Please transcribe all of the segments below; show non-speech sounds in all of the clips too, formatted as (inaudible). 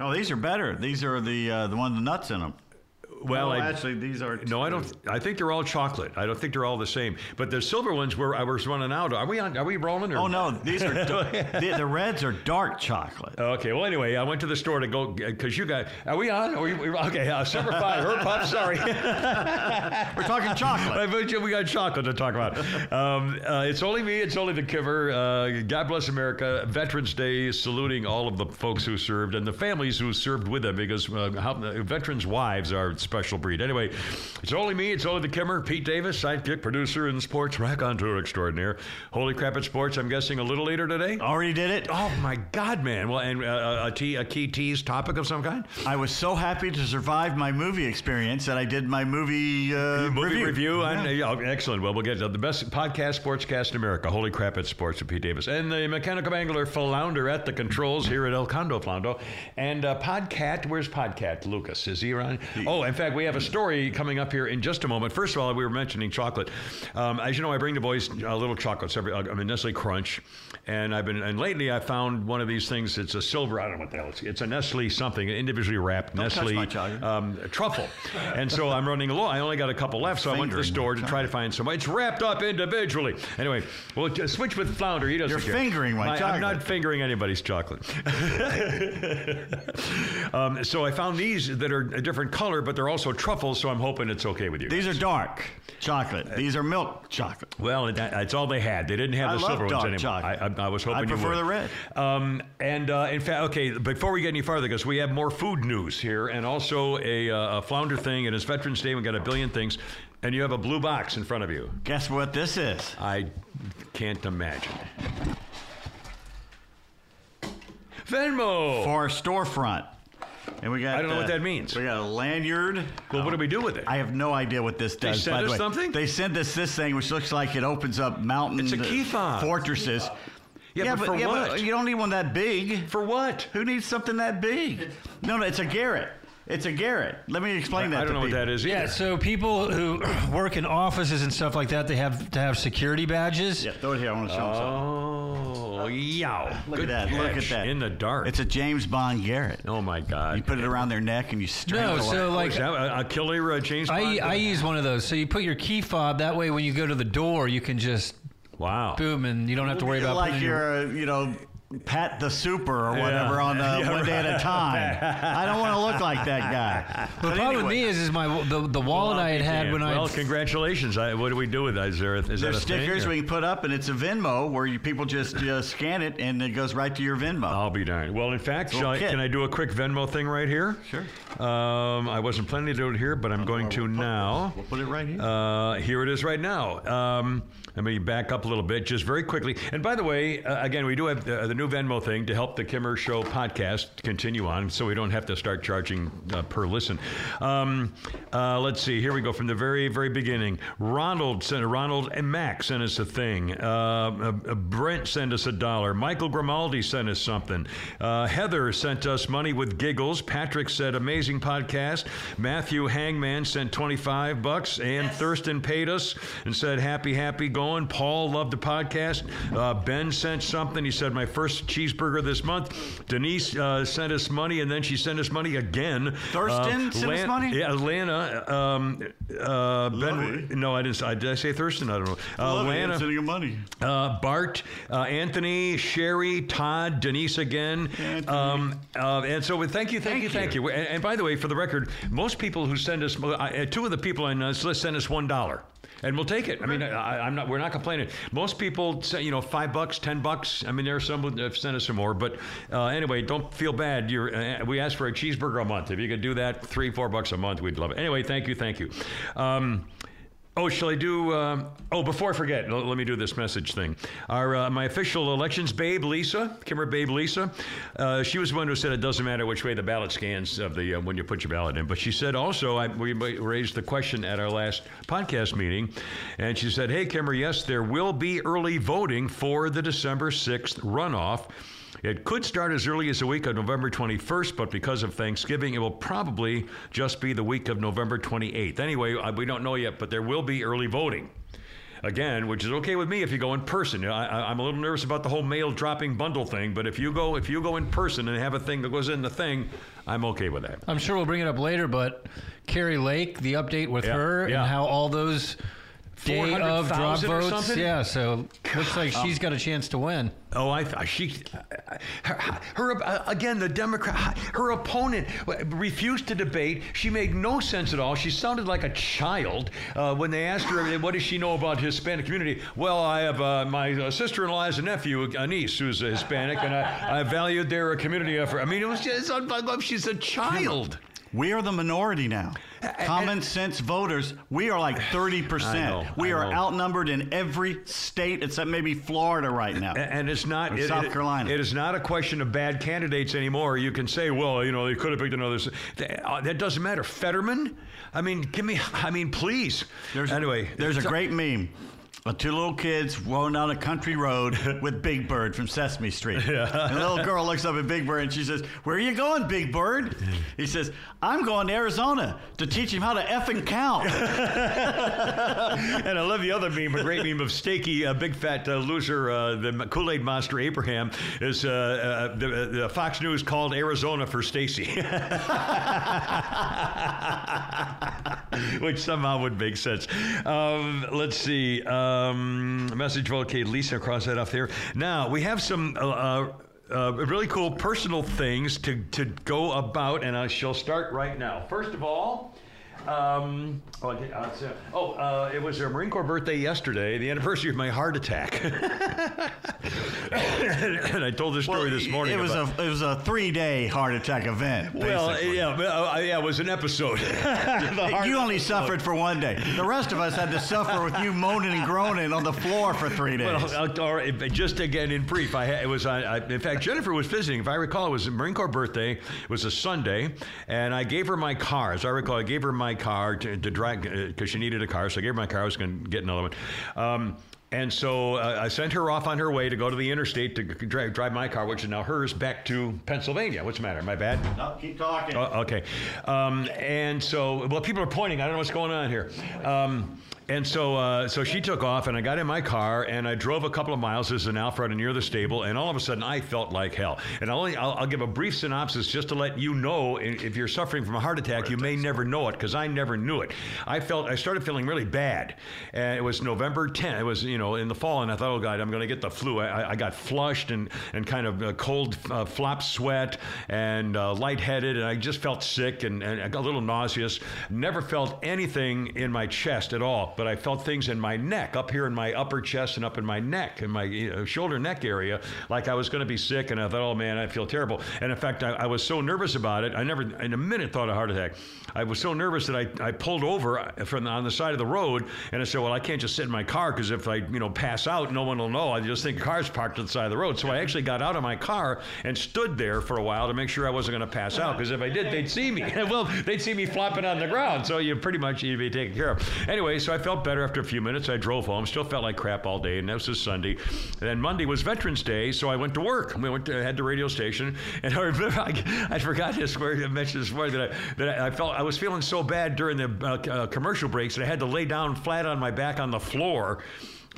Oh, these are better. These are the uh, the one with nuts in them. Well, no, I- actually, these are. No, I don't. I think they're all chocolate. I don't think they're all the same. But the silver ones were I was running out. Are we on? Are we rolling? Or? Oh no, these are (laughs) the, the reds are dark chocolate. Okay. Well, anyway, I went to the store to go because you got. Are we on? Are okay. Uh, Semper Fi, her puff. Sorry. (laughs) We're talking chocolate. I bet you we got chocolate to talk about. Um, uh, it's only me. It's only the Kimmer. Uh, God bless America. Veterans Day, saluting all of the folks who served and the families who served with them because uh, how, veterans' wives are special breed. Anyway, it's only me. It's only the Kimmer. Pete Davis, sidekick, producer, and sports raconteur extraordinaire. Holy crap at sports. I'm guessing a little later today. Already did it. Oh my God, man! Well, and uh, a, tea, a key tease topic of some kind. I was so happy to survive my movie experience that I did my movie, uh, movie review. review. on- Yeah. yeah, excellent. Well, we'll get to the best podcast sportscast in America. Holy crap at sports with Pete Davis and the mechanical angler flounder at the controls here at El Condo Flondo and uh, Podcat. Where's Podcat? Lucas is he around? Oh, in fact, we have a story coming up here in just a moment. First of all, we were mentioning chocolate. Um, as you know, I bring the boys uh, little chocolates every. I mean, Nestle Crunch, and I've been and lately I found one of these things. It's a silver. I don't know what the hell it's. It's a Nestle something individually wrapped Don't Nestle um, truffle, and so I'm running low. I only got a couple left, so I went to the store to try to find some. It's wrapped up individually. Anyway, we'll switch with Flounder. He doesn't You're care. fingering my I- I'm not fingering anybody's chocolate. (laughs) um, so I found these that are a different color, but they're also truffles. So I'm hoping it's okay with you. These are dark chocolate. These are milk chocolate. Well, that, that's all they had. They didn't have I the silver ones anymore. chocolate. I, I, I was hoping I you prefer would. the red. Um, and uh, in fact, okay, before we get any farther, because we have more food news here, and also a, uh, a flounder thing, and it's Veterans Day. We got a billion things, and you have a blue box in front of you. Guess what this is? I can't imagine. Venmo. For our storefront. And we got. I don't know what uh, that means. We got a lanyard. well, what do we do with it? I have no idea what this does. They sent the us way. something? They sent us this thing, which looks like it opens up mountain It's a key fob. fortresses. Yeah, but for yeah, what? you don't need one that big. For what? Who needs something that big? No, no, it's a garrote. It's a garrote. Let me explain that. I don't to know what that is either. Yeah, so people who (clears throat) work in offices and stuff like that, they have to have security badges. Yeah, throw it here. I want to show them something. Oh, yow. Look Good at that. Look at that. In the dark. It's a James Bond garrote. oh, my God. You put it around their neck and you strangle No, it. so like Is that a, a killer uh, James Bond? I, I use one of those. So you put your key fob. That way, when you go to the door, you can just wow. boom, and you don't have to worry about like putting your- you're, you know, Pat the Super or whatever on the (laughs) Yeah, one day at a time. I don't want to look like that (laughs) guy. The But problem with me is, is my the, the wallet I had had when I Well, congratulations. I, what do we do with that? Is there a, is that there's a stickers thing? we can put up, and it's a Venmo where you people just uh, scan it and it goes right to your Venmo. I'll be darned. Well, in fact, shall I, can I do a quick Venmo thing right here? Sure. Um, I wasn't planning to do it here, but I'm going to now. We'll put it right here. Uh, here it is right now. Um, let me back up a little bit, just very quickly. And by the way, uh, again, we do have uh, the new Venmo thing to help the Kimmer Show podcast continue on, so we don't have to start charging uh, per listen. Um, uh, let's see. Here we go from the very, very beginning. Ronald sent Ronald and Max sent us a thing. Uh, uh, uh, Brent sent us a dollar. Michael Grimaldi sent us something. Uh, Heather sent us money with giggles. Patrick said amazing podcast. Matthew Hangman sent 25 bucks. And Thurston paid us and said happy, happy going. Paul loved the podcast. Uh, ben sent something. He said my first cheeseburger this month. Denise uh, sent us money and then she sent us money again. Thurston Uh, sent us money? Yeah, Lana. Um, uh, ben. No, I didn't. I, did I say Thurston? I don't know. Uh, Love it. Lana. Sending you money. Uh, Bart, uh, Anthony, Sherry, Todd, Denise again. Um, uh, and so, thank you, thank, Thank you, thank you. And, and by the way, for the record, most people who send us, uh, two of the people on this list send us one dollar. And we'll take it. I mean, I, I'm not. We're not complaining. Most people say, you know, five bucks, ten bucks. I mean, there are some who have sent us some more. But uh, anyway, don't feel bad. Uh, we asked for a cheeseburger a month. If you could do that, three, four bucks a month, we'd love it. Anyway, thank you, thank you. Um, Oh, shall I do? Um, oh, before I forget, l- let me do this message thing. Our uh, my official elections babe, Lisa Kimmer babe, Lisa. Uh, she was the one who said it doesn't matter which way the ballot scans of the uh, when you put your ballot in. But she said also, I, we raised the question at our last podcast meeting, and she said, "Hey, Kimmer, yes, there will be early voting for the December sixth runoff." It could start as early as the week of November 21st, but because of Thanksgiving, it will probably just be the week of November 28th. Anyway, uh, we don't know yet, but there will be early voting. Again, which is okay with me if you go in person. I, am a little nervous about the whole mail dropping bundle thing, but if you go if you go in person and have a thing that goes in the thing, I'm okay with that. I'm sure we'll bring it up later, but Kari Lake, the update with Yeah, her yeah. and how all those day of drop votes. something? Yeah, so looks like she's got a chance to win. Oh, I thought she, her, her uh, again, the Democrat, her opponent refused to debate. She made no sense at all. She sounded like a child uh, when they asked her, "What does she know about the Hispanic community?" Well, I have uh, my uh, sister-in-law has a nephew, a niece who's a Hispanic, and I, I valued their community effort. I mean, it was just unbelievable. She's a child. We are the minority now. Common sense voters, we are like (sighs) 30%. Know, we are outnumbered in every state except maybe Florida right now. And it's not it- South it- Carolina. It is not a question of bad candidates anymore. You can say, well, you know, they could have picked another. That, uh, doesn't matter. Fetterman. I mean, give me. I mean, please. There's, anyway, there's a great meme. Two little kids rolling down a country road (laughs) with Big Bird from Sesame Street. And the little girl looks up at Big Bird and she says, Where are you going, Big Bird? He says, I'm going to Arizona to teach him how to effing count. (laughs) and I love the other meme, a great meme of Stakey, a big fat uh, loser, uh, the Kool Aid monster Abraham, is uh, uh, the, the Fox News called Arizona for Stacy, (laughs) which somehow would make sense. Um, let's see. Um, message okay, Lisa, cross that off there. Now we have some. Uh, uh, uh, really cool personal things to, to go about, and I shall start right now. First of all, um, oh, uh, uh, oh uh, it was a Marine Corps birthday yesterday, the anniversary of my heart attack. (laughs) and I told this story this morning. It was about- a it was a three day heart attack event. well, basically. yeah, uh, yeah, it was an episode. (laughs) You only suffered for one day. The rest of us had to suffer with you moaning and groaning on the floor for three days. Well, uh, all right, just again in brief, I it was. I, in fact, Jennifer was visiting. If I recall, it was Marine Corps birthday. It was a Sunday, and I gave her my car. As I recall, I gave her my car to, to drive because she needed a car. So I gave her my car. I was going to get another one. Um, and so uh, I sent her off on her way to go to the interstate to drive, drive my car, which is now hers, back to Pennsylvania. What's the matter? My bad? no, keep talking. Oh, okay. Um, and so, well, people are pointing. I don't know what's going on here. Um, and so, uh, so she took off, and I got in my car, and I drove a couple of miles. Is in Alpharetta, near the stable, and all of a sudden, I felt like hell. And I'll, only, I'll, I'll give a brief synopsis just to let you know, if you're suffering from a heart attack, you may never know it because I never knew it. I felt, I started feeling really bad, and it was November 10th. It was, you know, in the fall, and I thought, oh God, I'm going to get the flu. I, I- got flushed and and kind of uh, cold, uh, flop sweat, and uh, lightheaded, and I just felt sick and, and a little nauseous. Never felt anything in my chest at all, but I felt things in my neck, up here in my upper chest and up in my neck, in my you know, shoulder neck area, like I was going to be sick. And I thought, oh man, I feel terrible. And in fact, I, I was so nervous about it, I never in a minute thought a heart attack. I was so nervous that I, I pulled over uh, from on the side of the road, and I said, well, I can't just sit in my car because if I you know pass out, no one will know. I just think the car's parked on the side of the road. So I actually got out of my car and stood there for a while to make sure I wasn't going to pass out because if I did, they'd see me. (laughs) well, they'd see me flopping on the ground. So you pretty much you'd be taken care of. Anyway, so I felt better after a few minutes. I drove home. Still felt like crap all day, and that was a Sunday. And then Monday was Veterans Day, so I went to work. We went to had the radio station, and I remember (laughs) I, I forgot this word. I mentioned this morning that I that I, felt I was feeling so bad during the uh, uh, commercial breaks that I had to lay down flat on my back on the floor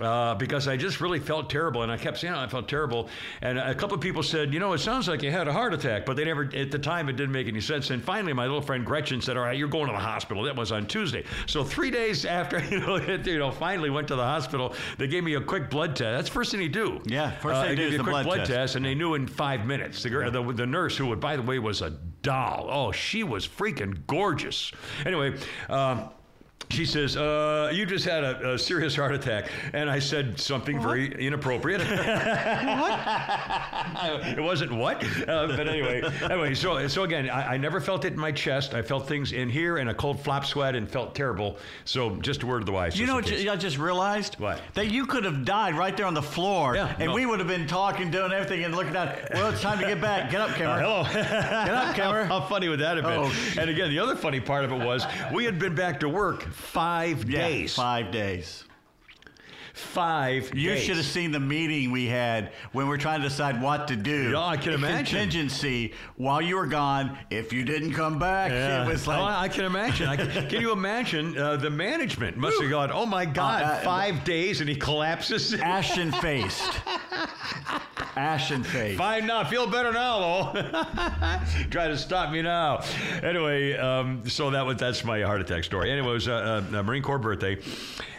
uh, because I just really felt terrible, and I kept saying I felt terrible. And a couple of people said, you know, it sounds like you had a heart attack, but they never at the time it didn't make any sense. And finally, my little friend Gretchen said, all right, you're going to the hospital. That was on Tuesday. So three days (laughs) after, you know, it, you know, finally went to the hospital, they gave me a quick blood test. That's the first thing you do. Yeah, first thing they do give is you a the quick blood blood test. test, and they knew in five minutes. The, girl, the, the nurse, who, by the way, was a doll. Oh, she was freaking gorgeous. Anyway. Um, she says, uh, "You just had a, a, serious heart attack," and I said something what? very inappropriate. what? (laughs) it wasn't what, uh, but anyway. Anyway, so so again, I, I, never felt it in my chest. I felt things in here and a cold flop sweat, and felt terrible. So just a word of the wise. You know what? I just realized what that you could have died right there on the floor, yeah, and no. we would have been talking, doing everything, and looking at. Well, it's time to get back. Get up, Kimmer. Uh, hello. get up, (laughs) Kimmer. How, how funny would that have been? Oh. And again, the other funny part of it was we had been back to work five yeah, days. Five days. Five. You days. should have seen the meeting we had when we are trying to decide what to do. Yeah, I can the imagine. Contingency while you were gone. If you didn't come back, yeah. it was like. Oh, I can imagine. I can, can, you imagine? Uh, the management must have gone, "Oh my God, uh, uh, five days," and he collapses. (laughs) Ashen faced. Ashen face. Fine now. Feel better now, though. (laughs) Try to stop me now. Anyway, um, so that was that's my heart attack story. Anyway, it was uh, a Marine Corps birthday.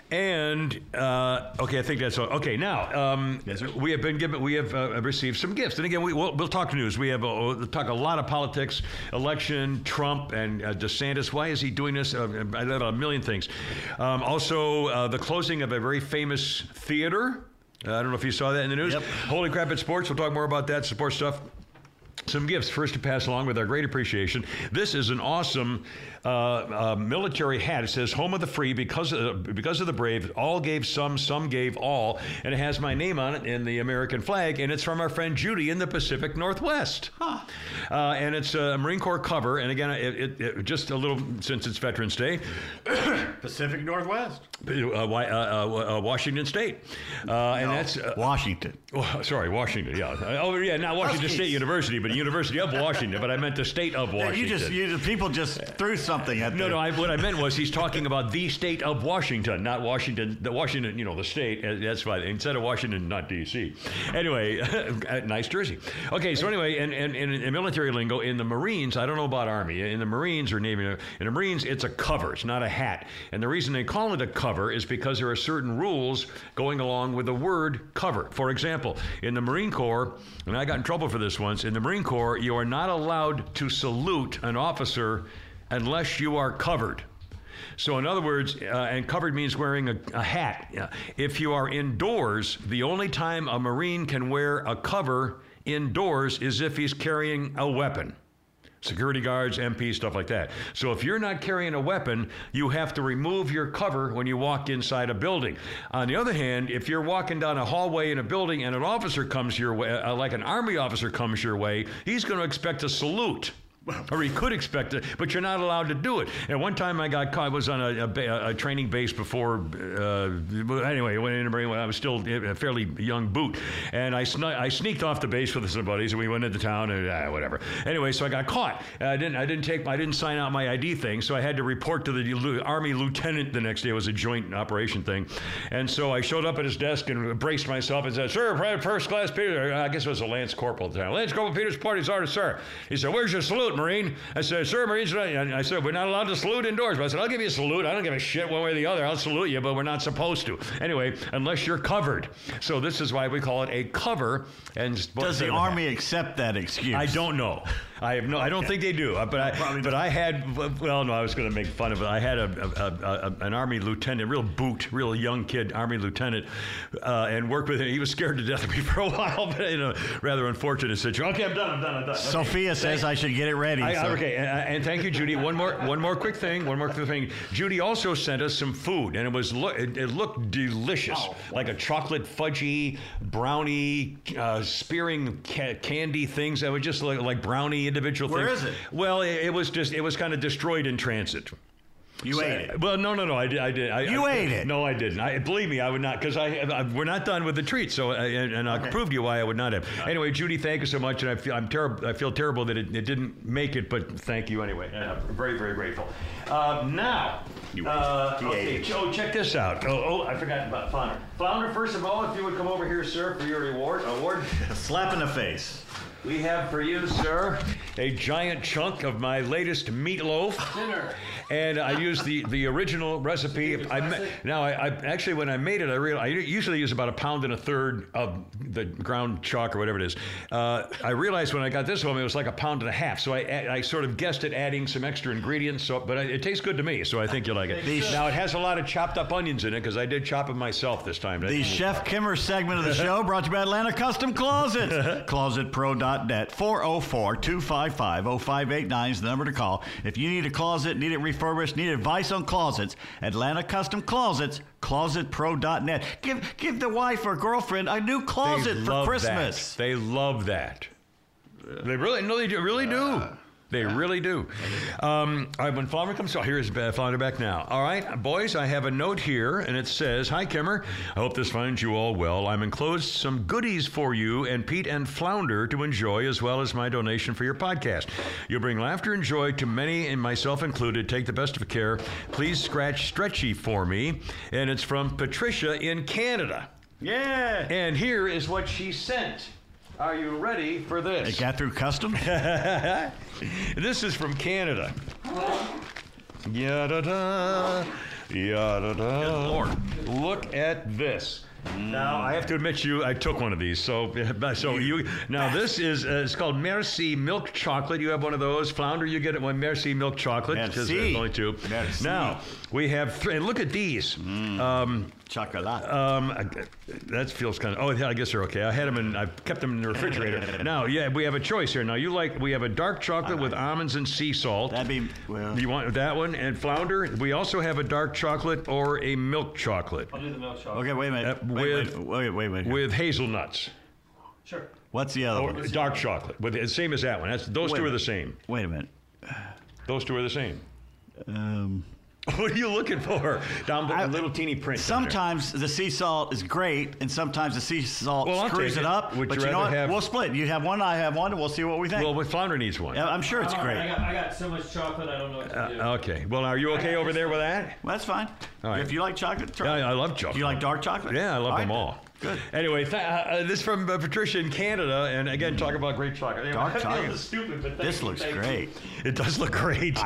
And uh, okay, I think that's all. Okay, now um, yes, we have been given, we have uh, received some gifts, and again, we, will we'll talk news. We have uh, we'll talk a lot of politics, election, Trump and uh, DeSantis. Why is he doing this? Uh, a million things. Um, also, uh, the closing of a very famous theater. I don't know if you saw that in the news. Yep. Holy crap! It's sports. We'll talk more about that support stuff some gifts first to pass along with our great appreciation. This is an awesome uh, uh, military hat. It says "Home of the Free" because of, because of the brave. All gave some, some gave all, and it has my name on it in the American flag, and it's from our friend Judy in the Pacific Northwest. Huh. Uh, and it's a Marine Corps cover, and again, it, it, it, just a little since it's Veterans Day. (coughs) Pacific Northwest, uh, uh, Washington State, and that's Washington. Oh, sorry, Washington. Yeah. Oh, yeah. Not Washington State University, but University of Washington. But I meant the state of Washington. You just, you, people just threw something at. No, there. no. I, what I meant was he's talking about the state of Washington, not Washington. The Washington, you know, the state. Eh, that's fine. Instead of Washington, not D.C. Anyway, (laughs) uh, nice jersey. Okay, so anyway, and, and, and in military lingo, in the Marines, I don't know about Army. In the Marines or Navy, in the Marines, it's a cover. It's not a hat. And the reason they call it a cover is because there are certain rules going along with the word cover. For example, in the Marine Corps, and I got in trouble for this once. In the Marine Corps, you are not allowed to salute an officer unless you are covered. So, in other words, uh, and covered means wearing a, a hat. If you are indoors, the only time a Marine can wear a cover indoors is if he's carrying a weapon. Security guards, MPs, stuff like that. So if you're not carrying a weapon, you have to remove your cover when you walk inside a building. On the other hand, if you're walking down a hallway in a building and an officer comes your way, uh, like an army officer comes your way, he's going to expect a salute (laughs) or he could expect it, but you're not allowed to do it. And one time I got caught, I was on a, a, a training base before, uh, anyway, I went in when I was still a fairly young boot. And I, I sneaked off the base with some buddies and we went into town and uh, whatever. Anyway, so I got caught. I didn't, I didn't take, I didn't sign out my ID thing, so I had to report to the Army lieutenant the next day. It was a joint operation thing. And so I showed up at his desk and braced myself and said, Sir, first class Peter, I guess it was a Lance Corporal. Lance Corporal Peter's party's order, sir. He said, Where's your salute? Marine. I said, Sir, Marines, I said, we're not allowed to salute indoors. But I said, I'll give you a salute. I don't give a shit one way or the other. I'll salute you, but we're not supposed to. Anyway, unless you're covered. So this is why we call it a cover. And Does the Army accept that excuse? I don't know. I have no. I don't think they do. Uh, but I, but I had. Well, no, I was going to make fun of it. I had a, a, a, an army lieutenant, real boot, real young kid, army lieutenant, uh, and worked with him. He was scared to death of me (laughs) for a while, but in a rather unfortunate situation. Okay, I'm done. I'm done. I'm done. Okay. Sophia says I should get it ready. I, so. Okay, and, and, thank you, Judy. One more, one more quick thing. One more quick thing. Judy also sent us some food, and it was it, it looked delicious, oh, like a chocolate fudgy brownie, uh, spearing ca- candy things that would just look like brownie individual Where things. is it? Well, it, it was just it was kind of destroyed in transit. You so, ate it. Well, no, no, no. I did. I did. I, you I, ate it. No, I didn't. I believe me. I would not because I, I, we're not done with the treat. So and, and I'll okay. prove to you why I would not have. Anyway, Judy, thank you so much, and I feel I'm terrible. I feel terrible that it, it, didn't make it, but thank you anyway. I'm very, very grateful. Uh, now, uh, okay, Joe, check this out. Oh, oh, I forgot about Flounder. Flounder, first of all, if you would come over here, sir, for your reward award. (laughs) Slap in the face. We have for you, sir, a giant chunk of my latest meatloaf. Dinner. And I used the, the original recipe. I now, I, I actually when I made it, I realized I usually use about a pound and a third of the ground chuck or whatever it is. Uh, I realized when I got this home, it was like a pound and a half. So I, I sort of guessed at adding some extra ingredients. So, but I, it tastes good to me, so I think you'll like it. These- now it has a lot of chopped up onions in it because I did chop them myself this time. The Chef Kimmer segment of the show brought to you by Atlanta Custom Closets. ClosetPro.net. 404 255 0589 is the number to call. If you need a closet, need it refurbished, need advice on closets, Atlanta Custom Closets, ClosetPro.net. Give, give the wife or girlfriend a new closet They for Christmas. That. They love that. They really, no, they do, really do. They really do. Um, when Flounder comes, oh, here's Flounder back now. All right, boys, I have a note here, and it says, "Hi, Kimmer. I hope this finds you all well. I'm enclosed some goodies for you and Pete and Flounder to enjoy, as well as my donation for your podcast. You'll bring laughter and joy to many, and myself included. Take the best of care. Please scratch stretchy for me." And it's from Patricia in Canada. Yeah. And here is what she sent. Are you ready for this? It got through custom? (laughs) this is from Canada. Yada da, yada da. Look at this. Now I have to admit you, I took one of these. So, so you now this is uh, it's called Merci milk chocolate. You have one of those. Flounder, you get it one Merci milk chocolate because Merci. there's only two. Merci. Now we have three. And look at these. Um, Chocolate. um, I- that feels kind of. Oh, yeah, I guess they're okay. I had them in. I kept them in the refrigerator. (laughs) now, yeah, we have a choice here. Now, you like we have a dark chocolate with almonds and sea salt. That'd be, well, you want that one and flounder? We also have a dark chocolate or a milk chocolate I'll do the milk chocolate. okay, wait a minute. Uh, wait, with- wait, wait, wait, wait. with hazelnuts. Sure. What's the other Or one? dark chocolate with the same as that one. That's those Wait two are the same. Wait a minute. Those two are the same. Um, (laughs) What are you looking for? Down the I- little teeny print. Sometimes the sea salt is great, and sometimes the sea salt Well, screws it it. up. Would but you you know rather what? have- We'll split. You have one, I have one, and we'll see what we think. Well, with flounder needs one. Yeah, I'm sure it's All right, I great. got, I got so much chocolate, I don't know what to do. Uh, okay. Well, are you okay over there with that? Well, that's fine. All right. If you like chocolate, try. Yeah, I love chocolate. Do you like dark chocolate? Yeah, I love All them right, all. Good. Anyway, th- uh, this from uh, Patricia in Canada, and again, talk about great chocolate. Anyway, Dark I feel chocolate. Stupid, but thank This you, looks thank you. great. It does look great. (laughs)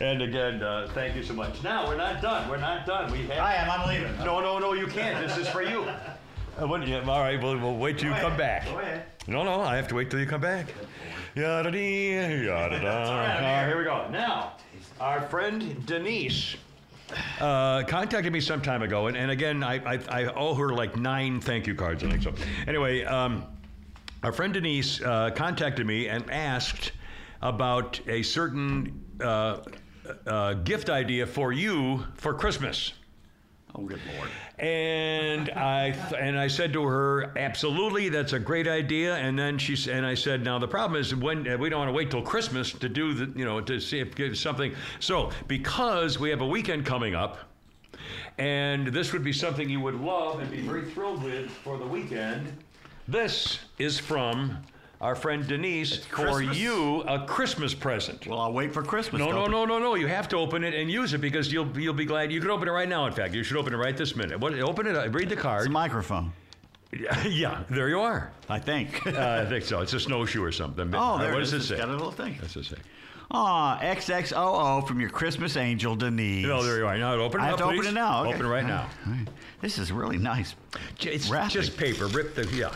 And again, uh, thank you so much. Now we're not done. We're not done. We have. I am. I'm leaving. No, no, no, you can't. This is for you. (laughs) Uh, what, yeah, all right, we'll, we'll wait till you come back. Go ahead. No, no, I have to wait till you come back. Yada dee, yada da. (laughs) All right, here we go. Now, our friend Denise uh, contacted me some time ago, and, and again, I, I, I owe her like nine thank you cards, I think so. Anyway, um, our friend Denise uh, contacted me and asked about a certain uh, uh, gift idea for you for Christmas. Oh, good lord. And (laughs) I and I said to her, absolutely, that's a great idea. And then she and I said, now the problem is when uh, we don't want to wait till Christmas to do the you know to see if give something. So because we have a weekend coming up, and this would be something you would love and be very thrilled with for the weekend. This is from our friend Denise for you a Christmas present. Well, I'll wait for Christmas. No, no, no, no, no. You have to open it and use it because you'll you'll be glad. You can open it right now. In fact, you should open it right this minute. What, open it. up, Read the card. It's a microphone. (laughs) yeah, there you are. I think. Uh, (laughs) I think so. It's a snowshoe or something. oh, there What it does is. it It's say? got a little thing. What's it say? Aw, XXOO from your Christmas angel, Denise. No, there you are. Now open it I have up, to open it now. Okay. Open it right now. All right. This is really nice. It's just paper. Rip the yeah.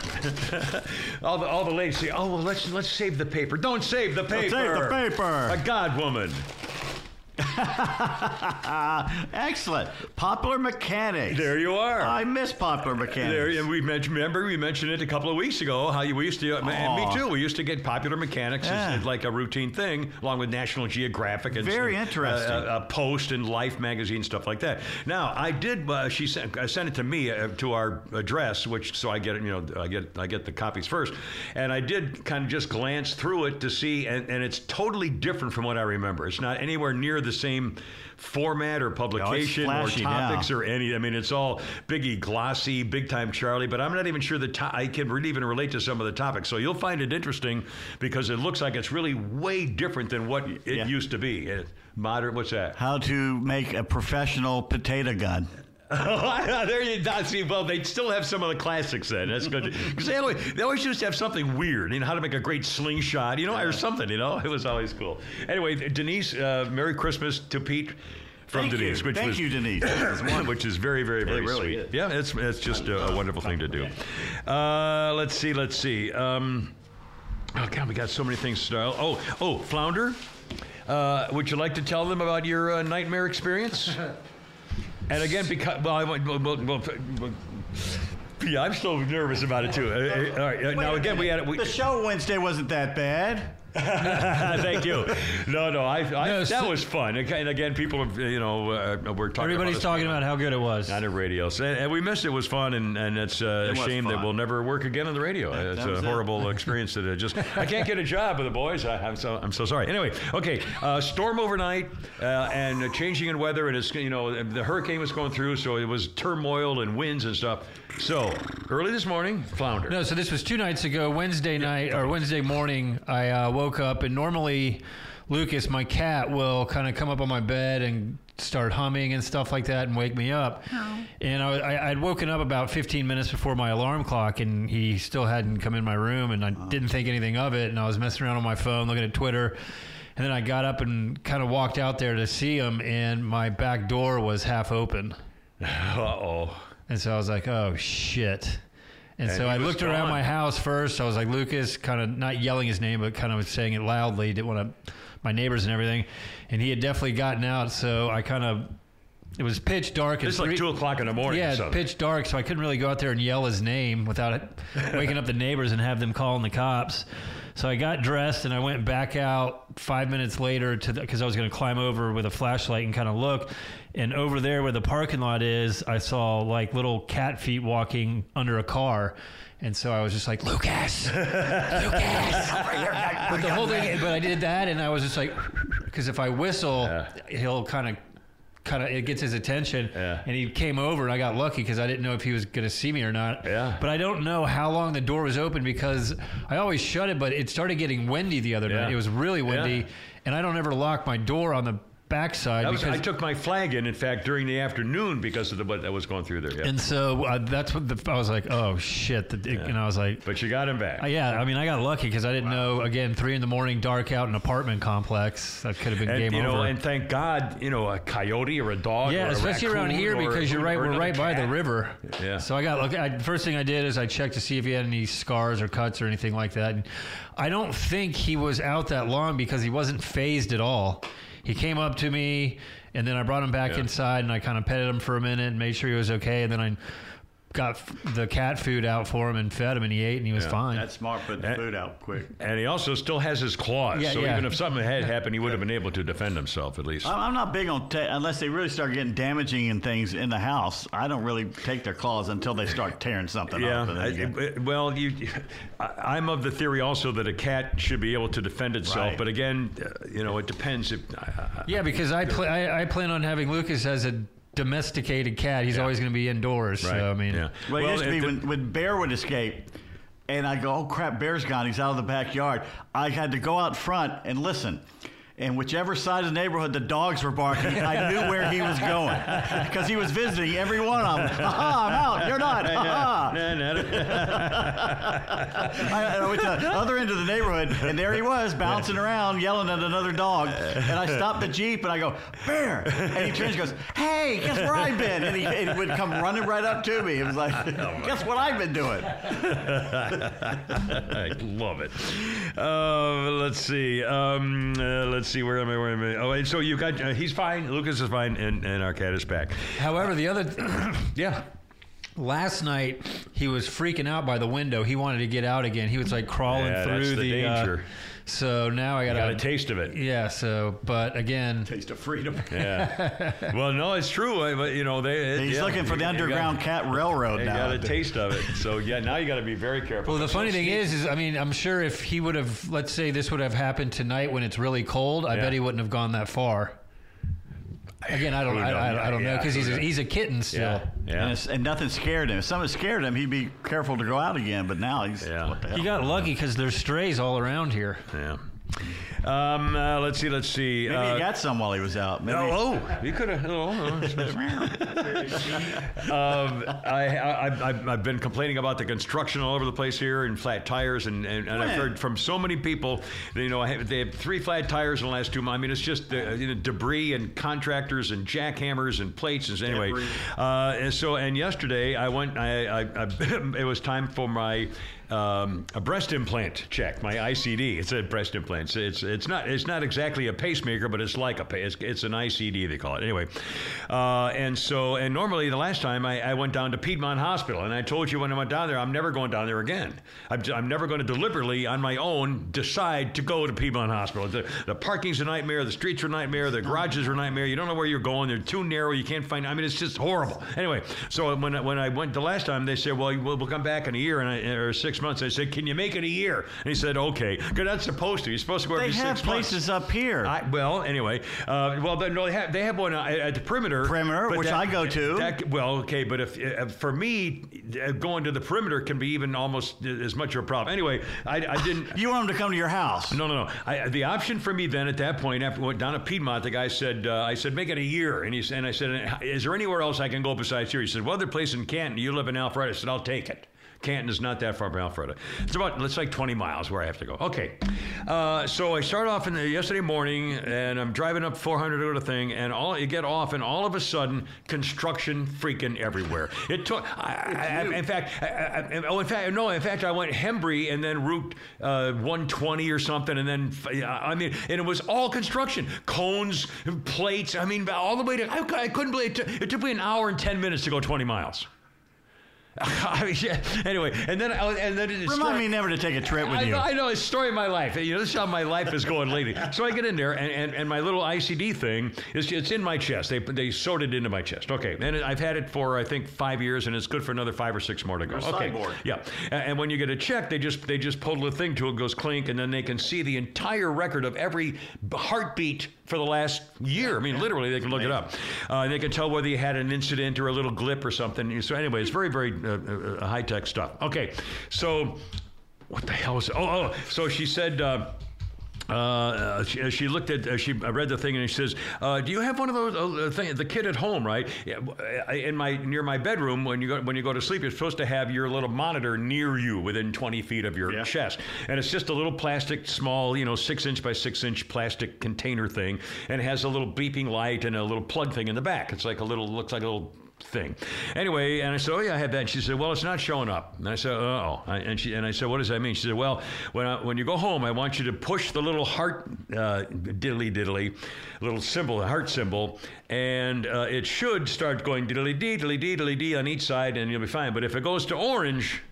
(laughs) all the all the ladies say, "Oh well, let's let's save the paper." Don't save the paper. Don't save the paper. A god woman. (laughs) Excellent. Popular Mechanics. There you are. I miss Popular Mechanics. There, and we mentioned, remember we mentioned it a couple of weeks ago. How you, we used to, and me too. We used to get popular mechanics Yeah. as, like a routine thing, along with National Geographic and Very some, interesting. Uh, uh, Post and Life magazine stuff like that. Now I did. Uh, she sent, uh, sent it to me uh, to our address, which so I get it. You know, I get I get the copies first, and I did kind of just glance through it to see, and, and it's totally different from what I remember. It's not anywhere near the same format or publication flashy or topics or any. I mean, it's all biggie, glossy, big time Charlie. But I'm not even sure that to- I can really even relate to some of the topics. So you'll find it interesting because it looks like it's really way different than what it Yeah. used to be. Modern. What's that? How to make a professional potato gun. (laughs) there you go. See, well, they still have some of the classics then. That's good. (laughs) Because they always, they always used to have something weird, you know, how to make a great slingshot, you know, or something, you know. (laughs) It was always cool. Anyway, Denise, uh, Merry Christmas to Pete from Thank Denise. you. Which Thank was, you, Denise. That was wonderful. which is very, very, very really sweet. is. Yeah, it's, it's just a, a wonderful thing to do. Uh, let's see, let's see. Um, oh, God, we got so many things to start. Oh, oh, Flounder, uh, would you like to tell them about your uh, nightmare experience? And again, because, well, I, well, well, well, yeah, I'm still nervous about it too. Uh, uh, all right, uh, now again, we had we, the show Wednesday wasn't that bad. (laughs) Thank you. No, no, I, I No, that so- was fun. And and again, people, have, you know, uh, we're talking. Everybody's about talking about how good it was. on the radio, so, and we missed it. it was fun, and, and it's uh, a It was shame that fun. we'll never work again on the radio. It's that a was it. horrible (laughs) experience that I just I can't get a job with the boys. I, I'm so I'm so sorry. Anyway, okay, uh, storm overnight uh, and uh, changing in weather, and it's you know the hurricane was going through, so it was turmoil and winds and stuff. So early this morning, flounder. No, so this was two nights ago. Wednesday night or Wednesday morning, I uh, woke up and normally Lucas, my cat, will kind of come up on my bed and start humming and stuff like that and wake me up. And I, I, I'd woken up about 15 minutes before my alarm clock, and he still hadn't come in my room, and I didn't think anything of it. And I was messing around on my phone, looking at Twitter. And then I got up and kind of walked out there to see him, and my back door was half open. (laughs) Uh oh. And so I was like, oh shit. And, And so I looked around my house first. I was like, Lucas, kind of not yelling his name, but kind of saying it loudly. Didn't want to, my neighbors and everything. And he had definitely gotten out. So I kind of, it was pitch dark. It's like two o'clock in the morning. Yeah, pitch dark. So I couldn't really go out there and yell his name without it (laughs) waking up the neighbors and have them calling the cops. So I got dressed and I went back out five minutes later to because I was going to climb over with a flashlight and kind of look. And over there where the parking lot is, I saw like little cat feet walking under a car. And so I was just like, Lucas, (laughs) Lucas. but the whole thing, but I did that and I was just like, because if I whistle, he'll kind of, kind of, it gets his attention. Yeah. And he came over and I got lucky because I didn't know if he was going to see me or not. Yeah. But I don't know how long the door was open because I always shut it, but it started getting windy the other Yeah. night. It was really windy. Yeah. And I don't ever lock my door on the backside was, because I took my flag in, in fact, during the afternoon because of the, what that was going through there. Yeah. and so uh, that's what the, I was like, oh shit. The, And I was like, but you got him back. uh, yeah, I mean, I got lucky because I didn't know. Again, three in the morning, dark out, an apartment complex. That could have been and game you know, over. and thank God, you know, a coyote or a dog. yeah, or a especially around here because you're right. We're right by the river. Yeah. So I got look. I, first thing I did is I checked to see if he had any scars or cuts or anything like that. And I don't think he was out that long because he wasn't phased at all. He came up to me, and then I brought him back Yeah. inside, and I kind of petted him for a minute and made sure he was okay. And then I got the cat food out for him and fed him, and he ate, and he was Yeah. fine. That's smart. Put the That- food out quick. And he also still has his claws. Yeah, so yeah. even if something had (laughs) happened, he would have been able to defend himself at least. I'm I'm not big on ta- unless they really start getting damaging and things in the house. I don't really take their claws until they start tearing something Yeah. up. and I- then I- well, you, I, I'm of the theory also that a cat should be able to defend itself. Right. But again, uh, you know, it depends. If I- I- yeah, because I, pl- I I plan on having Lucas as a domesticated cat. He's always going to be indoors. right. So I mean, yeah. Well, it used to be the- when, when Bear would escape, and I go, "Oh crap, Bear's gone. He's out of the backyard." I had to go out front and listen. And whichever side of the neighborhood the dogs were barking, I knew where he was going (laughs) because he was visiting every one of them. Aha, I'm out. You're not. Aha. Nah, nah. (laughs) I, I went to the other end of the neighborhood, and there he was bouncing around, yelling at another dog. And I stopped the jeep, and I go, "Bear!" And he turns, and goes, "Hey, guess where I've been?" And he, and he would come running right up to me. It was like, (laughs) "Guess what I've been doing?" I love it. Uh, let's see. Um, uh, let's see. Where am I? Where am I? Oh, and so you got. Uh, he's fine. Lucas is fine, and, and our cat is back. However, the other (clears throat) Yeah. last night he was freaking out by the window. He wanted to get out again. He was like crawling Yeah, through that's the uh, danger. So now I got Got a taste of it. Yeah. So, but again, Taste of freedom. (laughs) Yeah. well, no, it's true. uh, But you know, they. He's yeah, looking for the Underground got- Cat Railroad You now. got a taste of it. So yeah, now you got to be very careful. well, the funny thing is, is I mean, I'm sure if he would have, let's say this would have happened tonight when it's really cold, I Yeah. bet he wouldn't have gone that far. Again, I don't, oh, I. I, I don't know Yeah, because he's a, he's a kitten still. Yeah. And, Yeah. it's, and nothing scared him. If something scared him, he'd be careful to go out again. But now he's Yeah. what the hell? He got lucky because there's strays all around here. Yeah. Um, uh, let's see. Let's see. Maybe uh, he got some while he was out. Maybe. Oh, oh, you could have. Oh, (laughs) um, I, I, I've, I've been complaining about the construction all over the place here and flat tires, and, and, and I've heard from so many people. that, You know, I have, they have three flat tires in the last two months. I mean, it's just uh, you know, debris and contractors and jackhammers and plates. And anyway, uh, and so and yesterday I went. I, I, I (laughs) it was time for my. Um, a breast implant check, my ICD. It's a breast implant. It's, it's it's not it's not exactly a pacemaker, but it's like a it's, it's an ICD they call it. Anyway, uh, and so and normally the last time I, I went down to Piedmont Hospital, and I told you when I went down there, I'm never going down there again. I'm, I'm never going to deliberately on my own decide to go to Piedmont Hospital. The, the parking's a nightmare. The streets are a nightmare. The garages are a nightmare. You don't know where you're going. They're too narrow. You can't find. I mean, it's just horrible. Anyway, so when when I went the last time, they said, well, we'll, we'll come back in a year and I, or six months. I said, can you make it a year? And he said, okay, because that's supposed to. You're supposed to go They every six months. They have places up here. I, well, anyway, uh, well, they, no, they have they have one uh, at the perimeter. Perimeter, which I go to. that- well, okay, but if uh, for me, uh, going to the perimeter can be even almost as much of a problem. Anyway, I, I didn't. (laughs) you want him to come to your house? No, no, no. I, the option for me then at that point, after went down to Piedmont, the guy said, uh, "I said make it a year," and he and I said, "Is there anywhere else I can go besides here?" He said, "Well, other place in Canton. You live in Alpharetta." I said, "I'll take it." Canton is not that far from Alpharetta. It's about it's like 20 miles where I have to go. Okay, uh, so I start off in the yesterday morning, and I'm driving up 400 to go to the thing, and all you get off, and all of a sudden, construction freaking everywhere. It took. I, I, in fact, I, I, oh, in fact, no. In fact, I went Hembree and then Route uh, 120 or something, and then I mean, and it was all construction, cones, plates. I mean, all the way to. I, I couldn't believe it. It took me an hour and 10 minutes to go 20 miles. I mean, yeah, anyway, and then I- and then Remind me never to take a trip with I you. I know, it's story of my life. You know, this is how my life is going lately. So I get in there, and, and, and my little ICD thing is it's in my chest. They they sewed it into my chest. Okay, and I've had it for I think five years, and it's good for another five or six more to go. Okay, cyborg. yeah. And, and when you get a check, they just they just pull the thing to it, goes clink, and then they can see the entire record of every heartbeat for the last year. I mean, literally, they can look it up. Uh, they can tell whether you had an incident or a little glip or something. So anyway, it's very very uh, uh, high tech stuff. Okay, so what the hell is? Oh, oh. So she said. Uh, uh, she, she looked at, uh, she I read the thing and she says, uh, "Do you have one of those uh, thing, the kid at home, right? Uh, in my near my bedroom when you go when you go to sleep, you're supposed to have your little monitor near you, within 20 feet of your Yeah. chest, and it's just a little plastic, small, you know, six inch by six inch plastic container thing, and it has a little beeping light and a little plug thing in the back. It's like a little, looks like a little." Thing. Anyway, and I said, "Oh yeah, I have that." And she said, "Well, it's not showing up." And I said, "Oh." And she and I said, "What does that mean?" She said, "Well, when I, when you go home, I want you to push the little heart uh, diddly diddly, little symbol, the heart symbol, and uh, it should start going diddly diddly diddly dee on each side, and you'll be fine. But if it goes to orange."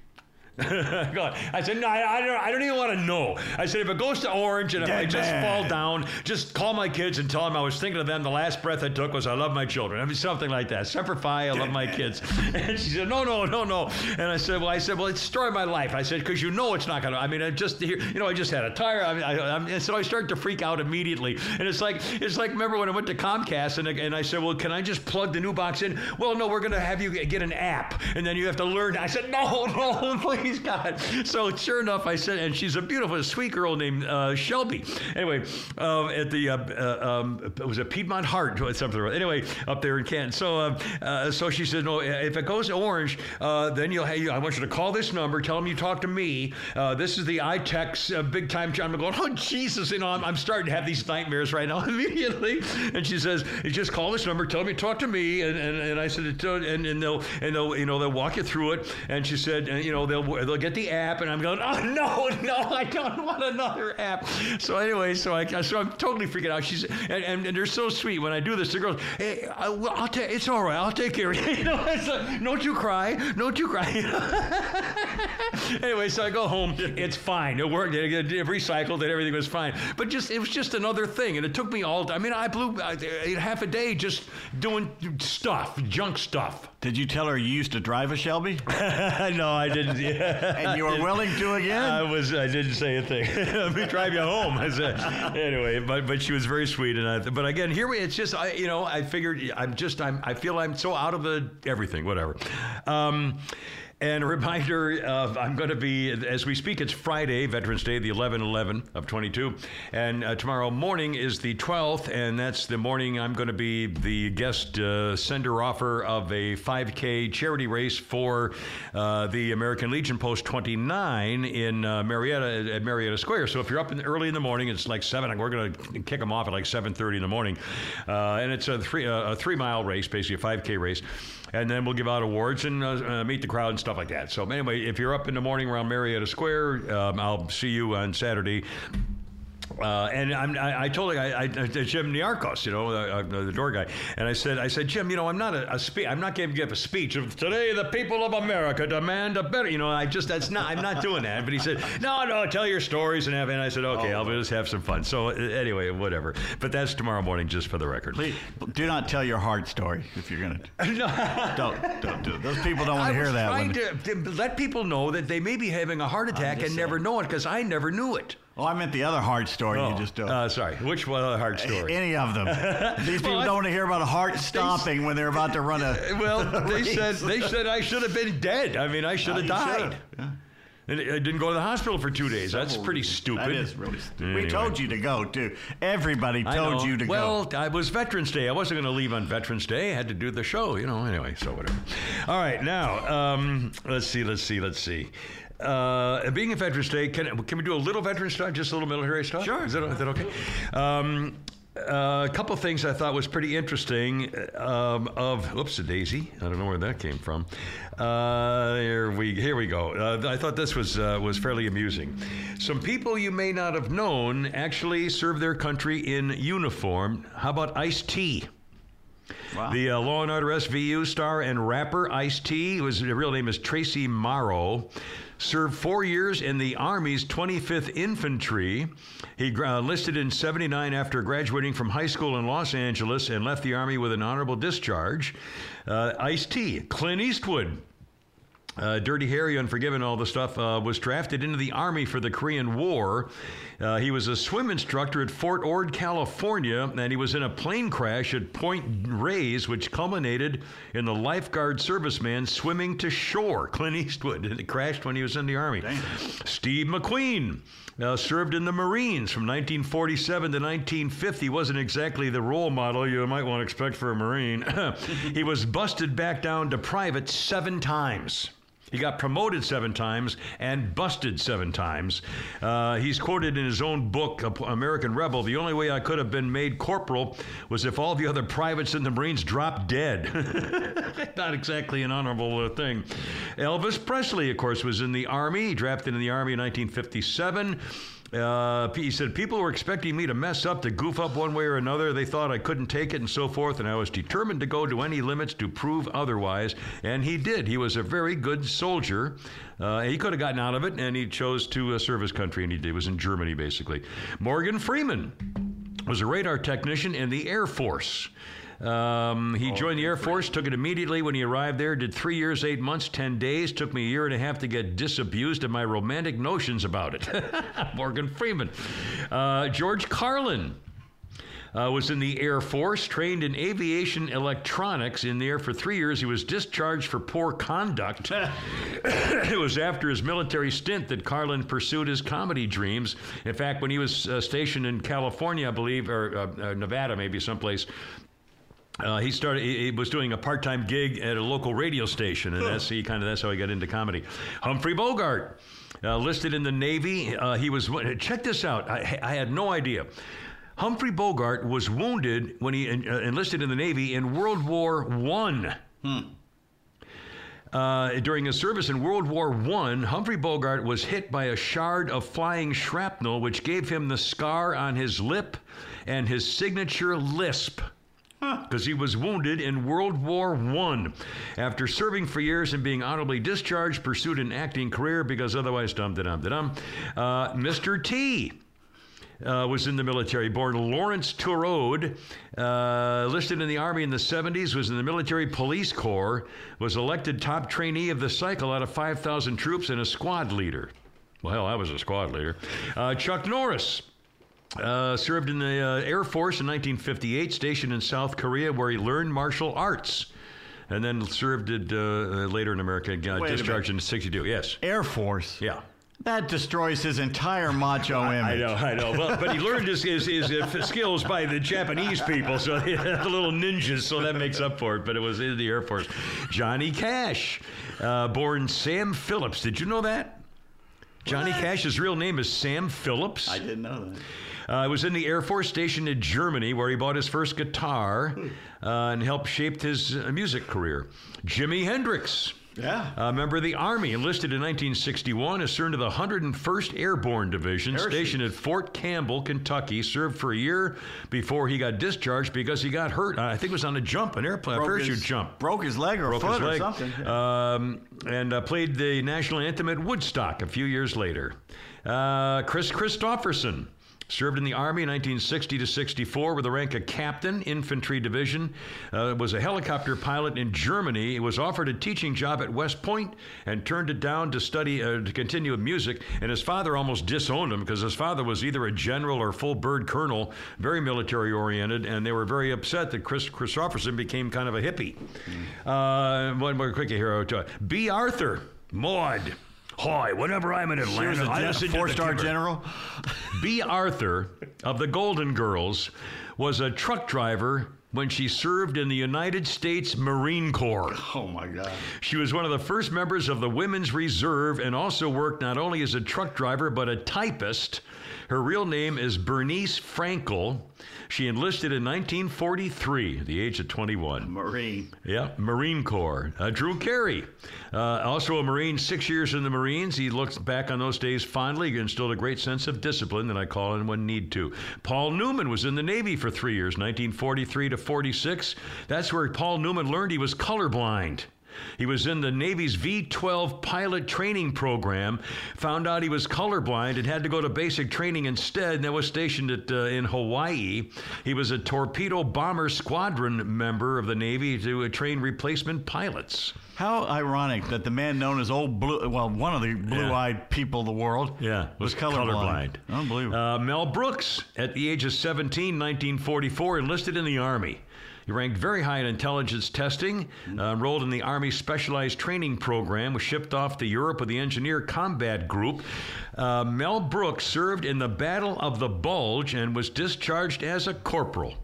(laughs) God. I said, no, I, I, don't, I don't even want to know. I said, if it goes to orange and if I Dead just man. fall down, just call my kids and tell them I was thinking of them. The last breath I took was, I love my children. I mean, something like that. Semper Fi, I love my kids. (laughs) And she said, no, no, no, no. And I said, well, I said, well, it's the story of my life. I said, because you know it's not going to, I mean, I just, here, you know, I just had a tire. I mean, I, I, and so I started to freak out immediately. And it's like, it's like, remember when I went to Comcast and, and I said, well, can I just plug the new box in? Well, no, we're going to have you get an app and then you have to learn. I said, no, (laughs) no, please, So sure enough, I said, and she's a beautiful, sweet girl named uh, Shelby. Anyway, um, at the, uh, uh, um, it was a Piedmont Heart, something. Anyway, up there in Canton. So, uh, uh, so she said, no, if it goes orange, uh, then you'll, hey, I want you to call this number, tell them you talk to me. This is the iTex big time. I'm going, oh, Jesus, you know, I'm, I'm starting to have these nightmares right now (laughs) immediately. And she says, just call this number, tell them you talk to me. And, and, and I said, and, and they'll, and they'll, you know, they'll walk you through it. And she said, and, you know, they'll, they'll get the app. And I'm going, oh, no, no, I don't want another app. So anyway, so I, so I'm totally freaking out. She's, and, and, and they're so sweet. When I do this, the girls, hey, I, well, I'll take, it's all right. I'll take care of (laughs) you. know, it's like, don't you cry. Don't you cry. (laughs) anyway, so I go home. It's fine. It worked. It, it, it recycled and everything was fine. But just, it was just another thing. And it took me all, I mean, I blew uh, half a day just doing stuff, junk stuff. Did you tell her you used to drive a Shelby? (laughs) no, I didn't. (laughs) And you were willing to again? I was. I didn't say a thing. (laughs) Let me drive you home. I said. Anyway, but but she was very sweet, and I. But again, here we. It's just I. You know, I figured I'm just. I'm. I feel I'm so out of the everything. Whatever. Um, And a reminder of I'm going to be, as we speak, it's Friday, Veterans Day, the 11 11 of 22. And uh, tomorrow morning is the 12th, and that's the morning I'm going to be the guest uh, sender offer of a 5K charity race for uh, the American Legion Post 29 in uh, Marietta at Marietta Square. So if you're up in, early in the morning, it's like 7, we're going to kick them off at like 7.30 in the morning. Uh, and it's a three, a three mile race, basically a 5K race. And then we'll give out awards and uh, uh, meet the crowd and stuff like that. So anyway, if you're up in the morning around Marietta Square, um, I'll see you on Saturday. Uh, and I'm, I, I told I, I, Jim Niarchos, you know, uh, uh, the door guy, and I said, I said, Jim, you know, I'm not a, a spe- I'm not going to give a speech of today. The people of America demand a better, you know. I just that's not. I'm not doing that. But he said, No, no, tell your stories and have. And I said, Okay, Oh. I'll just have some fun. So uh, anyway, whatever. But that's tomorrow morning, just for the record. Please do not tell your hard story if you're going (laughs) to. No. Don't don't do it. Those people don't want to hear that. trying When, to, to let people know that they may be having a heart attack and just never know it because I never knew it. Oh, I meant the other hard story you just told. Uh, sorry. Which one? Uh, hard story. Any of them. (laughs) These people I- don't want to hear about a heart stopping when they're about to run a. (laughs) Well, (laughs) they race. said they said I should have been dead. I mean, I should have you died. Yeah. And I didn't go to the hospital for two days. That's pretty reasons. stupid. That is really stupid. Anyway. We told you to go too. Everybody told you to go. well, it was Veterans Day. I wasn't going to leave on Veterans Day. I had to do the show, you know. Anyway, so whatever. All right, now um, let's see, let's see, let's see. Uh, being a Veterans Day, can can we do a little veteran stuff, just a little military stuff? Sure. Is that, is that okay? Um, uh, a couple things I thought was pretty interesting. Um, of oops, a daisy. I don't know where that came from. Uh, here we here we go. Uh, I thought this was uh, was fairly amusing. Some people you may not have known actually serve their country in uniform. How about Ice T? Wow. The uh, Law and Order SVU star and rapper Ice T, whose real name is Tracy Marrow, served four years in the Army's 25th Infantry. He enlisted in 79 after graduating from high school in Los Angeles and left the Army with an honorable discharge. Uh, Ice T, Clint Eastwood, uh, Dirty Harry, Unforgiven, all the stuff, uh, was drafted into the Army for the Korean War. Uh, he was a swim instructor at Fort Ord, California, and he was in a plane crash at Point Reyes, which culminated in the lifeguard serviceman swimming to shore, (laughs) Clint Eastwood. And it crashed when he was in the Army. Steve McQueen. Uh, served in the Marines from 1947 to 1950. Wasn't exactly the role model you might want to expect for a Marine. (laughs) he was busted back down to private seven times. He got promoted seven times and busted seven times. Uh, he's quoted in his own book, American Rebel The only way I could have been made corporal was if all the other privates in the Marines dropped dead. (laughs) Not exactly an honorable uh, thing. Elvis Presley, of course, was in the Army. He drafted in the Army in 1957. Uh, he said, People were expecting me to mess up, to goof up one way or another. They thought I couldn't take it and so forth, and I was determined to go to any limits to prove otherwise. And he did. He was a very good soldier. Uh, he could have gotten out of it, and he chose to uh, serve his country, and he did. He was in Germany, basically. Morgan Freeman was a radar technician in the Air Force. Um, he joined the Air Force, took it immediately when he arrived there, did three years, eight months, 10 days. Took me a year and a half to get disabused of my romantic notions about it. (laughs) Morgan Freeman. Uh, George Carlin. Uh, was in the Air Force, trained in aviation electronics. In there for three years, he was discharged for poor conduct. (coughs) it was after his military stint that Carlin pursued his comedy dreams. In fact, when he was uh, stationed in California, I believe, or uh, uh, Nevada, maybe someplace, uh, he started. He, he was doing a part-time gig at a local radio station, and that's he kind of that's how he got into comedy. Humphrey Bogart, uh, listed in the Navy. Uh, he was. Check this out. I, I had no idea. Humphrey Bogart was wounded when he en- uh, enlisted in the Navy in World War One. Uh, during his service in World War I, Humphrey Bogart was hit by a shard of flying shrapnel, which gave him the scar on his lip and his signature lisp. (laughs) Because he was wounded in World War I. After serving for years and being honorably discharged, pursued an acting career because otherwise, dum da dum da dum. Uh, Mr. T uh, was in the military. Born Lawrence Tureaud, uh, listed in the Army in the 70s, was in the Military Police Corps, was elected top trainee of the cycle out of 5,000 troops and a squad leader. Well, I was a squad leader. Uh, Chuck Norris. Uh, served in the uh, Air Force in 1958, stationed in South Korea, where he learned martial arts. and then served it uh, uh, later in America. Got Wait discharged in '62. Yes. Air Force. Yeah. That destroys his entire macho (laughs) image. I know, I know. Well, but he (laughs) learned his, his, his uh, skills by the Japanese people, so (laughs) the little ninjas, so that makes up for it. But it was in the Air Force. Johnny Cash, uh, born Sam Phillips. Did you know that? Johnny Cash's real name is Sam Phillips. I didn't know that. Uh, was in the Air Force Station in Germany, where he bought his first guitar uh, and helped shape his uh, music career. Jimi Hendrix. Yeah. A member of the Army, enlisted in 1961, assigned to the 101st Airborne Division, Parachute. stationed at Fort Campbell, Kentucky. Served for a year before he got discharged because he got hurt. I think it was on a jump, an airplane, a parachute his, jump. Broke his leg or Broke foot leg. or something. Um, and uh, played the national anthem at Woodstock a few years later. Uh, Kris Kristofferson. Served in the Army 1960 to 64 with the rank of captain, infantry division. Uh, was a helicopter pilot in Germany. He was offered a teaching job at West Point and turned it down to study uh, to continue with music. And his father almost disowned him because his father was either a general or full bird colonel, very military oriented, and they were very upset that Kris Kristofferson became kind of a hippie. Uh, one more quick here. uh, Bea Arthur Maude. Hi, whenever I'm in Atlanta, a I listen to four-star general. (laughs) Bea Arthur of the Golden Girls was a truck driver when she served in the United States Marine Corps. (laughs) Oh my God. She was one of the first members of the Women's Reserve and also worked not only as a truck driver but a typist. Her real name is Bernice Frankel. She enlisted in 1943 at the age of 21. Marine. Yeah, Marine Corps. Uh, Drew Carey, uh, also a Marine, six years in the Marines. He looks back on those days fondly. He instilled a great sense of discipline that I call in when need to. Paul Newman was in the Navy for three years, 1943 to 46. That's where Paul Newman learned he was colorblind. He was in the Navy's V 12 pilot training program, found out he was colorblind and had to go to basic training instead, and that was stationed at, uh, in Hawaii. He was a torpedo bomber squadron member of the Navy to uh, train replacement pilots. How ironic that the man known as Old Blue, well, one of the blue-eyed people of the world, Yeah, was, colorblind. Unbelievable. Uh, Mel Brooks, at the age of 17, 1944, enlisted in the Army. He ranked very high in intelligence testing, uh, enrolled in the Army Specialized Training Program, was shipped off to Europe with the Engineer Combat Group. Uh, Mel Brooks served in the Battle of the Bulge and was discharged as a corporal.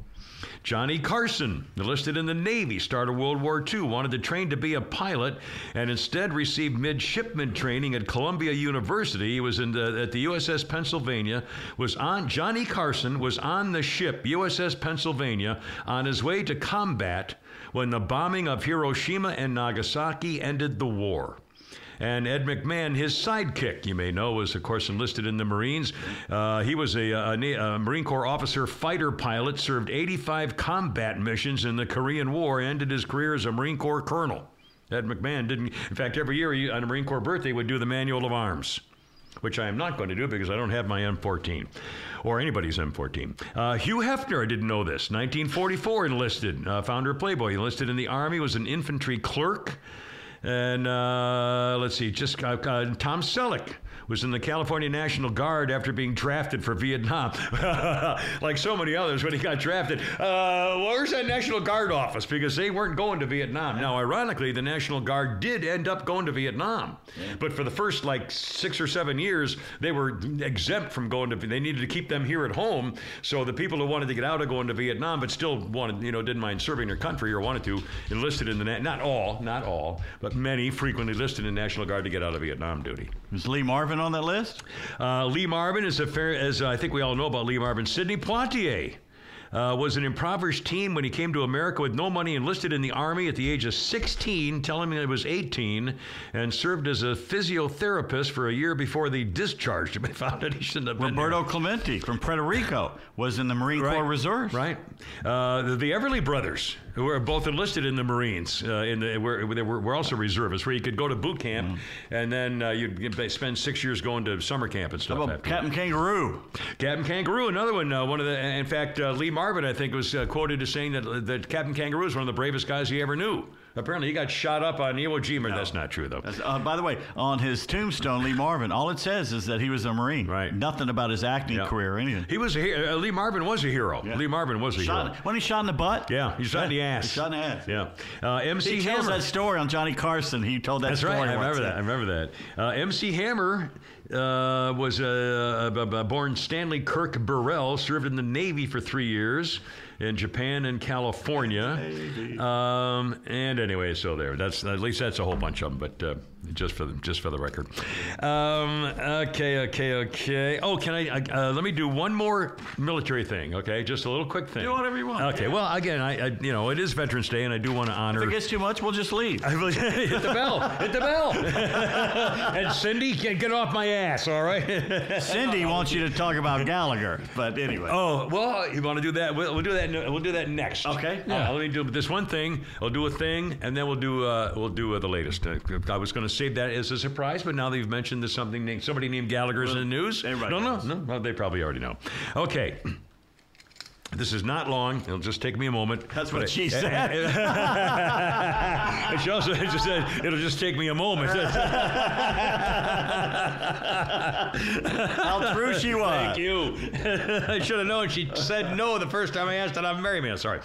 Johnny Carson, enlisted in the Navy, started World War II, wanted to train to be a pilot, and instead received midshipman training at Columbia University. He was in the, at the USS Pennsylvania. Was on Johnny Carson was on the ship USS Pennsylvania on his way to combat when the bombing of Hiroshima and Nagasaki ended the war. And Ed McMahon, his sidekick, you may know, was of course enlisted in the Marines. Uh, he was a, a, a Marine Corps officer fighter pilot, served 85 combat missions in the Korean War, ended his career as a Marine Corps colonel. Ed McMahon didn't. In fact, every year he, on a Marine Corps birthday, would do the Manual of Arms. Which I am not going to do because I don't have my M14 or anybody's M14. Uh, Hugh Hefner, I didn't know this. 1944 enlisted, uh, founder of Playboy. Enlisted in the Army, was an infantry clerk. And uh, let's see, just uh, Tom Selleck was in the California National Guard after being drafted for Vietnam. (laughs) like so many others, when he got drafted, uh, where's that National Guard office? Because they weren't going to Vietnam. Now, ironically, the National Guard did end up going to Vietnam, but for the first like six or seven years, they were exempt from going to. They needed to keep them here at home. So the people who wanted to get out of going to Vietnam, but still wanted, you know, didn't mind serving their country or wanted to, enlisted in the na- not all, not all, but many frequently enlisted in the National Guard to get out of Vietnam duty. was Lee Marvin on that list? Uh, Lee Marvin is a fair, as I think we all know about Lee Marvin. Sidney Poitier uh, was an impoverished teen when he came to America with no money, enlisted in the army at the age of 16, telling me he was 18, and served as a physiotherapist for a year before they discharged him. (laughs) They found that he shouldn't have been there. Roberto Clemente from Puerto Rico was in the Marine Right. Corps Reserves. Right. Uh, the, the Everly brothers, who were both enlisted in the Marines, uh, in the, were, they were, were also reservists, where you could go to boot camp and then uh, you'd spend six years going to summer camp and stuff. How about Captain Kangaroo? Captain Kangaroo, another one. Uh, one of the, in fact, uh, Lee Marvin, I think, was uh, quoted as saying that that Captain Kangaroo is one of the bravest guys he ever knew. Apparently, he got shot up on Iwo Jima. That's not true, though. That's- Uh, by the way, on his tombstone, Lee Marvin, all it says is that he was a Marine. Right. Nothing about his acting Yeah. career or anything. He was a uh, Lee Marvin was a hero. Yeah. Lee Marvin was a Shot, hero. when he shot in the butt? Yeah, he shot in the ass. He shot in the ass. Yeah. Uh, MC He tells Hammer. that story on Johnny Carson. He told that That's story. right. I remember that. I remember that. Uh, MC Hammer uh, was uh, b- b- born Stanley Kirk Burrell, served in the Navy for three years in Japan and California. Um, and anyway, so there. That's at least that's a whole bunch of them, but uh, just for the just for the record. Um, okay, okay, okay. Oh, can I? Uh, let me do one more military thing. Okay, just a little quick thing. Do whatever you want. Okay. Well, again, I, I you know it is Veterans Day, and I do want to honor. If it gets too much, we'll just leave. I will- (laughs) hit the bell. Hit the bell. (laughs) and Cindy, get, get off my ass, all right? (laughs) Cindy wants you to talk about Gallagher, but anyway. oh, well, you want to do that? We'll, we'll do that. We'll do that next. Okay. Yeah. let me do this one thing. I'll do a thing, and then we'll do uh, we'll do uh, the latest. Uh, I was going to save that as a surprise, but now that you've mentioned there's something named somebody named Gallagher's in the news. no, no, no. Well, they probably already know. Okay. This is not long. It'll just take me a moment. That's what But- she (laughs) said. And she also just said, it'll just take me a moment. How true she was. Thank you. I should have known. She said no the first time I asked her to marry me. I'm sorry.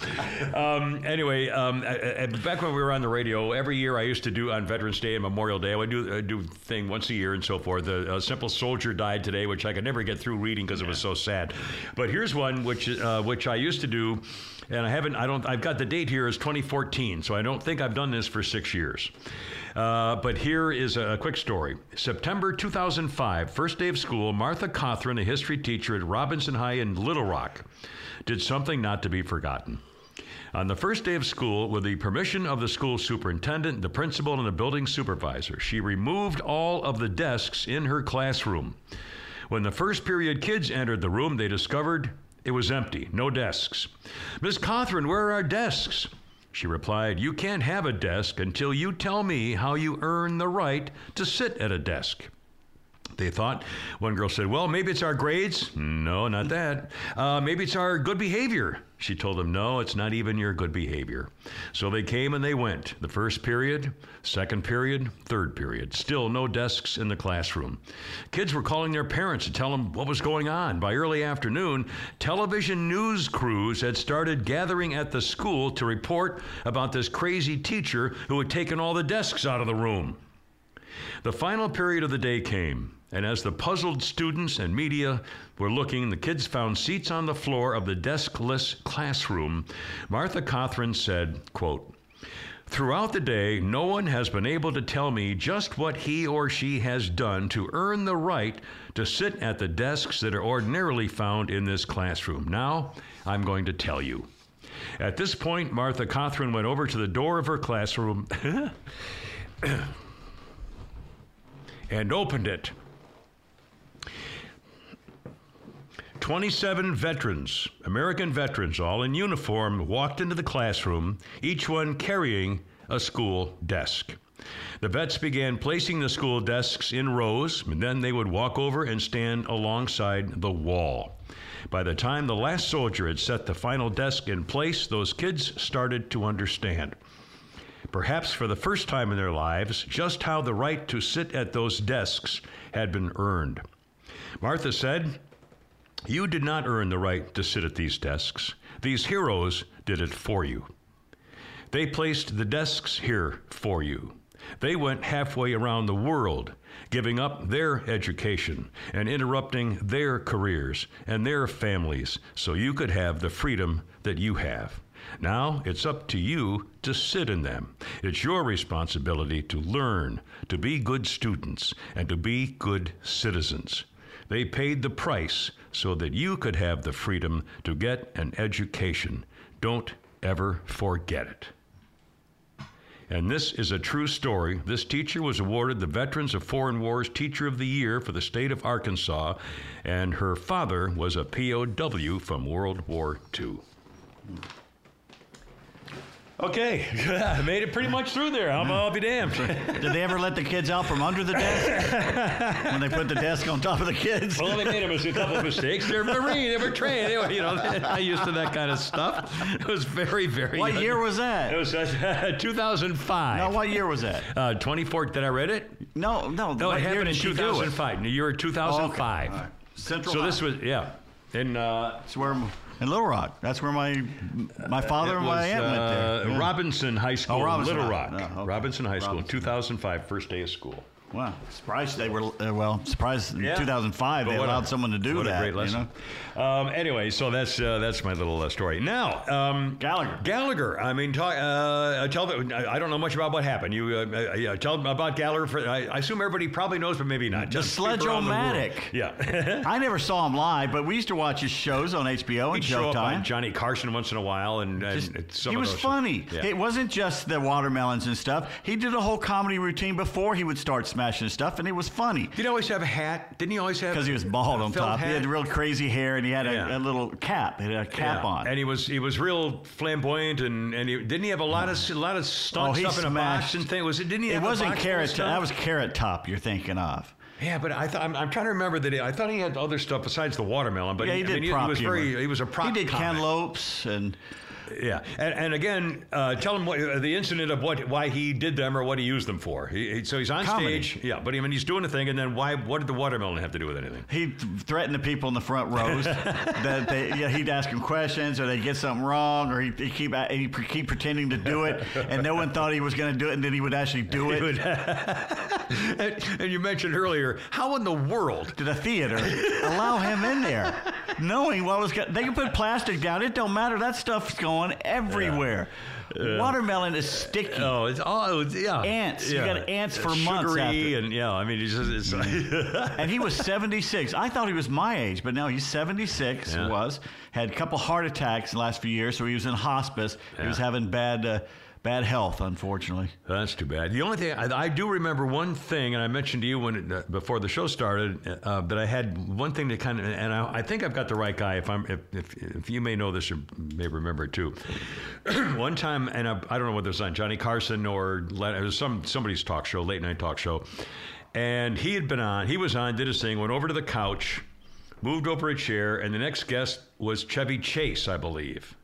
Um, anyway, um, uh, uh, back when we were on the radio, every year I used to do on Veterans Day and Memorial Day, I would do a do thing once a year and so forth. The uh, Simple Soldier died today, which I could never get through reading because it was so sad. But here's one which uh, which I used to do, and I haven't. I don't. I've got the date here as 2014, so I don't think I've done this for six years. Uh, but here is a, a quick story. September 2005, first day of school, Martha Cothran, a history teacher at Robinson High in Little Rock, did something not to be forgotten. On the first day of school, with the permission of the school superintendent, the principal, and the building supervisor, she removed all of the desks in her classroom. When the first period kids entered the room, they discovered it was empty, no desks. Miss Cothran, where are our desks? She replied, You can't have a desk until you tell me how you earn the right to sit at a desk. They thought. One girl said, Well, maybe it's our grades. No, not that. Uh, maybe it's our good behavior. She told them, No, it's not even your good behavior. So they came and they went. The first period, second period, third period. Still no desks in the classroom. Kids were calling their parents to tell them what was going on. By early afternoon, television news crews had started gathering at the school to report about this crazy teacher who had taken all the desks out of the room. The final period of the day came, and as the puzzled students and media were looking, the kids found seats on the floor of the deskless classroom. Martha Cothran said, quote, Throughout the day, no one has been able to tell me just what he or she has done to earn the right to sit at the desks that are ordinarily found in this classroom. Now, I'm going to tell you. At this point, Martha Cothran went over to the door of her classroom (laughs) and opened it. 27 veterans, American veterans, all in uniform, walked into the classroom, each one carrying a school desk. The vets began placing the school desks in rows, and then they would walk over and stand alongside the wall. By the time the last soldier had set the final desk in place, those kids started to understand perhaps for the first time in their lives, just how the right to sit at those desks had been earned. Martha said, You did not earn the right to sit at these desks. These heroes did it for you. They placed the desks here for you. They went halfway around the world, giving up their education and interrupting their careers and their families so you could have the freedom that you have. Now it's up to you to sit in them. It's your responsibility to learn, to be good students, and to be good citizens. They paid the price so that you could have the freedom to get an education. Don't ever forget it. And this is a true story. This teacher was awarded the Veterans of Foreign Wars Teacher of the Year for the state of Arkansas, and her father was a POW from World War II. Okay, I (laughs) made it pretty much through there. I'm, I'll be damned. (laughs) Did they ever let the kids out from under the desk when they put the desk on top of the kids? Well, they made a, mis- a couple of mistakes. They're Marine. They were trained. They were, you know, (laughs) I used to that kind of stuff. It was very, very. What year was that? It was uh, 2005. No, what year was that? Uh, 24. Did I read it? No, no. No, what it year happened in did she do it? 2005. In the year Oh, okay. 2005. Central. So this was yeah. And uh, That's where in Little Rock. That's where my my father it and my aunt went uh, there. Yeah. Robinson High School, Oh, Robinson Little. Rock. Oh, okay. Robinson High School, Robinson. 2005, first day of school. Wow, surprised they were uh, well. Surprised in Yeah. 2005 they But what allowed a- someone to do what that. A great you lesson. know? Um, anyway, so that's uh, that's my little uh, story. Now, um, Gallagher. Gallagher. I mean, talk, uh, tell. The, I don't know much about what happened. You uh, uh, tell about Gallagher. For, I, I assume everybody probably knows, but maybe not. The Just the Sledge-O-Matic. world. Yeah. I (laughs) never saw him live, but we used to watch his shows on HBO and He'd show up on Showtime. Johnny Carson once in a while, and, and Just- he was funny. Yeah. It wasn't just the watermelons and stuff. He did a whole comedy routine before he would start smashing stuff, and it was funny Did he always have a hat? Didn't he always have? because he was bald on top. He had real crazy hair, and he had a, Yeah. a little cap. He had a cap Yeah. on. and he was he was real flamboyant, and and he, didn't he have a lot of a lot of stunt Oh, stuff in a box and thing? Was it? Didn't he? it a wasn't carrot. stuff? That was carrot top. You're thinking of. Yeah, but I I'm, I'm trying to remember that. He, I thought he had other stuff besides the watermelon. But Yeah, he I did mean, prop he was humor. very. He was a prop. He did comic. cantaloupes and Yeah, and, and again, uh, tell him what, uh, the incident of what why he did them or what he used them for. He, he- so he's on Comedy. stage. Yeah, but I mean he's doing a thing, and then why? What did the watermelon have to do with anything? he threatened the people in the front rows (laughs) that they, yeah, he'd ask him questions or they'd get something wrong or he'd, he'd keep he'd keep pretending to do it and no one thought he was going to do it and then he would actually do it. (laughs) and, and you mentioned earlier, how in the world? did a theater, allow him in there, knowing what was. They can put plastic down; it don't matter. That stuff's going everywhere. Watermelon is sticky. Oh, it's all it's, yeah. Ants. You got ants for months Sugary after. and yeah. I mean, it's just it's like, (laughs) and he was 76. I thought he was my age, but now he's 76. Yeah. Was had a couple heart attacks the last few years, so he was in hospice. He was having bad, uh, bad health, unfortunately. That's too bad. The only thing I, I do remember one thing, and I mentioned to you when it, uh, before the show started uh, that I had one thing to kind of, and I, I think I've got the right guy. If I'm, if, if, if you may know this or may remember it too. (clears throat) one time, and I, I don't know whether was on Johnny Carson or it was some somebody's talk show, late night talk show, and he had been on. He was on, did his thing, went over to the couch, moved over a chair, and the next guest was Chevy Chase, I believe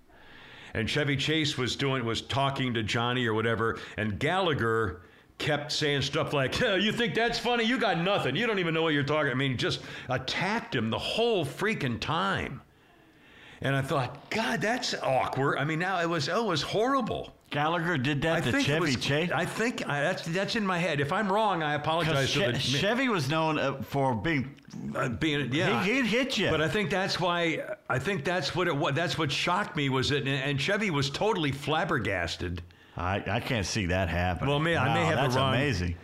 and Chevy Chase was doing was talking to Johnny or whatever, and Gallagher kept saying stuff like, "Yeah, "You think that's funny? You got nothing. You don't even know what you're talking." I mean, just attacked him the whole freaking time. And I thought, God, that's awkward. I mean, now it was oh, it was horrible. Gallagher did that I to think Chevy was, Chase. I think I, that's that's in my head. If I'm wrong, I apologize. The, Chevy was known uh, for being. uh, being yeah, He, he'd hit you. But I think that's why I think that's what it was. That's what shocked me was it, and Chevy was totally flabbergasted. I, I can't see that happening. Well, may- I may Wow, have the that's wrong- amazing.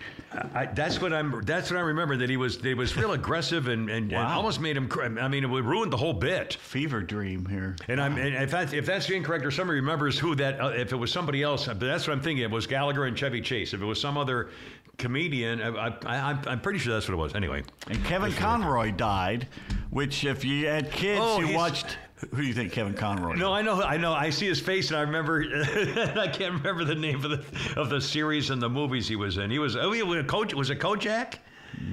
I, that's what I'm. That's what I remember. That he was. He was real aggressive and, and, and almost made him. I mean, it ruined the whole bit. Fever dream here. And I'm. And if that's if that's incorrect, or somebody remembers who that. Uh, if it was somebody else, but that's what I'm thinking. It was Gallagher and Chevy Chase. If it was some other comedian, I, I, I, I'm- I'm pretty sure that's what it was. Anyway, And Kevin Conroy died, which if you had kids Oh, who watched, who do you think Kevin Conroy? no, I know. I know. I see his face, and I remember. (laughs) I can't remember the name of the of the series and the movies he was in. He was. Oh, he was a coach. Was it Kojak?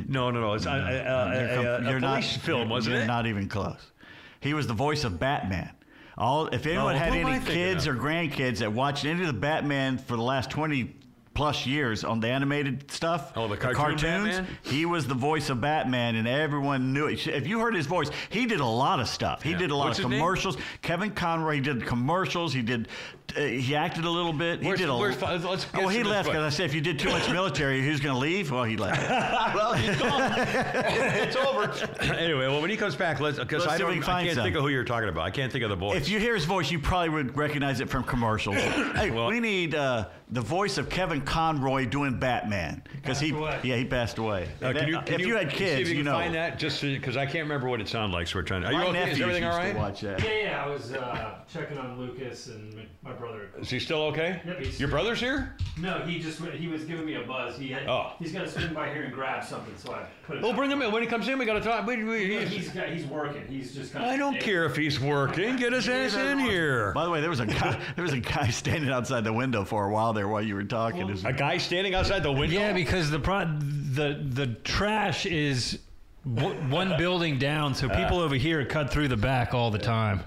No, no, no. It's uh, uh, uh, a, a, a police film, wasn't you're it? not even close. He was the voice of Batman. All if anyone Oh, had I any kids or grandkids that watched any of the Batman for the last twenty plus years on the animated stuff, Oh, the cartoon cartoons, Batman? he was the voice of Batman, and everyone knew it. If you heard his voice, he did a lot of stuff. He Yeah. did a lot What's of his name? commercials. Kevin Conroy he did commercials. He did. Uh, he acted a little bit. He Where's- did a. where's- let's oh, he left because I said if you did too much (laughs) military, who's going to leave? Well, he left. (laughs) well, he's gone. (laughs) it's over. anyway, well, when he comes back, let's because I see if we don't. can I find can't some. think of who you're talking about. I can't think of the voice. If you hear his voice, you probably would recognize it from commercials. hey, Well- we need uh, the voice of Kevin Conroy doing Batman because he, away. yeah, he passed away. Uh, can you, if can you, had see kids, if you, you, can know. find that just because I can't remember what it sounded like. So we're trying. to... Are My you okay? Is everything all used to right? watch that. Yeah, yeah. I was uh, checking on Lucas and my brother brother. Is he still okay? Yep, he's- Your brother's here? No, he just he was giving me a buzz. He had, Oh. he's gonna swing by here and grab something, so I put it. We'll out. bring him in. When he comes in, we got to talk. We, we, Yeah, he's- he's got, he's working. He's just kind I don't care if he's working. Get his ass in here. By the way, there was a guy. (laughs) There was a guy standing outside the window for a while there while you were talking. It was- A guy standing outside the window. Yeah, because the pro- the the trash is one building down, so people uh. over here cut through the back all the time.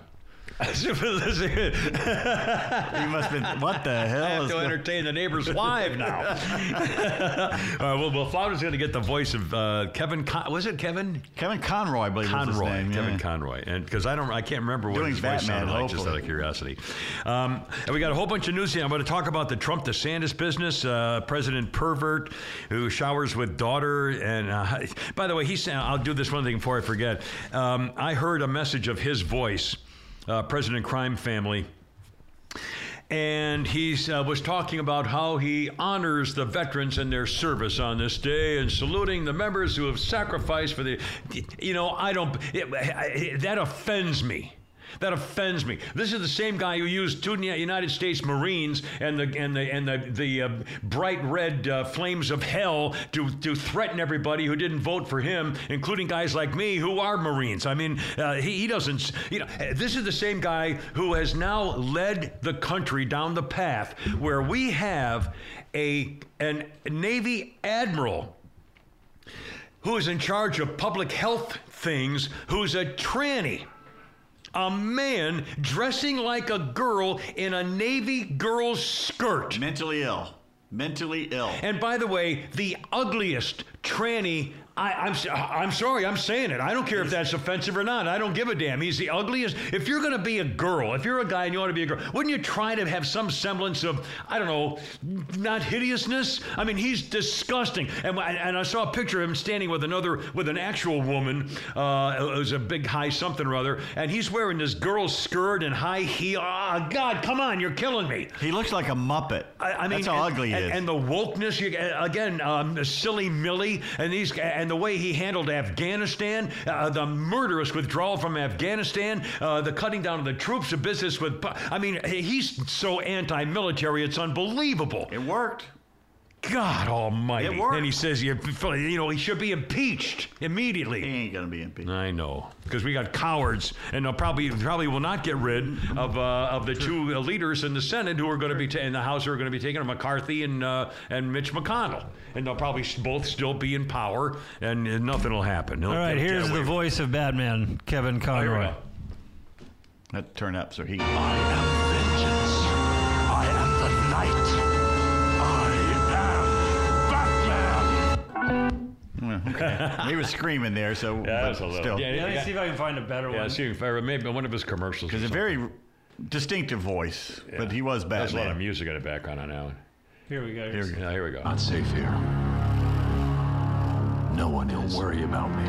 You must have been. What the I hell have is to going- entertain the neighbor's wife now. (laughs) All right, well, well, Flower's going to get the voice of uh, Kevin. Con- was it Kevin Kevin Conroy? I believe was his Conroy? name. Kevin yeah. Conroy, and because I don't, I can't remember what Doing his voice Batman, sounded like, just out of curiosity. Um, and we got a whole bunch of news here. I'm going to talk about the Trump DeSantis business. Uh, President pervert who showers with daughter, and uh, (laughs) by the way, he said, I'll do this one thing before I forget. Um, I heard a message of his voice, uh, President Crime Family. And he uh, was talking about how he honors the veterans and their service on this day and saluting the members who have sacrificed for the you know i don't it, it, that offends me that offends me. This is the same guy who used two United States Marines and the and the and the, the uh, bright red uh, flames of hell to to threaten everybody who didn't vote for him, including guys like me who are Marines. I mean, uh, he, he doesn't. You know, this is the same guy who has now led the country down the path where we have a an Navy admiral who is in charge of public health things, who's a tranny a man dressing like a girl in a Navy girl's skirt. Mentally ill. Mentally ill. And by the way, the ugliest tranny. I, I'm s- I'm sorry, I'm saying it. I don't care if that's offensive or not. I don't give a damn. He's the ugliest. If you're going to be a girl, if you're a guy and you want to be a girl, wouldn't you try to have some semblance of I don't know, not hideousness? I mean, he's disgusting. And I- and I saw a picture of him standing with another with an actual woman. Uh, it was a big high something or other, and he's wearing this girl's skirt and high heel. Ah, God, come on, you're killing me. he looks like a muppet. I, I mean, that's how and, ugly he and, is. and the wokeness. You, again, um, the silly Millie, and these, and the way he handled Afghanistan, uh, the murderous withdrawal from Afghanistan, uh, the cutting down of the troops, the business with. I mean, he's so anti-military, it's unbelievable. it worked. God Almighty! It worked. And he says, you, you know, he should be impeached immediately. He ain't gonna be impeached. I know, because we got cowards, and they'll probably probably will not get rid of uh, of the two uh, leaders in the Senate who are going to be ta- in the House who are going to be taking McCarthy and uh, and Mitch McConnell, and they'll probably both still be in power, and, and nothing will happen. They'll- All right, here's the voice of Batman, Kevin Oh, here we Conroy. go. That turn up so he. I am vengeance. I am the night. (laughs) Okay. (laughs) he was screaming there, so Yeah, but a still. Yeah, Yeah, let me see if I can find a better yeah, one. see if I maybe one of his commercials. Because It's a very distinctive voice, but he was bad. There's a lot of music in the background on that one. Here we go. Here we go. Yeah, here we go. Not safe here. No one Don't worry about me.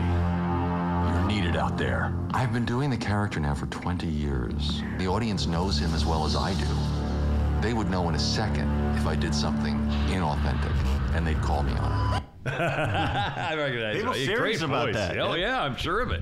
You're needed out there. I've been doing the character now for 20 years. The audience knows him as well as I do. They would know in a second if I did something inauthentic, and they'd call me on it. I recognize People it. He's serious great about voice. that. Oh yeah, I'm sure of it.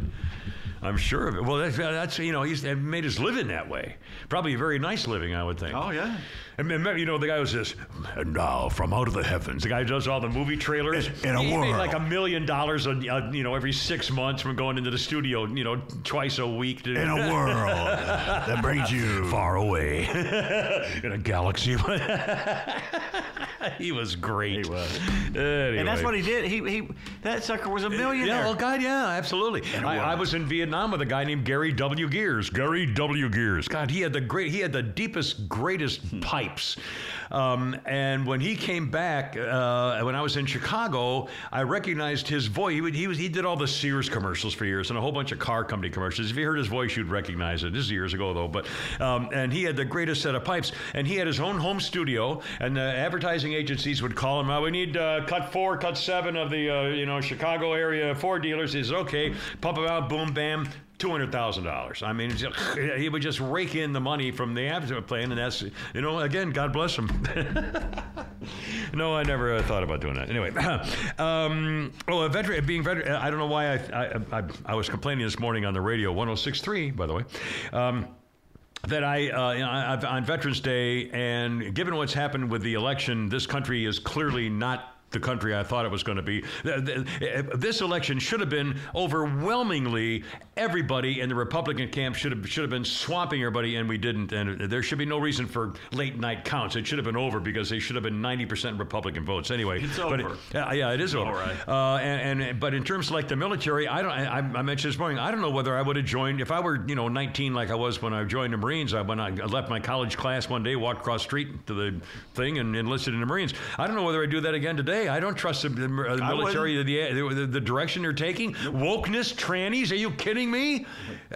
I'm sure of it. Well, that's, that's you know he's made his living that way. Probably a very nice living, I would think. Oh yeah. And remember, you know, the guy was this, and now from out of the heavens. The guy does all the movie trailers. In- in a he made world. like a million dollars, a, a, uh, you know, every six months from going into the studio, you know, twice a week. To, In (laughs) a world that brings you (laughs) far away (laughs) in a galaxy. he was great. He was. Anyway. And that's what he did. He he that sucker was a millionaire. Yeah, well, God, yeah, absolutely. I, I was in Vietnam with a guy named Gary W. Gears. Gary W. Gears. God, he had the great, he had the deepest, greatest hmm. Pipes. Um, and when he came back, uh, when I was in Chicago, I recognized his voice. He, would, he was he did all the Sears commercials for years and a whole bunch of car company commercials. If you heard his voice, you'd recognize it. This is years ago though, but um, and he had the greatest set of pipes. And he had his own home studio, and the advertising agencies would call him. Oh, we need uh, cut four, cut seven of the uh, you know Chicago area Ford dealers. He says, okay, pump them out, boom, bam. Two hundred thousand dollars. I mean, just- he would just rake in the money from the advertising plan, and that's you know, again, God bless him. (laughs) no, I never uh, thought about doing that. Anyway, (clears throat) um, oh, a veteran, being veteran. I don't know why I, I I I was complaining this morning on the radio, one zero six three, by the way. Um, that I, uh, on Veterans Day, and given what's happened with the election, this country is clearly not the country I thought it was going to be. Th- This election should have been overwhelmingly everybody in the Republican camp should have should have been swamping everybody, and we didn't. And there should be no reason for late night counts. It should have been over because they should have been ninety percent Republican votes anyway. It's but over. It, yeah, yeah, it is over. All right. Uh, and, and but in terms of like the military, I don't. I, I mentioned this morning. I don't know whether I would have joined if I were you know 19 like I was when I joined the Marines. I when I left my college class one day, walked across the street to the thing and enlisted in the Marines. I don't know whether I do that again today. I don't trust the, the military, the, the, the, direction they're taking. Wokeness, trannies. Are you kidding me?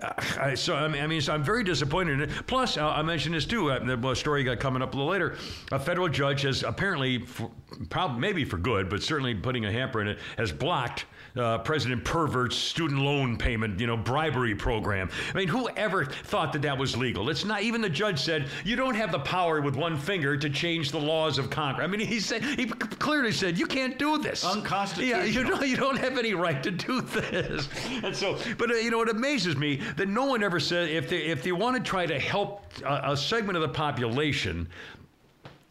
Uh, I- so I mean, so I'm very disappointed. in it. Plus, uh, I mentioned this too. Uh, the story got coming up a little later. A federal judge has apparently, for, probably maybe for good, but certainly putting a hamper in it, has blocked uh, President Pervert's student loan payment, you know, bribery program. I mean, who ever thought that that was legal? It's not. Even the judge said you don't have the power with one finger to change the laws of Congress. I mean, he said he clearly said you can't do this. Unconstitutional. Yeah, you know, you don't have any right to do this. (laughs) And so, but uh, you know, it amazes me that no one ever said if they if they want to try to help a, a segment of the population.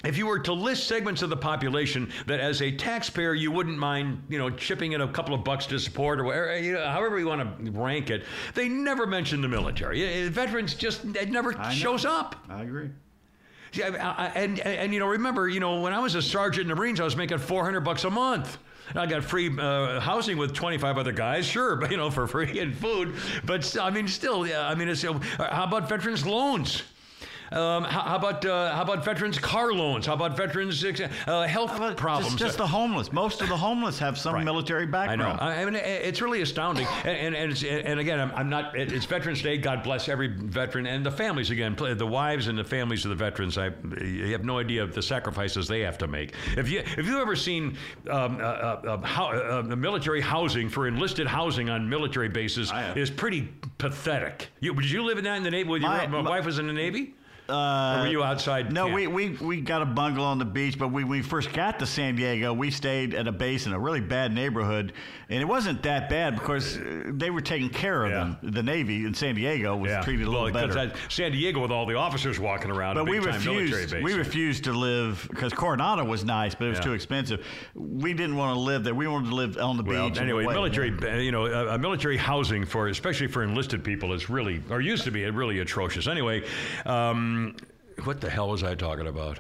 If you were to list segments of the population that, as a taxpayer, you wouldn't mind, you know, chipping in a couple of bucks to support, or whatever, you know, however you want to rank it, they never mention the military. Veterans just it never I know. shows up. I agree. And and you know, remember, you know, when I was a sergeant in the Marines, I was making 400 bucks a month. And I got free uh, housing with 25 other guys, sure, but you know, for free and food. But I mean, still, yeah, I mean, it's, uh, how about veterans loans? Um, how, how about uh, how about veterans car loans? How about veterans uh, health But problems? Just, just the homeless. Most of the homeless have some Right. military I background. know. I mean, it's really astounding. And and and, and again, I'm, I'm not. It's Veterans Day. God bless every veteran and the families. Again, the wives and the families of the veterans. I you have no idea of the sacrifices they have to make. If you if you ever seen um, uh, uh, uh, how, uh, the military housing for enlisted housing on military bases I is pretty pathetic. You, did you live in that in the Navy? With your, my, my- wife was in the Navy. Uh, were you outside? No, camp? we, we, we got a bungalow on the beach, but we, when we first got to San Diego, we stayed at a base in a really bad neighborhood. And it wasn't that bad because uh, they were taking care of Yeah. them. The Navy in San Diego was treated a little well, better. that- San Diego with all the officers walking around. But we refused. base. We refused to live because Coronado was nice, but it was Yeah. too expensive. We didn't want to live there. We wanted to live on the Well, beach. anyway, military, uh, you know, uh, military housing for, especially for enlisted people, is really, or used to be, really atrocious. Anyway, um, Um, what the hell was I talking about?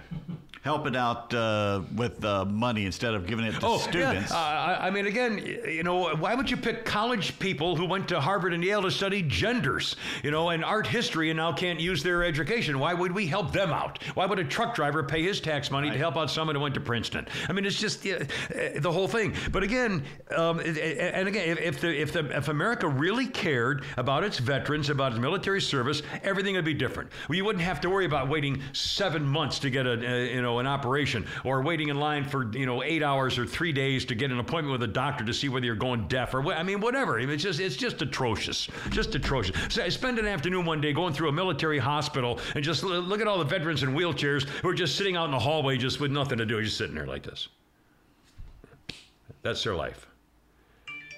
Help it out uh, with uh, money instead of giving it to students. Oh, Yeah. Uh, I I mean, again, you know, why would you pick college people who went to Harvard and Yale to study genders, you know, and art history and now can't use their education? Why would we help them out? Why would a truck driver pay his tax money to help out someone who went to Princeton? I mean, it's just uh, the whole thing. But again, um, it- it- and again, if, if, the, if, the, if America really cared about its veterans, about its military service, everything would be different. Well, you wouldn't have to worry about waiting seven months to get a, uh, you know, an operation or waiting in line for, you know, eight hours or three days to get an appointment with a doctor to see whether you're going deaf or. I mean, whatever. It's just, it's just atrocious. Just atrocious. So I spent an afternoon one day going through a military hospital and just look at all the veterans in wheelchairs who are just sitting out in the hallway just with nothing to do, just sitting there like this. That's their life.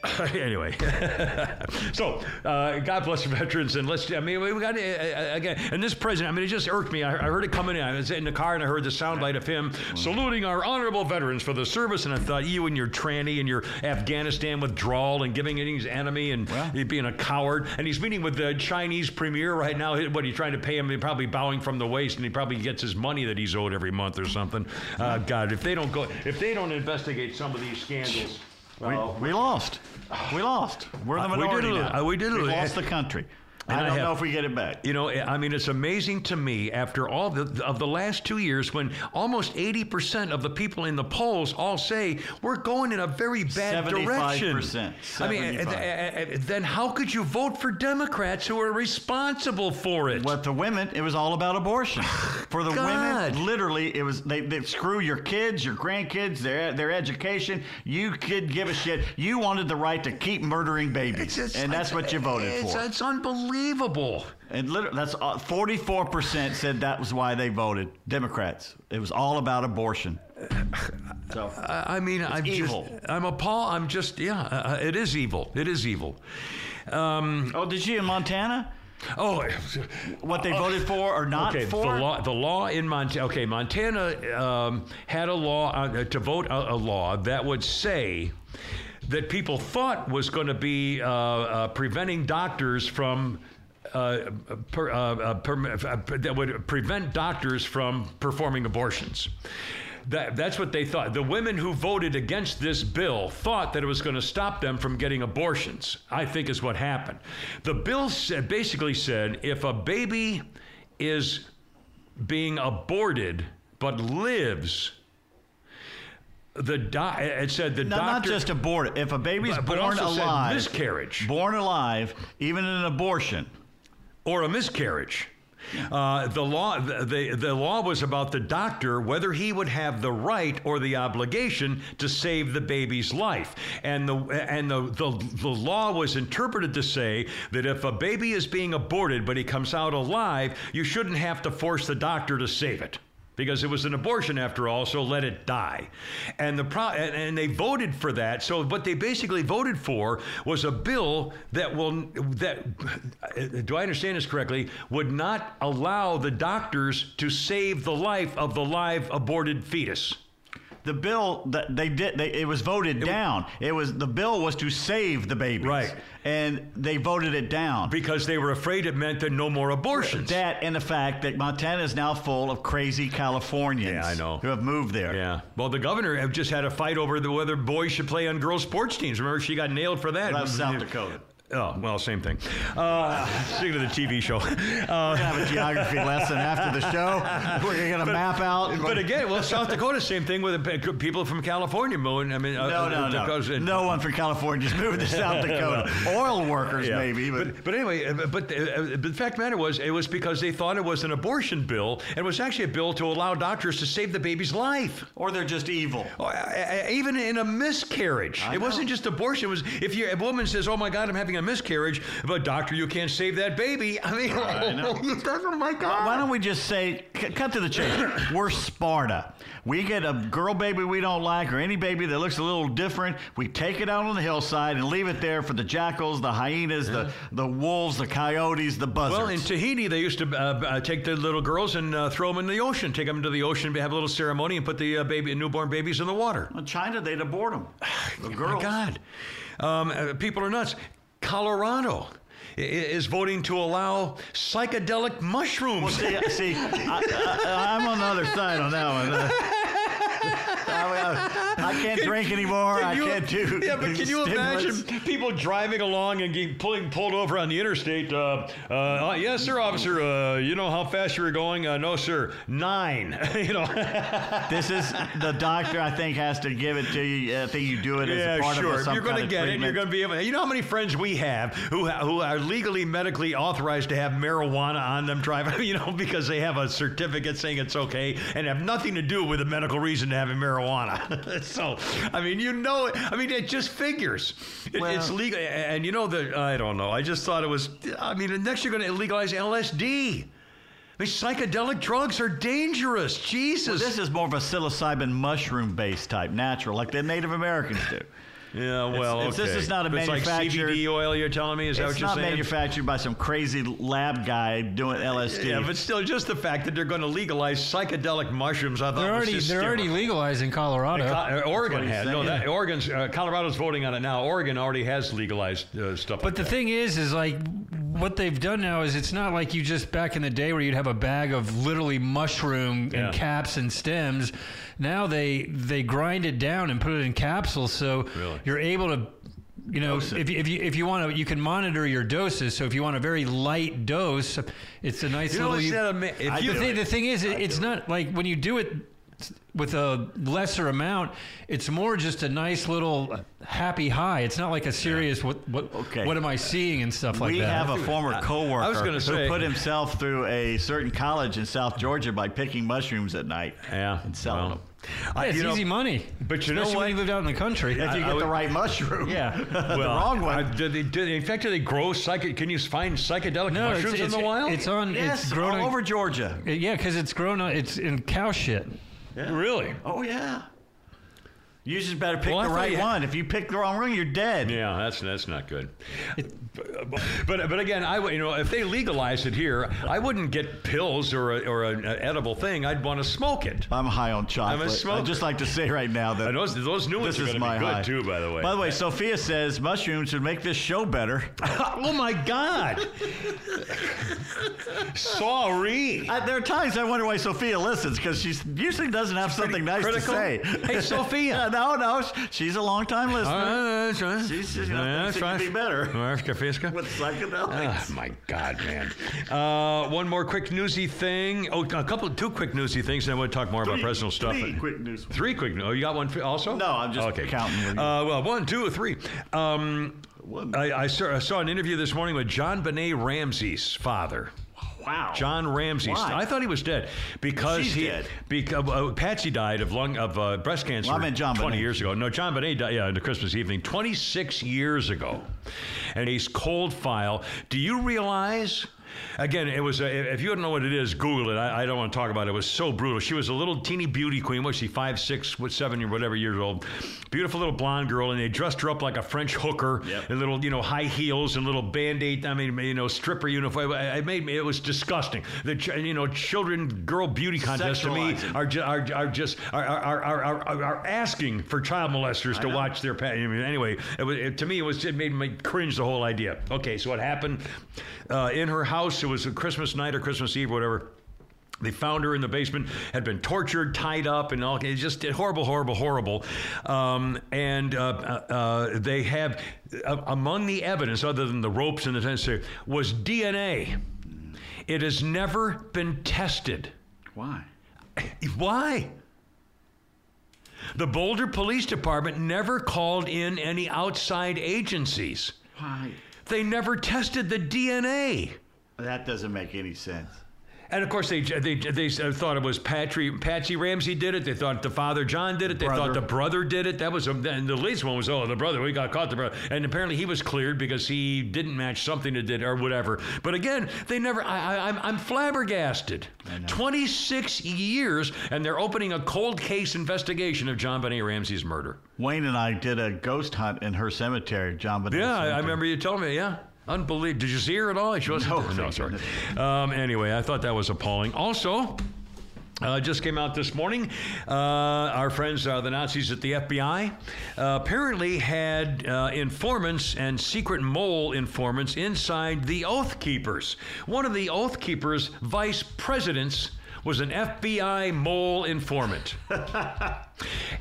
(laughs) anyway, (laughs) so uh, God bless the veterans, and let's. I mean, we got uh, uh, again, and this president. I mean, it just irked me. I, I heard it coming in. I was in the car and I heard the soundbite of him saluting our honorable veterans for the service, and I thought, you and your tranny and your Afghanistan withdrawal and giving it his enemy and you being a coward, and he's meeting with the Chinese premier right now. What are you trying to pay him? He's probably bowing from the waist, and he probably gets his money that he's owed every month or something. Uh, God, if they don't go, if they don't investigate some of these scandals. We, we lost. We lost. We're the Uh, we did minority now. Uh, we did lose. lost the country. And I I don't have- know if we get it back. You know, I mean, it's amazing to me after all the, of the last two years when almost 80% of the people in the polls all say we're going in a very bad 75%. direction. I mean, uh, 75. uh, uh, then how could you vote for Democrats who are responsible for it? But the women, it was all about abortion. (sighs) For the women, literally, it was they, they screw your kids, your grandkids, their their education. You could give a shit. You wanted the right to keep murdering babies, It's- and that's what you voted it's, for. It's unbelievable. And literally, that's forty-four percent said that was why they voted Democrats. It was all about abortion. (laughs) So I I mean, I'm evil. just, I'm appalled. I'm just, yeah, uh, it is evil. It is evil. Um, Oh, did you in Montana? Oh, What they voted for or not okay. for? The law, the law in Montana. Okay, Montana um, had a law uh, to vote a, a law that would say that people thought was going to be uh, uh, preventing doctors from. Uh, per, uh, uh, per, uh, that would prevent doctors from performing abortions. That, that's what they thought. The women who voted against this bill thought that it was going to stop them from getting abortions, I think is what happened. The bill said, basically said if a baby is being aborted but lives, the doc, it said the no, doctor. not just aborted. If a baby's But- but born said alive, miscarriage. born alive, even an abortion, or a miscarriage. Uh, the law, the, the the law was about the doctor whether he would have the right or the obligation to save the baby's life, and the and the, the the law was interpreted to say that if a baby is being aborted but he comes out alive, you shouldn't have to force the doctor to save it. Because it was an abortion after all, so let it die, and the pro- and, and they voted for that. So what they basically voted for was a bill that will that do I understand this correctly would not allow the doctors to save the life of the live aborted fetus. The bill that they did, they, it was voted down. It was the bill was to save the babies, Right. And they voted it down. because they were afraid it meant that no more abortions. That and the fact that Montana is now full of crazy Californians. Yeah, I know. Who have moved there. yeah. Well, the governor have just had a fight over the, whether boys should play on girls' sports teams. Remember, she got nailed for that. That South Dakota. Oh, well, same thing. Uh, speaking of the TV show. Uh, We're have a geography (laughs) lesson after the show. We're gonna map out. but again, well, South Dakota, same thing with people from California moving. I mean, uh, no, no, no. Dakotas no one from California is moving to (laughs) South Dakota. Oil workers, Yeah. maybe, but, but, but anyway, uh, but, uh, but the fact of the matter was, it was because they thought it was an abortion bill, and it was actually a bill to allow doctors to save the baby's life. or they're just evil. Uh, uh, Even in a miscarriage, I it wasn't just abortion. It was if you, a woman says, "Oh my God, I'm having a miscarriage," but doctor, you can't save that baby. I mean, I (laughs) know. oh my God. Why don't we just say, c- cut to the chase? We're Sparta. We get a girl baby we don't like or any baby that looks a little different. We take it out on the hillside and leave it there for the jackals, the hyenas, the, the wolves, the coyotes, the buzzards. Well, in Tahiti, they used to uh, uh, take the little girls and uh, throw them in the ocean, take them to the ocean, have a little ceremony, and put the uh, baby, newborn babies in the water. In China, they'd abort them. (sighs) The Oh girls. my God, um, uh, people are nuts. Colorado is voting to allow psychedelic mushrooms. See, see I, I'm on the other side on that one. (laughs) Uh, I, I can't drink anymore. I you- can't do. Yeah, but can you stimulants. imagine people driving along and getting pulling pulled over on the interstate? Uh, uh, yes, sir, officer. Uh, you know how fast you were going? Uh, no, sir. Nine. (laughs) you know. (laughs) This is the doctor. I think has to give it to you. I think you do it as a part sure. of a, some you're going to get it. You're going to be able. You know how many friends we have who who are legally, medically authorized to have marijuana on them driving. (laughs) You know, because they have a certificate saying it's okay and have nothing to do with a medical reason to having marijuana. (laughs) so, I mean, you know, it- I mean, it just figures. It, Well- it's legal, and you know that I don't know. I just thought it was. I mean, next you're going to legalize LSD. I mean, psychedelic drugs are dangerous. Jesus. This is more of a psilocybin mushroom based type, natural, like the Native Americans do. Yeah, well, it's- okay. this is not a It's like manufactured- CBD oil. You're telling me? Is that It's what you're not saying? manufactured by some crazy lab guy doing LSD. Yeah, but still, just the fact that they're going to legalize psychedelic mushrooms, I thought They're already they're already hysterical. legalized in Colorado. Co- uh, Oregon he's has no. saying. That Oregon's uh, Colorado's voting on it now. Oregon already has legalized uh, stuff. But like the that. thing is, is like what they've done now is it's not like you just back in the day where you'd have a bag of literally mushroom Yeah. and caps and stems. Now they they grind it down and put it in capsules, so Really? you're able to. You know, if you, if you if you want to, you can monitor your doses. So if you want a very light dose, it's a nice You know, little. it's not a if you- the, thing, the thing is, it, it's not like when you do it with a lesser amount, it's more just a nice little happy high. It's not like a serious what what Okay. what am I seeing and stuff like we that. We have a former coworker I was gonna say- who put himself through a certain college in South Georgia by picking mushrooms at night yeah, and selling well, them. Yeah, it's you know, easy money. but you know Especially what? when you lived out in the country. If you I get would- the right mushroom. Yeah. (laughs) the wrong one. uh, do they, do they, in fact, do they grow psych? Can you find psychedelic no, it's, mushrooms it's, in the wild? it's on. yes, it's grown all over Georgia. Yeah, because it's grown. on It's in cow shit. Really. Oh yeah. You just better pick Well, the right you one. If you pick the wrong one, you're dead. Yeah, that's that's not good. But but again, I you know if they legalized it here, I wouldn't get pills or a, or an edible thing. I'd want to smoke it. I'm high on chocolate. smoker. I'd just like to say right now that those those new ones are is going to my be good high. too. By the way. By the way, Sophia says mushrooms would make this show better. (laughs) oh my God! Sorry. I, there are times I wonder why Sophia listens because she usually doesn't have something nice critical. to say. Hey, (laughs) Sophia. no, no, she's a long time listener. Uh, that's right. She's just, you know, Yeah, thinks it could be better. Fisca. With psychedelics. Oh my God, man! Uh, one more quick newsy thing. Oh, a couple, two quick newsy things, and I want to talk more about personal stuff. three quick news. Three quick. Oh, you got one also? No, I'm just okay. counting. Uh, well, one, two, three. Um, One. I, I, saw, I saw an interview this morning with JonBenét Ramsey's father. Wow. John Ramsey. Why? I thought he was dead because She's he dead. because uh, Patsy died of lung of uh, breast cancer. Well, I meant John 20 Benet. years ago. No, JonBenét died yeah, on the Christmas evening 26 years ago. And he's cold file. Do you realize? Again, it was. A, if you don't know what it is, Google it. I, I don't want to talk about it. It was so brutal. She was a little teeny beauty queen. Was she five, six, what, seven, or whatever years old? Beautiful little blonde girl, and they dressed her up like a French hooker, Yep. and little, you know, high heels and little band-aid. I mean, you know, stripper uniform. I, I made me. It was disgusting. The ch- you know, children girl beauty contests to me are ju- are, are just are, are, are, are, are, asking for child molesters to know. watch their pa- I mean, anyway it was, it, to me it was it made me cringe the whole idea okay so what happened uh, in her house it was a christmas night or christmas eve whatever they found her in the basement, had been tortured, tied up, and all. It's just horrible, horrible, horrible. Um, and uh, uh, uh, they have, uh, among the evidence, other than the ropes and the things, was DNA. It has never been tested. Why? Why? The Boulder Police Department never called in any outside agencies. Why? They never tested the DNA. That doesn't make any sense. And of course, they they they thought it was Patsy Patsy Ramsey did it. They thought the father John did it. They Brother. thought the brother did it. That was and the latest one was oh the brother we got caught the brother and apparently he was cleared because he didn't match something that did or whatever. But again, they never. I, I, I'm I'm flabbergasted. Twenty six years and they're opening a cold case investigation of JonBenét Ramsey's murder. Wayne and I did a ghost hunt in her cemetery, John. Benet's Yeah, I, I remember you telling me. Yeah. Unbelievable. Did you see her at all? She wasn't. No, no sorry. Um, anyway, I thought that was appalling. Also, uh, just came out this morning. Uh, our friends, uh, the Nazis at the FBI, uh, apparently had uh, informants and secret mole informants inside the Oath Keepers. One of the Oath Keepers' vice presidents was an FBI mole informant. (laughs)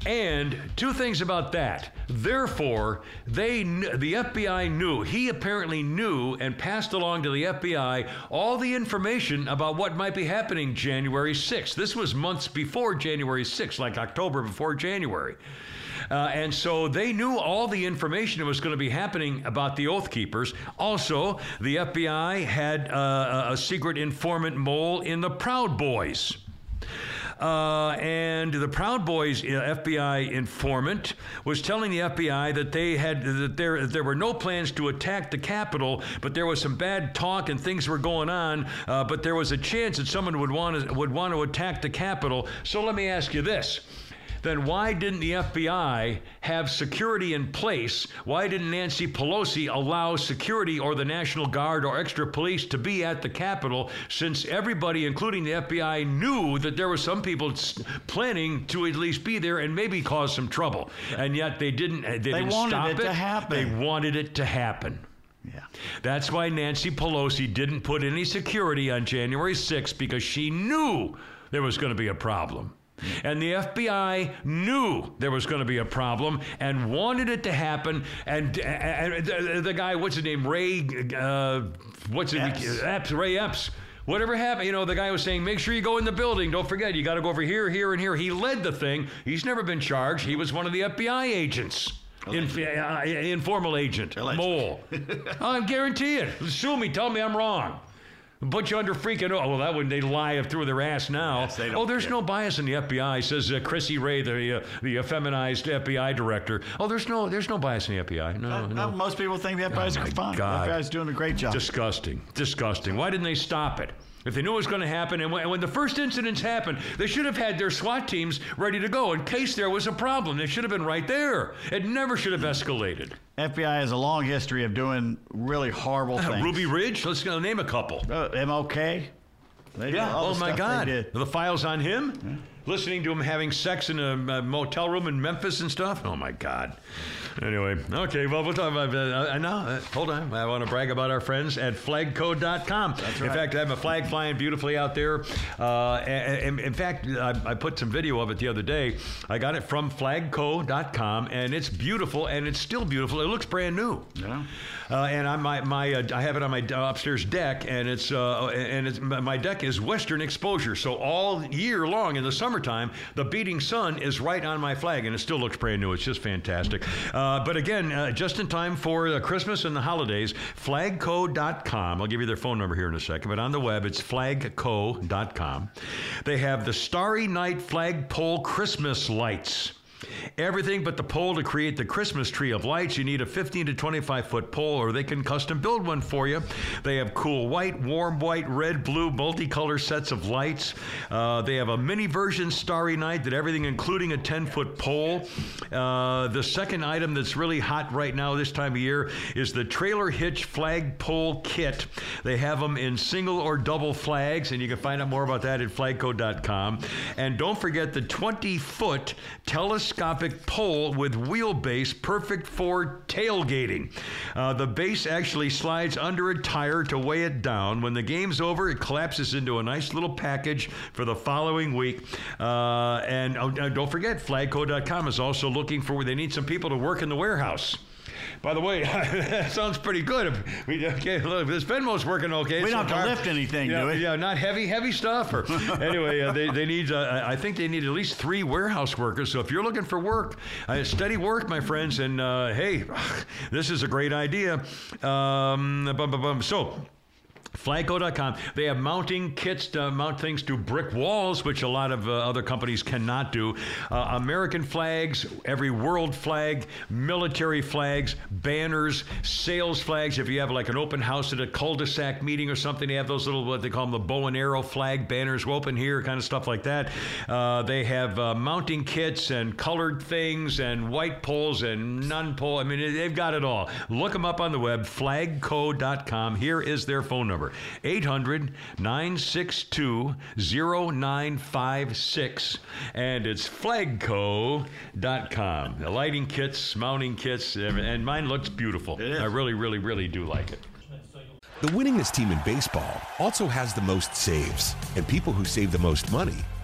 And two things about that. Therefore, they kn- the FBI knew. He apparently knew and passed along to the FBI all the information about what might be happening January 6th. This was months before January 6th, like October before January. Uh, and so they knew all the information that was going to be happening about the Oath Keepers. Also, the FBI had uh, a- secret informant mole in the Proud Boys. Uh, and the Proud Boys uh, FBI informant was telling the FBI that they had that there there were no plans to attack the Capitol, but there was some bad talk and things were going on. Uh, but there was a chance that someone would want to would want to attack the Capitol. So let me ask you this. Then why didn't the FBI have security in place? Why didn't Nancy Pelosi allow security or the National Guard or extra police to be at the Capitol since everybody, including the FBI, knew that there were some people planning to at least be there and maybe cause some trouble? And yet they didn't, they didn't wanted stop it to happen. They wanted it to happen. Yeah. That's why Nancy Pelosi didn't put any security on January 6th because she knew there was going to be a problem. And the FBI knew there was going to be a problem and wanted it to happen. And, and the, the guy, what's his name? Ray, uh, what's it? Epps. Epps, Ray Epps. Whatever happened, you know, the guy was saying, make sure you go in the building. Don't forget, you got to go over here, here, and here. He led the thing. He's never been charged. He was one of the FBI agents. In, uh, informal agent, mole. (laughs) I guarantee it. Sue me. Tell me I'm wrong. Put you under freaking. Oh, well, that would they lie through their ass now. Yes, oh, there's care. no bias in the FBI, says uh, Chrissy Wray, the uh, the effeminized FBI director. Oh, there's no there's no bias in the FBI. No, Uh, no. most people think the FBI's Oh, fine. God. The FBI's doing a great job. Disgusting. Disgusting. Why didn't they stop it? If they knew it was going to happen, and when, the first incidents happened, they should have had their SWAT teams ready to go in case there was a problem. They should have been right there. It never should have escalated. FBI has a long history of doing really horrible things. Ruby Ridge, let's go name a couple. Uh, MLK. They all Oh my God. The files on him? Listening to him having sex in a, a motel room in Memphis and stuff? Oh my God. Anyway, okay, well, we'll talk about uh, I know. Uh, hold on. I want to brag about our friends at flagco.com. That's right. In fact, I have a flag flying beautifully out there. Uh, and, and- in fact, I, I put some video of it the other day. I got it from flagco.com, and it's beautiful, and it's still beautiful. It looks brand new. Yeah. Uh, and on my, my uh, I have it on my upstairs deck, and it's uh, and it's my deck is western exposure. So all year long in the summertime, the beating sun is right on my flag, and it still looks brand new. It's just fantastic. Uh, but again, uh, just in time for uh, Christmas and the holidays, flagco.com. I'll give you their phone number here in a second, but on the web it's flagco.com. They have the Starry Night flagpole Christmas lights. Everything but the pole to create the Christmas tree of lights. You need a 15 to 25 foot pole, or they can custom build one for you. They have cool white, warm white, red, blue, multicolor sets of lights. Uh, they have a mini version Starry Night that everything, including a 10 foot pole. Uh, the second item that's really hot right now this time of year is the trailer hitch flag pole kit. They have them in single or double flags, and you can find out more about that at flagco.com. And don't forget the 20 foot telescopic pole with wheelbase, perfect for tailgating. Uh, the base actually slides under a tire to weigh it down. When the game's over, it collapses into a nice little package for the following week. Uh, and oh, uh, don't forget, flagco.com is also looking for, they need some people to work in the warehouse. By the way, (laughs) that sounds pretty good. If we, okay, look, this Venmo's working okay. We so don't have to lift anything, yeah, do we? Yeah, not heavy, heavy stuff. Or (laughs) anyway, uh, they, they need. Uh, I think they need at least three warehouse workers. So if you're looking for work, uh, steady work, my friends, and uh, hey, (laughs) this is a great idea. Um, bum, bum, bum. So. Flagco.com. They have mounting kits to mount things to brick walls, which a lot of uh, other companies cannot do. Uh, American flags, every world flag, military flags, banners, sales flags. If you have like an open house at a cul-de-sac meeting or something, they have those little what they call them the bow and arrow flag banners. We're open here, kind of stuff like that. Uh, they have uh, mounting kits and colored things and white poles and non-pole. I mean, they've got it all. Look them up on the web, flagco.com. Here is their phone number 800 962 0956. And it's flagco.com. The lighting kits, mounting kits, and mine looks beautiful. I really, really, really do like it. The winningest team in baseball also has the most saves, and people who save the most money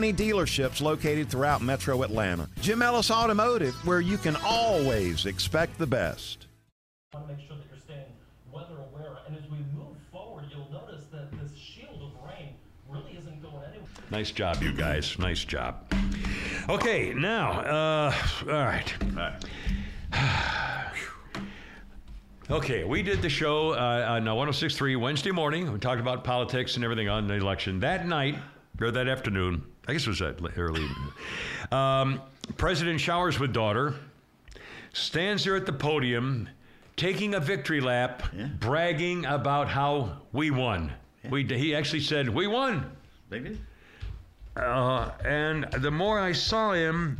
dealerships located throughout metro Atlanta. Jim Ellis Automotive, where you can always expect the best. I want to make sure that you're staying weather aware. And as we move forward, you'll notice that this shield of rain really isn't going anywhere. Nice job, you guys. Nice job. Okay, now, uh, all right. (sighs) Okay, we did the show uh, on 106.3 Wednesday morning. We talked about politics and everything on the election. That night, or that afternoon, I guess it was that early. Um, President showers with daughter, stands there at the podium, taking a victory lap, Yeah. bragging about how we won. We, he actually said, We won. They did. Uh, and the more I saw him,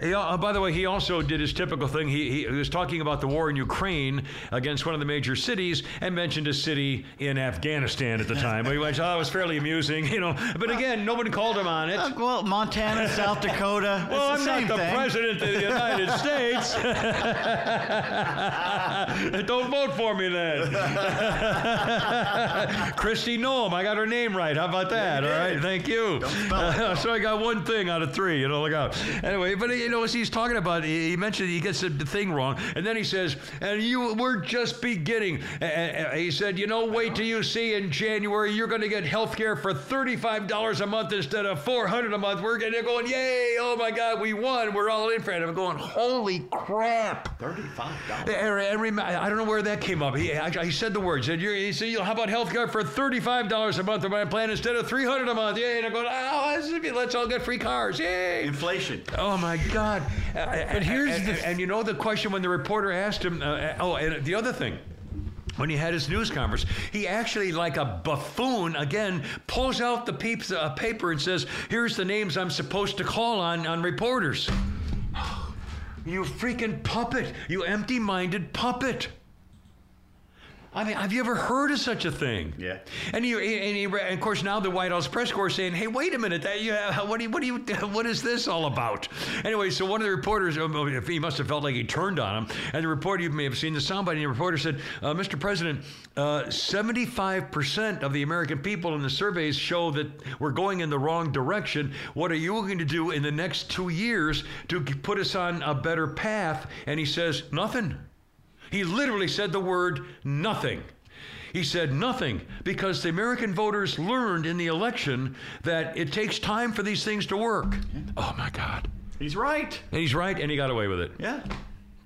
he, uh, by the way, he also did his typical thing. He, he was talking about the war in Ukraine against one of the major cities and mentioned a city in Afghanistan at the time. we went, oh, it was fairly amusing, (laughs) you know. But again, nobody called him on it. Uh, well, Montana, (laughs) South Dakota. Well, I'm not the thing. president of the United (laughs) States. Don't vote for me then. Kristi Noem, I got her name right. How about that? All right, thank you. so I got one thing out of three. You know, look out. Anyway, but you know, as he's talking about, he he mentioned he gets the thing wrong, and then he says, "And you, we're just beginning." And- and he said, "You know, wait till you see in January, you're going to get health care for thirty-five dollars a month instead of four hundred a month." We're they're going, "Yay! Oh my God, we won! We're all in for it." I'm going, "Holy crap!" Thirty-five dollars. I don't know where that came up. He, I, he said the words. Said, You're, he said, "How about health care for thirty-five dollars a month on my plan instead of three hundred a month?" Yay! And I'm going, "Oh, let's all get free cars! Yay!" Inflation. Oh my God! But here's and, the- and, you know the question when the reporter asked him. Uh, oh, and the other thing. When he had his news conference, he actually, like a buffoon, again pulls out the peeps, uh, paper and says, "Here's the names I'm supposed to call on on reporters." (sighs) You freaking puppet! You empty-minded puppet! I mean, have you ever heard of such a thing? Yeah. And you, and, he, and of course, now the White House press corps saying, "Hey, wait a minute! That you, what do you, what do you, (laughs) what is this all about?" Anyway, so one of the reporters, um, he must have felt like he turned on him, and the reporter, you may have seen the soundbite, and the reporter said, uh, "Mr. President, seventy-five percent of the American people in the surveys show that we're going in the wrong direction. What are you going to do in the next two years to put us on a better path?" And he says, "Nothing." He literally said the word nothing. He said nothing because the American voters learned in the election that it takes time for these things to work. Mm-hmm. Oh my God. He's right. And he's right, and he got away with it. Yeah.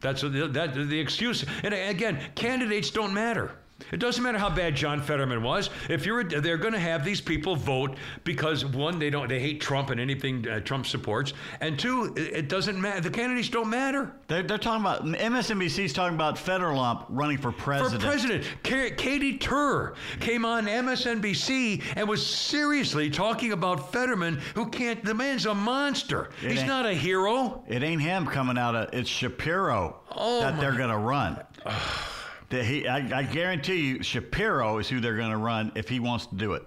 That's the, that, the excuse. And again, candidates don't matter. It doesn't matter how bad John Fetterman was. If you're, they're going to have these people vote because one, they don't, they hate Trump and anything uh, Trump supports, and two, it, it doesn't matter. The candidates don't matter. They're, they're talking about MSNBC MSNBC's talking about Federlump running for president. For president, Ka- Katie Tur came on MSNBC and was seriously talking about Fetterman, who can't. The man's a monster. It He's not a hero. It ain't him coming out of. It's Shapiro Oh, that they're going to run. That he, I, I guarantee you, Shapiro is who they're going to run if he wants to do it.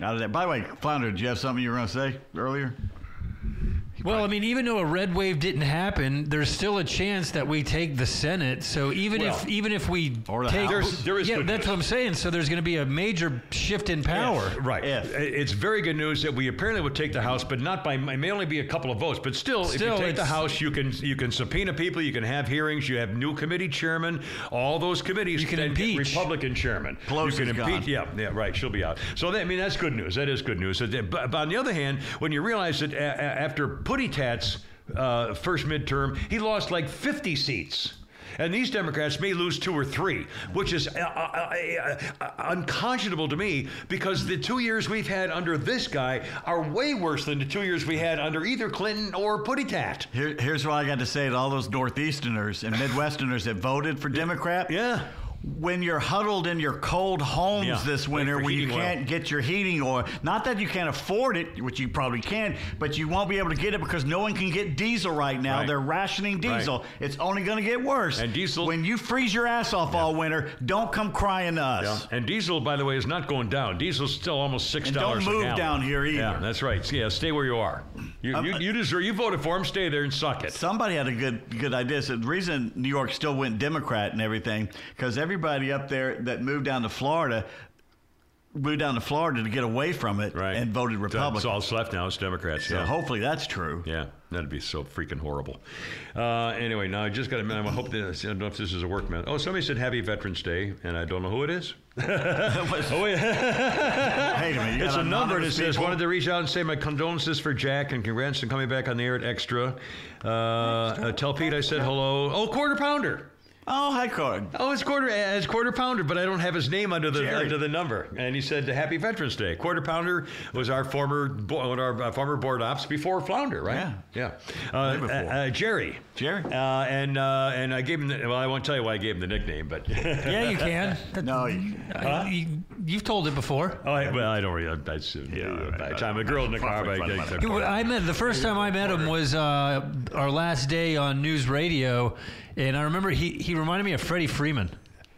Out of that. By the way, Flounder, did you have something you were going to say earlier? Well, I mean, even though a red wave didn't happen, there's still a chance that we take the Senate. So even if even if we or the take, House. There's- yeah, good that's news. what I'm saying. So there's going to be a major shift in power. Right. If. It's very good news that we apparently would take the House, but not by. It may only be a couple of votes, but still, if Still, you take the House, you can you can subpoena people, you can have hearings, you have new committee chairman, all those committees. You can impeach. Republican chairman. Pelosi's you can gone. impeach. Yeah, yeah, right. She'll be out. So that, I mean, that's good news. That is good news. But, but on the other hand, when you realize that a, a, after Putty Tat's uh, first midterm, he lost like 50 seats. And these Democrats may lose two or three, which is uh, uh, uh, uh, unconscionable to me because the two years we've had under this guy are way worse than the two years we had under either Clinton or Putty Tat. Here, here's what I got to say to all those Northeasterners and Midwesterners that voted for Democrat. Yeah. When you're huddled in your cold homes Yeah, this winter, when you can't get your heating oil, not that you can't afford it, which you probably can, but you won't be able to get it because no one can get diesel right now. Right. They're rationing diesel. Right. It's only going to get worse. And diesel- When you freeze your ass off all winter, don't come crying to us. And diesel, by the way, is not going down. Diesel's still almost six And don't dollars. move a gallon. down here either. Yeah, that's right. Yeah, stay where you are. You, Um, you, you deserve. You voted for him. Stay there and suck it. Somebody had a good good idea. So the reason New York still went Democrat and everything, because everybody up there that moved down to Florida moved down to Florida to get away from it Right. and voted That's Republican. all that's left now. It's Democrats. so yeah. hopefully that's true. Yeah, that'd be so freaking horrible. Uh, anyway, now I just got a to. I hope that I don't know if this is a work man. Oh, somebody said Happy Veterans Day, and I don't know who it is. (laughs) oh wait, Hey, man, you it's a number that says wanted to reach out and say my condolences for Jack and congrats on coming back on the air at Extra. Uh, uh, tell Pete I said hello. Oh, quarter pounder. Oh, hi, Cord. Oh, it's quarter, it's quarter pounder, but I don't have his name under the Jerry. under the number. And he said, "Happy Veterans Day." Quarter pounder was our former bo- one of our uh, former board ops before Flounder, right? Yeah. yeah. Uh, before. uh, uh, Jerry. Jerry. Uh, and uh, and I gave him. The, well, I won't tell you why I gave him the nickname, but (laughs) Yeah, you can. (laughs) No, you, Uh, you, you've told it before. Oh, I, well, I don't really. That's, yeah, right, by the time a girl in the car, Fun, but fun, I, I met the first time I met him was uh, our last day on news radio, and I remember he, he reminded me of Freddie Freeman.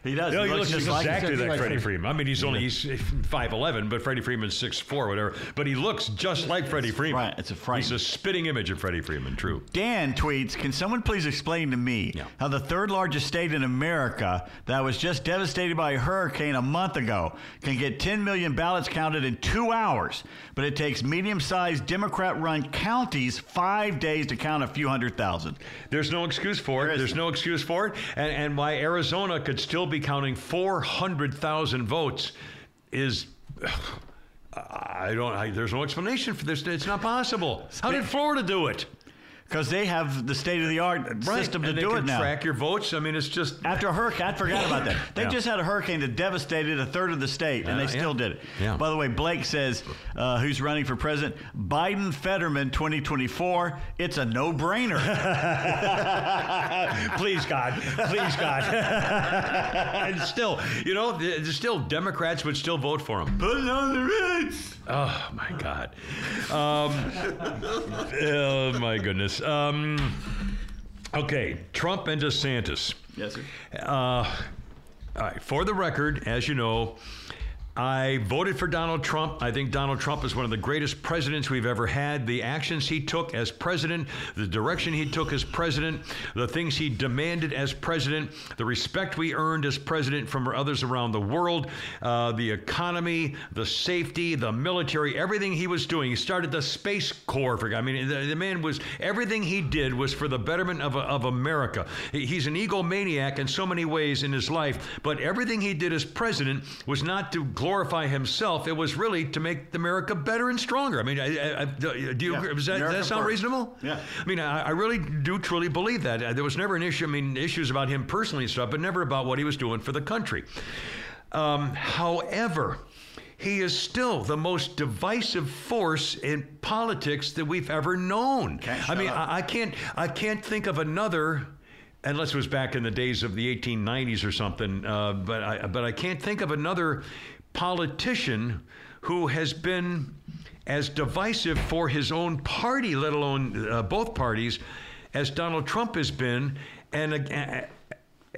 He does. No, he he looks looks just like exactly him. like like Freddie Freddie. Freeman. I mean, he's only he's five eleven, but Freddie Freeman's six four, whatever. But he looks just like Freddie Freeman. right, it's a frame. He's a spitting image of Freddie Freeman. True. Dan tweets, can someone please explain to me Yeah. how the third largest state in America that was just devastated by a hurricane a month ago can get 10 million ballots counted in two hours, but it takes medium sized Democrat run counties five days to count a few hundred thousand? There's no excuse for There it. isn't. There's no excuse for it. And, and why Arizona could still be counting 400,000 votes is. (sighs) I don't. I, there's no explanation for this. It's not possible. How did Florida do it? Because they have the state of the art system to and do it now. track your votes. I mean, it's just. After a hurricane, I forgot about that. (laughs) They Yeah. just had a hurricane that devastated a third of the state, and Yeah, they still yeah. did it. Yeah. By the way, Blake says, uh, who's running for president? Biden Fetterman 2024. It's a no brainer. (laughs) please God, please God. (laughs) and still, you know, there's still Democrats would still vote for him. Put it on the rinse. Oh my God. Um, oh my goodness. Um, okay, Trump and DeSantis. Yes, sir. Uh, all right. For the record, as you know, I voted for Donald Trump. I think Donald Trump is one of the greatest presidents we've ever had. The actions he took as president, the direction he took as president, the things he demanded as president, the respect we earned as president from others around the world, uh, the economy, the safety, the military, everything he was doing. He started the Space Corps. For, I mean, the, the man was, everything he did was for the betterment of, of America. He's an egomaniac in so many ways in his life, but everything he did as president was not to glorify himself. It was really to make America better and stronger. I mean, I, I, do you Yeah, agree? Does that, does that sound reasonable? Yeah. I mean, I, I really do truly believe that. Uh, There was never an issue. I mean, issues about him personally and stuff, but never about what he was doing for the country. Um, however, he is still the most divisive force in politics that we've ever known. I mean. I, I can't. I can't think of another. Unless it was back in the days of the 1890s or something, uh, but I, but I can't think of another politician who has been as divisive for his own party, let alone uh, both parties, as Donald Trump has been. And uh,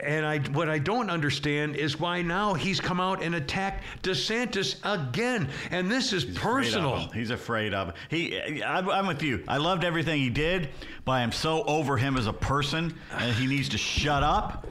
and I what I don't understand is why now he's come out and attacked DeSantis again. And this is Afraid of personal. him. He's afraid of it. He, I, I'm with you. I loved everything he did, but I'm so over him as a person, and he needs to shut up.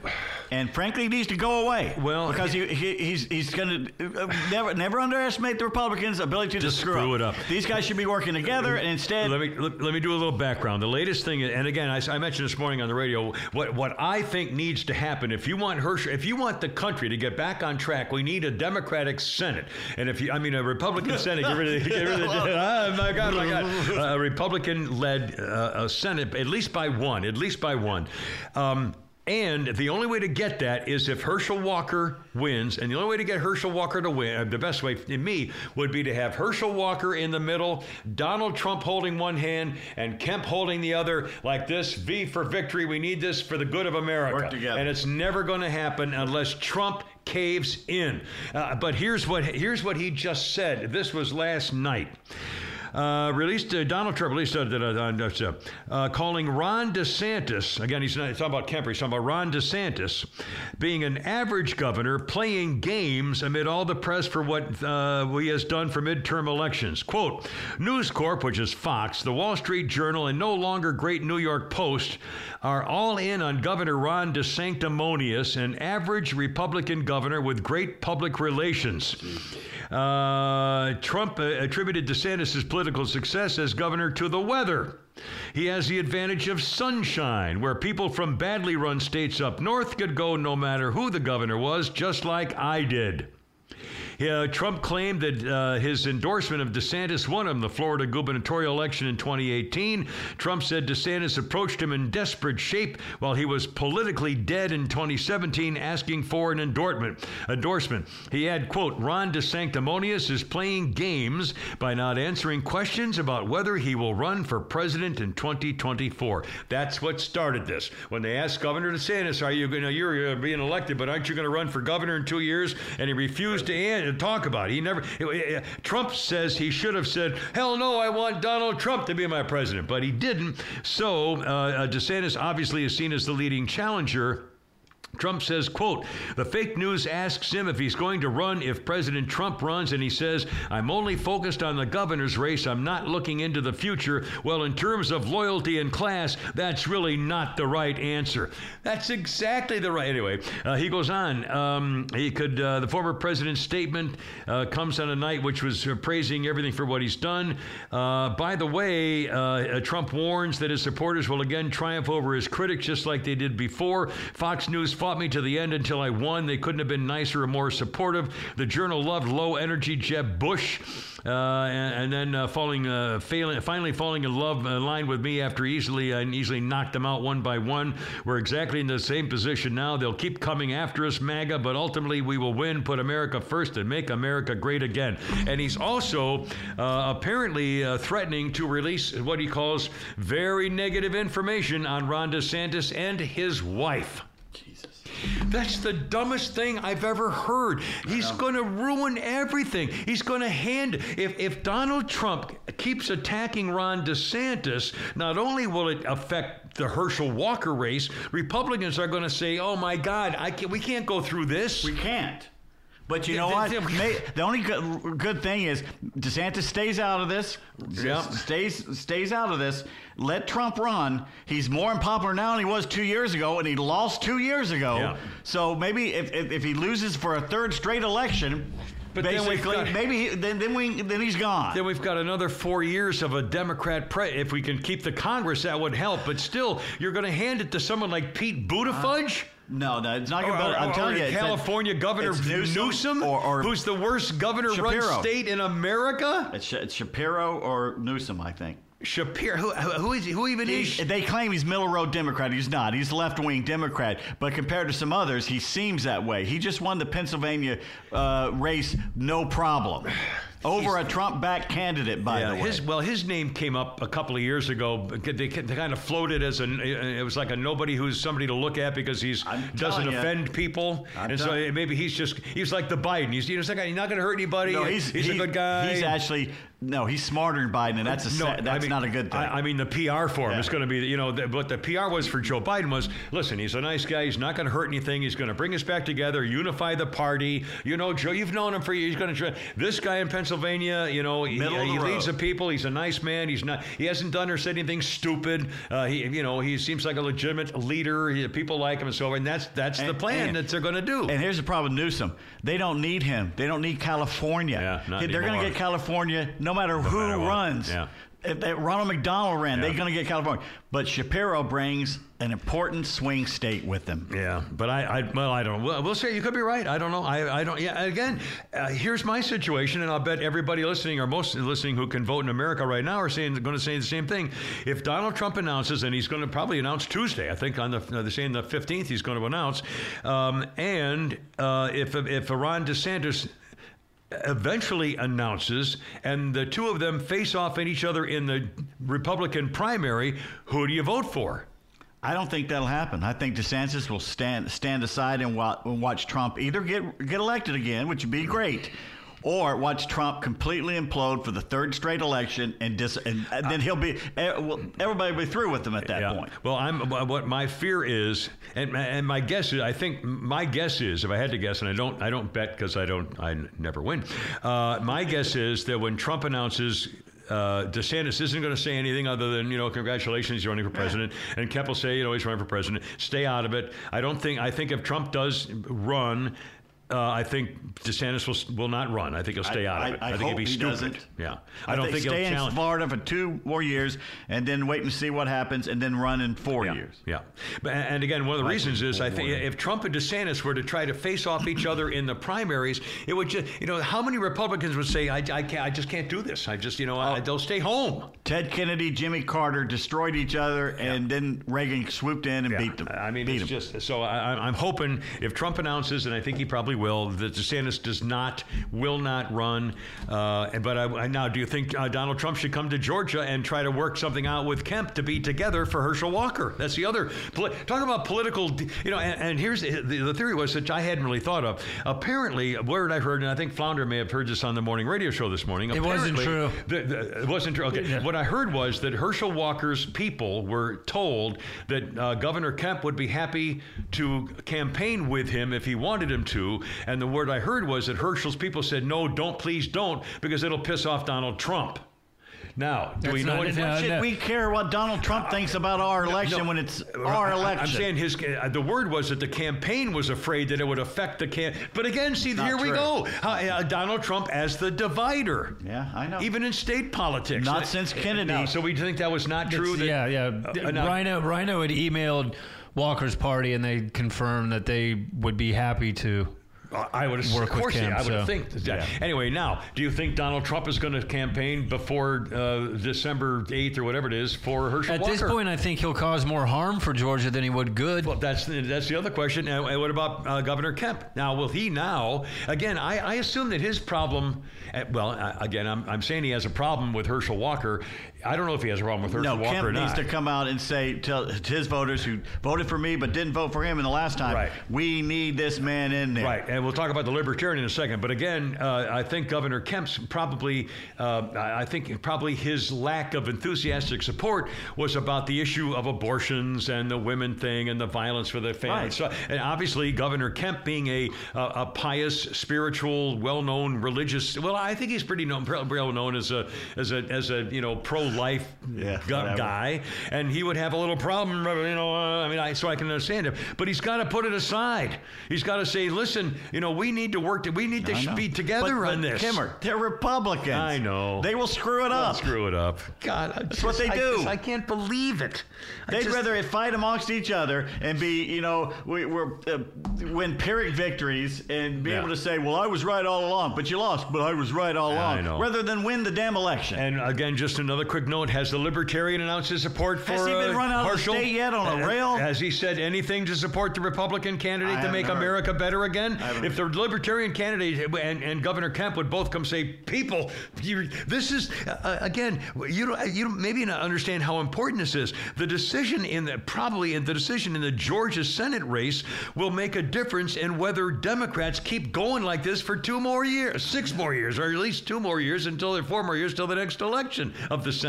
And frankly, he needs to go away. Well, because he, he, he's he's going to never never underestimate the Republicans' ability to Just screw, screw up. it up. These guys should be working together, and instead, Let me let, let me do a little background. The latest thing, and again, I, I mentioned this morning on the radio. What what I think needs to happen if you want Herschel, if you want the country to get back on track, we need a Democratic Senate. And if you, I mean, a Republican Senate, get rid of, get rid of oh (laughs) my God, my God, a Republican-led uh, Senate, at least by one, at least by one. Um, and the only way to get that is if Herschel Walker wins. And the only way to get Herschel Walker to win, uh, the best way in me, would be to have Herschel Walker in the middle, Donald Trump holding one hand, and Kemp holding the other, like this V for victory. We need this for the good of America. Work together. And it's never going to happen unless Trump caves in. Uh, but here's what here's what he just said. This was last night. Uh, released uh, Donald Trump released uh, uh, uh, calling Ron DeSantis again. He's not he's talking about Kemper. He's talking about Ron DeSantis being an average governor playing games amid all the press for what he has done for midterm elections. Quote: News Corp, which is Fox, the Wall Street Journal, and no longer Great New York Post are all in on Governor Ron DeSanctimonious, an average Republican governor with great public relations. Trump attributed DeSantis' political success as governor to the weather. He has the advantage of sunshine, where people from badly run states up north could go no matter who the governor was, just like I did. Uh, Trump claimed that uh, his endorsement of DeSantis won him the Florida gubernatorial election in 2018. Trump said DeSantis approached him in desperate shape while he was politically dead in 2017, asking for an endorsement. Endorsement. He had quote Ron DeSanctimonious is playing games by not answering questions about whether he will run for president in 2024. That's what started this. When they asked Governor DeSantis, "Are you going to you're uh, being elected, but aren't you going to run for governor in two years?" and he refused to, an- to talk about. He never. Trump says he should have said, "Hell no, I want Donald Trump to be my president," but he didn't. So uh, uh, DeSantis obviously is seen as the leading challenger. Trump says, quote, the fake news asks him if he's going to run if President Trump runs, and he says, I'm only focused on the governor's race. I'm not looking into the future. Well, in terms of loyalty and class, that's really not the right answer. That's exactly the right. Anyway, uh, he goes on. Um, he could, uh, the former president's statement uh, comes on a night which was uh, praising everything for what he's done. Uh, by the way, uh, Trump warns that his supporters will again triumph over his critics just like they did before. Fox News fought me to the end until I won. They couldn't have been nicer or more supportive. The Journal loved low energy Jeb Bush. Uh, and, and, then uh, falling, uh, failing, finally falling in love in line with me after easily and easily knocked them out one by one. We're exactly in the same position now. They'll keep coming after us, MAGA, but ultimately we will win, put America first, and make America great again. And he's also uh, apparently uh, threatening to release what he calls very negative information on Ron DeSantis and his wife. That's the dumbest thing I've ever heard. He's going to ruin everything. He's going to hand. If, if Donald Trump keeps attacking Ron DeSantis, not only will it affect the Herschel Walker race, Republicans are going to say, oh my God, I can't, we can't go through this. We can't. But you know what? (laughs) May, the only good, good thing is DeSantis stays out of this. Yep. Stays stays out of this. Let Trump run. He's more unpopular now than he was two years ago, and he lost two years ago. Yeah. So maybe if, if, if he loses for a third straight election, But then basically, got- maybe he, then then we then he's gone. Then we've got another four years of a Democrat. Pre- if we can keep the Congress, that would help. But still, you're going to hand it to someone like Pete Buttigieg. Uh, no, no, it's not going Or, to. I'm or- telling or you, a- California Governor it's Newsom, or, who's the worst governor-run state in America. it's, it's Shapiro or Newsom, I think. Shapiro, who, who is who even is? He's- they claim he's middle road Democrat. He's not. He's left wing Democrat. But compared to some others, he seems that way. He just won the Pennsylvania uh, race, no problem, (sighs) (sighs) (sighs) over a Trump backed candidate. By Yeah, the way, his well, his name came up a couple of years ago. They, kind of floated as an it was like a nobody who's somebody to look at because he's I'm doesn't offend people, I'm and so maybe he's just he's like the Biden. He's you know, he's not going to hurt anybody. no, he's, he's a good guy. He's actually no, he's smarter than Biden, and that's a No, that's I mean, not a good thing. I, I mean, the PR for him Yeah. is going to be, you know, the, what the PR was for Joe Biden was, listen, he's a nice guy. He's not going to hurt anything. He's going to bring us back together, unify the party. You know, Joe, you've known him for years. He's going to try. This guy in Pennsylvania, you know, he, he the leads the people. He's a nice man. He's not. He hasn't done or said anything stupid. Uh, he, you know, he seems like a legitimate leader. He, people like him and so on. And that's that's the plan and- that they're going to do. And here's the problem with Newsom. They don't need him. They don't need California. Yeah, They're going to get California no matter who matter runs. Yeah. If that Ronald McDonald ran, Yeah. they're going to get California. But Shapiro brings an important swing state with him. Yeah, but I, I well, I don't know. Well, we'll say you could be right. I don't know. I, I don't. Yeah, again, uh, here's my situation, and I'll bet everybody listening or most listening who can vote in America right now are saying going to say the same thing. If Donald Trump announces, and he's going to probably announce Tuesday, I think on the uh, they're saying the 15th he's going to announce, um, and uh, if if Ron DeSantis eventually announces and the two of them face off at each other in the Republican primary, who do you vote for? I don't think that'll happen. I think DeSantis will stand stand aside and and watch Trump either get get elected again, which would be great, or watch Trump completely implode for the third straight election, and, dis- and, and then he'll be well, everybody will be through with him at that point. Well, I'm what my fear is, and and my guess is, I think my guess is, if I had to guess, and I don't, I don't bet because I don't, I never win. Uh, my guess is that when Trump announces. Uh, DeSantis isn't going to say anything other than you know congratulations you're running for president and Kemp will say you know he's running for president stay out of it I don't think I think if Trump does run Uh, I think DeSantis will will not run. I think he'll stay out of it. I, think hope he'd be he stupid. doesn't. Yeah, I, don't think, stay he'll challenge. in. Florida for two more years and then wait and see what happens and then run in four Yeah, years. yeah. But, and again, one of the reasons is I think if Trump and DeSantis were to try to face off each other in the primaries, it would just, you know, how many Republicans would say, I, I, can't, I just can't do this. I just, you know, Oh. I, they'll stay home. Ted Kennedy, Jimmy Carter destroyed each other, and then Reagan swooped in and Yeah. beat them. I mean, beat it's 'em. just so I, I'm hoping if Trump announces, and I think he probably will, that DeSantis does not, will not run. Uh, but I, I, now, do you think uh, Donald Trump should come to Georgia and try to work something out with Kemp to be together for Herschel Walker? That's the other. poli- Talk about political, you know. And, and here's the, the theory was that I hadn't really thought of. Apparently, a word I heard, and I think Flounder may have heard this on the morning radio show this morning. It wasn't true. the- the- it wasn't true. Okay. Yeah. What I heard was that Herschel Walker's people were told that uh, Governor Kemp would be happy to campaign with him if he wanted him to. And the word I heard was that Herschel's people said, no, don't, please don't, because it'll piss off Donald Trump. Now, do we know not- anything? no, Should no. we care what Donald Trump thinks about our election No, when it's our I- I- election? I'm saying his. Uh, the word was that the campaign was afraid that it would affect the camp. But again, see, Not here we go. How, uh, Donald Trump as the divider. Yeah, I know. Even in state politics. Not Uh, since Kennedy. Now, so we think that was not true. It's- that- yeah, yeah. Uh, now- Rhino, Rhino had emailed Walker's party, and they confirmed that they would be happy to. I would work of with course, yeah, I would so- think. That. Anyway, now, do you think Donald Trump is going to campaign before uh, December 8th or whatever it is for Herschel At Walker? this point, I think he'll cause more harm for Georgia than he would good. Well, that's that's the other question. And, what about uh, Governor Kemp? Now, will he now? Again, I, I assume that his problem. uh, Well, again, I'm, I'm saying he has a problem with Herschel Walker. I don't know if he has a problem with Herschel no, Walker Kemp or needs to come out and say to his voters who voted for me but didn't vote for him in the last time, Right. we need this man in there. Right, and we'll talk about the libertarian in a second. But again, uh, I think Governor Kemp's probably, uh, I think probably his lack of enthusiastic support was about the issue of abortions and the women thing and the violence for the family. Right. So, and obviously, Governor Kemp being a uh, a pious, spiritual, well-known religious. Well, I think he's pretty known, well known as a as a as a you know pro-life Yeah, gu- guy, and he would have a little problem. You know, uh, I mean, I, so I can understand him, but he's got to put it aside. He's got to say, listen, you know, we need to work. To, we need to be together But- on but this. Kimmer, they're Republicans. I know. They will screw it Don't up. Screw it up. God, I That's what just- they I do. just- I can't believe it. I They'd just- rather fight amongst each other and be, you know, we, we're uh, win Pyrrhic victories and be Yeah. able to say, "Well, I was right all along, but you lost, but I was right all I along," know. rather than win the damn election. And again, just another quick note: Has the Libertarian announced his support for? Has he been uh, run out of the state yet on a Uh, rail? Has he said anything to support the Republican candidate I to make heard. America better again? If the Libertarian candidate and, and Governor Kemp would both come say, "People, you, this is uh, again, you don't, you don't maybe not understand how important this is. The decision in the probably in the decision in the Georgia Senate race will make a difference in whether Democrats keep going like this for two more years, six more years, or at least two more years until four more years till the next election of the Senate.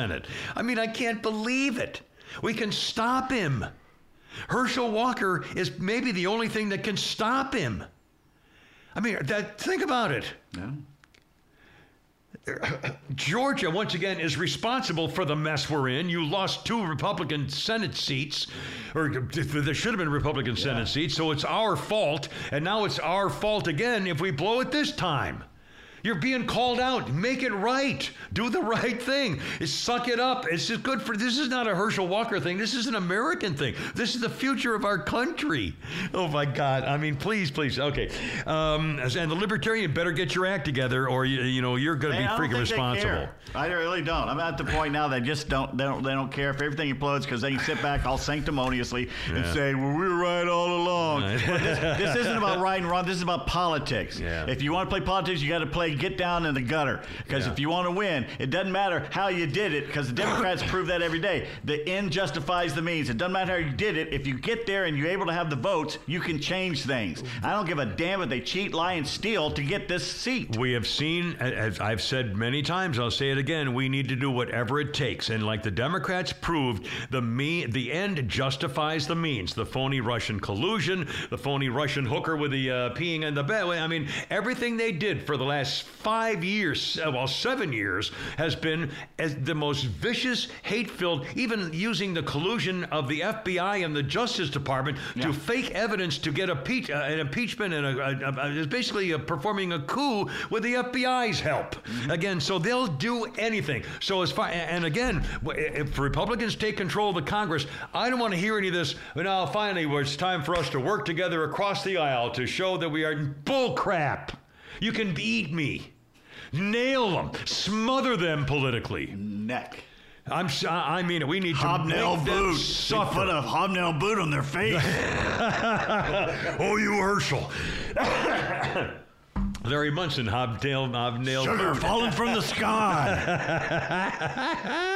I mean, I can't believe it. We can stop him. Herschel Walker is maybe the only thing that can stop him. I mean, that, think about it. (coughs) Georgia, once again, is responsible for the mess we're in. You lost two Republican Senate seats, or there should have been Republican Senate seats, so it's our fault. And now it's our fault again if we blow it this time. You're being called out. Make it right. Do the (laughs) right thing. Suck it up. It's just good for. This is not a Herschel Walker thing. This is an American thing. This is the future of our country. Oh my God. I mean, please, please. Okay. Um, and the Libertarian better get your act together, or you, you know you're going to be don't freaking think they responsible. care. I really don't. I'm at the point now that just don't. They don't. They don't care if everything implodes because they can sit back all sanctimoniously and say, "Well, we were right all along." Right. (laughs) But this, this isn't about right and wrong. This is about politics. Yeah. If you want to play politics, you got to play get down in the gutter. Because Yeah. if you want to win, it doesn't matter how you did it. Because the Democrats (coughs) prove that every day. The end justifies the means. It doesn't matter how you did it. If you get there and you're able to have the votes, you can change things. I don't give a damn if they cheat, lie, and steal to get this seat. We have seen, as I've said many times, I'll say it again, we need to do whatever it takes. And like the Democrats proved, the me, the end justifies the means. The phony Russian collusion, the phony Russian hooker with the uh, peeing in the bed. I mean, everything they did for the last last five years, uh, well, seven years, has been as the most vicious, hate-filled, even using the collusion of the FBI and the Justice Department to fake evidence to get a pe- uh, an impeachment and a, a, a, is basically uh performing a coup with the FBI's help. Again, so they'll do anything. So as far and again, if Republicans take control of the Congress, I don't want to hear any of this. But Now, finally, it's time for us to work together across the aisle to show that we are bull crap. You can beat me, nail them, smother them politically. Neck. I'm. I mean it. We need Hobnail to boot. Suffer. put a hobnail boot on their face. (laughs) oh, you Herschel. (coughs) Larry Munson, hobnail, hobnail. Sugar boot. falling from the sky.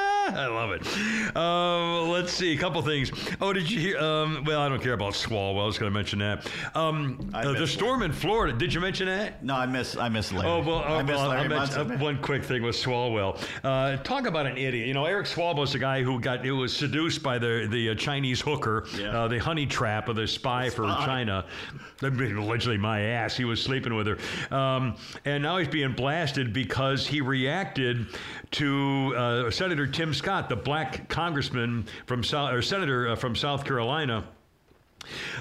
(laughs) I love it. Uh, let's see, a couple things. Oh, did you hear? Um, well, I don't care about Swalwell. I was going to mention that. Um, I uh, the storm in Florida. Did you mention that? No, I miss I miss Larry. Oh well, I uh, miss well, Larry I'll uh, one quick thing with Swalwell. Uh, talk about an idiot. You know, Eric Swalwell's the guy who got who was seduced by the the uh, Chinese hooker, Yeah. uh, the honey trap of the spy, for spy. China. I mean, Allegedly, my ass. He was sleeping with her, um, and now he's being blasted because he reacted to uh, Senator Tim Scott, the black congressman from South or senator uh, from South Carolina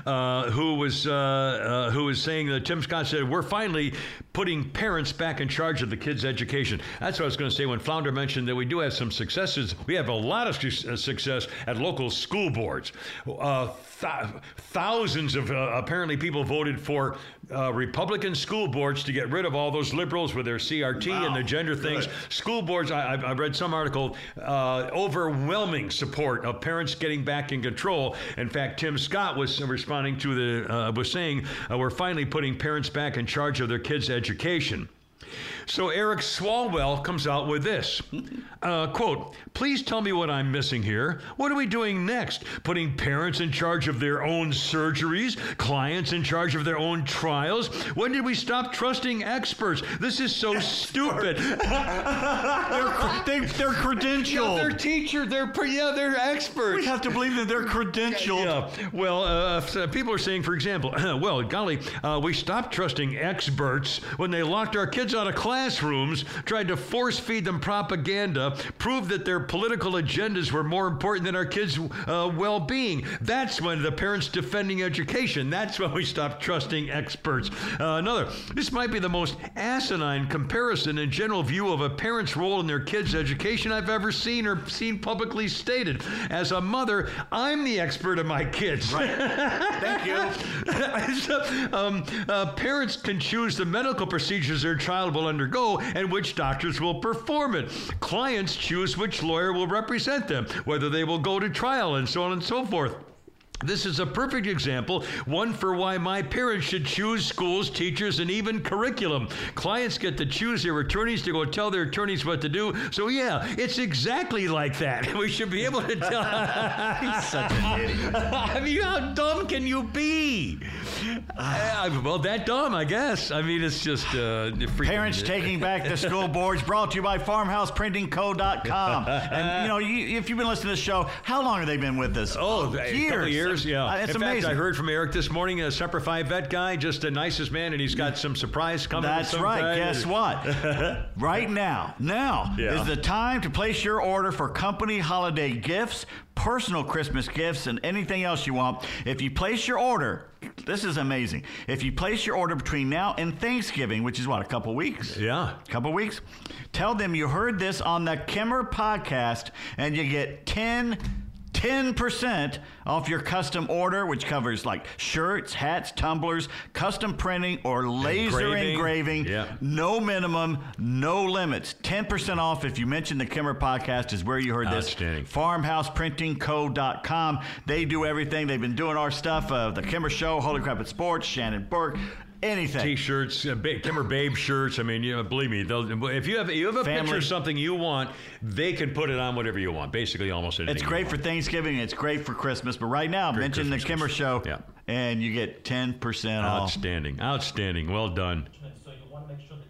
uh, who was uh, uh, who was saying that Tim Scott said we're finally putting parents back in charge of the kids' education. That's what I was going to say when Flounder mentioned that we do have some successes. We have a lot of su- uh, success at local school boards. Uh, th- thousands of apparently people voted for uh, Republican school boards to get rid of all those liberals with their CRT and the gender things. School boards. I, I, I read some article. Uh, overwhelming support of parents getting back in control. In fact, Tim Scott was responding to the uh, was saying uh, we're finally putting parents back in charge of their kids' education. So Eric Swalwell comes out with this uh, quote: "Please tell me what I'm missing here. What are we doing next? Putting parents in charge of their own surgeries, clients in charge of their own trials? When did we stop trusting experts? This is so stupid. (laughs) they're, they, they're Yeah, credentialed. they're teacher. They're pre- yeah, they're experts. we have to believe that they're credentialed. Yeah. Well, uh, uh, people are saying, for example, (clears throat) well, golly, uh, we stopped trusting experts when they locked our kids out of classrooms, tried to force feed them propaganda, proved that their political agendas were more important than our kids' uh, well being. That's when the parents defending education. That's when we stopped trusting experts. Uh, another, this might be the most asinine comparison and general view of a parent's role in their kids' education I've ever seen or seen publicly stated. As a mother, I'm the expert of my kids. Thank you. (laughs) So, um, uh, parents can choose the medical procedures their child will undergo and which doctors will perform it. Clients choose which lawyer will represent them, whether they will go to trial, and so on and so forth. This is a perfect example, one for why my parents should choose schools, teachers, and even curriculum. Clients get to choose their attorneys to go tell their attorneys what to do. So, yeah, it's exactly like that. (laughs) We should be able to tell. (laughs) He's such an idiot. I mean, how dumb can you be? Uh, well, that dumb, I guess. I mean, it's just uh, Parents taking back the school (laughs) boards brought to you by farmhouseprintingco.com. And you know, you, if you've been listening to this show, how long have they been with us? Oh, a couple of years, yeah. Uh, it's In amazing. fact, I heard from Eric this morning, a Semper Fi vet guy, just the nicest man, and he's got some surprise coming. That's right. Guess what? (laughs) right now, now Yeah. is the time to place your order for company holiday gifts, personal Christmas gifts, and anything else you want. If you place your order, this is amazing. If you place your order between now and Thanksgiving, which is what, a couple weeks? Yeah. A couple weeks. Tell them you heard this on the Kimmer podcast, and you get 10 10% off your custom order, which covers like shirts, hats, tumblers, custom printing, or laser Engraving. engraving. Yeah. No minimum, no limits. 10% off if you mention the Kimmer podcast is where you heard this. FarmhousePrintingCo.com. They do everything. They've been doing our stuff. Uh, the Kimmer Show, Holy Crap at Sports, Shannon Burke, anything. T-shirts, uh, ba- Kimmer Babe shirts. I mean, you know, believe me, they'll, if you have you have a picture Family. of something you want, they can put it on whatever you want. Basically, almost anything. It's you great want. for Thanksgiving. It's great for Christmas. But right now, mention the Christmas Kimmer gifts. Show, Yeah. and you get ten percent off. Outstanding, outstanding. Well done. So you want want to make sure that you're staying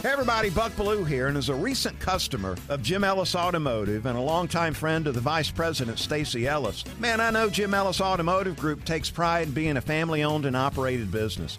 Hey everybody, Buck Belue here, and as a recent customer of Jim Ellis Automotive and a longtime friend of the Vice President Stacy Ellis, man, I know Jim Ellis Automotive Group takes pride in being a family-owned and operated business.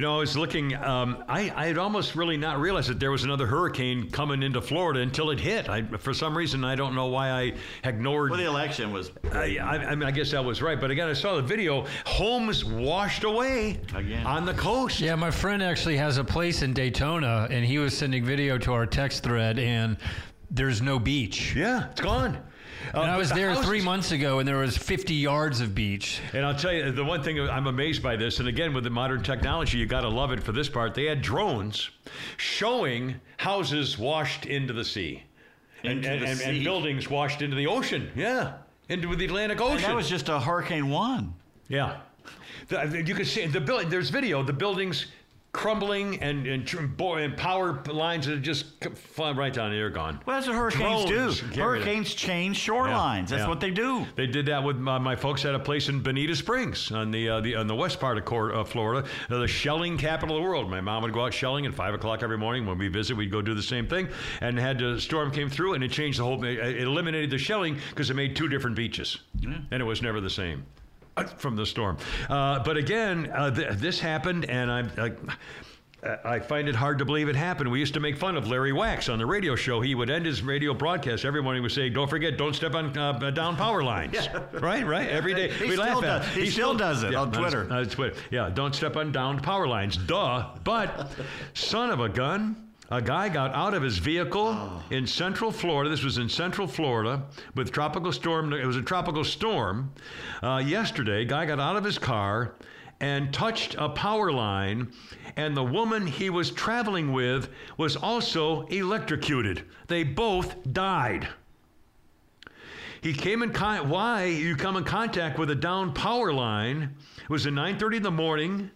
You know, I was looking. Um, I I had almost really not realized that there was another hurricane coming into Florida until it hit. I, for some reason, I don't know why I ignored. Well, the election was I, I, I mean, I guess that was right. But again, I saw the video. Homes washed away Again. on the coast. Yeah, my friend actually has a place in Daytona, and he was sending video to our text thread, and there's no beach. Yeah, it's gone. Uh, And I was the there houses- three months ago, and there was 50 yards of beach. And I'll tell you, the one thing I'm amazed by this, and again, with the modern technology, you got to love it for this part. They had drones showing houses washed into the sea, and, Into and, the and, and buildings washed into the ocean. Yeah, into the Atlantic Ocean. and that was just a Hurricane One. Yeah. The- you can see the building. There's video. The buildings crumbling and and, tr- bo- and power lines that just fly right down. They're gone. Well, that's what hurricanes Drones. do. Get rid of- Hurricanes change shorelines. That's yeah. what they do. They did that with my, my folks had a place in Bonita Springs on the uh, the on the west part of Cor- uh, Florida, uh, the shelling capital of the world. My mom would go out shelling at five o'clock every morning. When we visit, we'd go do the same thing. And had a storm came through, and it changed the whole. It eliminated the shelling because it made two different beaches, yeah. and it was never the same uh, (laughs) from the storm. Uh, but again, uh, th- this happened, and I'm like. I find it hard to believe it happened. We used to make fun of Larry Wax on the radio show. He would end his radio broadcast every morning. He would say, "Don't forget, don't step on uh, down power lines." Right, right. Every day He we still laugh at. does- it. he still does it on Twitter. On Twitter, yeah. Don't step on downed power lines. Duh. But son of a gun. A guy got out of his vehicle in Central Florida. This was in Central Florida with tropical storm. It was a tropical storm uh, yesterday. Guy got out of his car and touched a power line, and the woman he was traveling with was also electrocuted. They both died. He came in con- why you come in contact with a down power line. It was at 9:30 in the morning,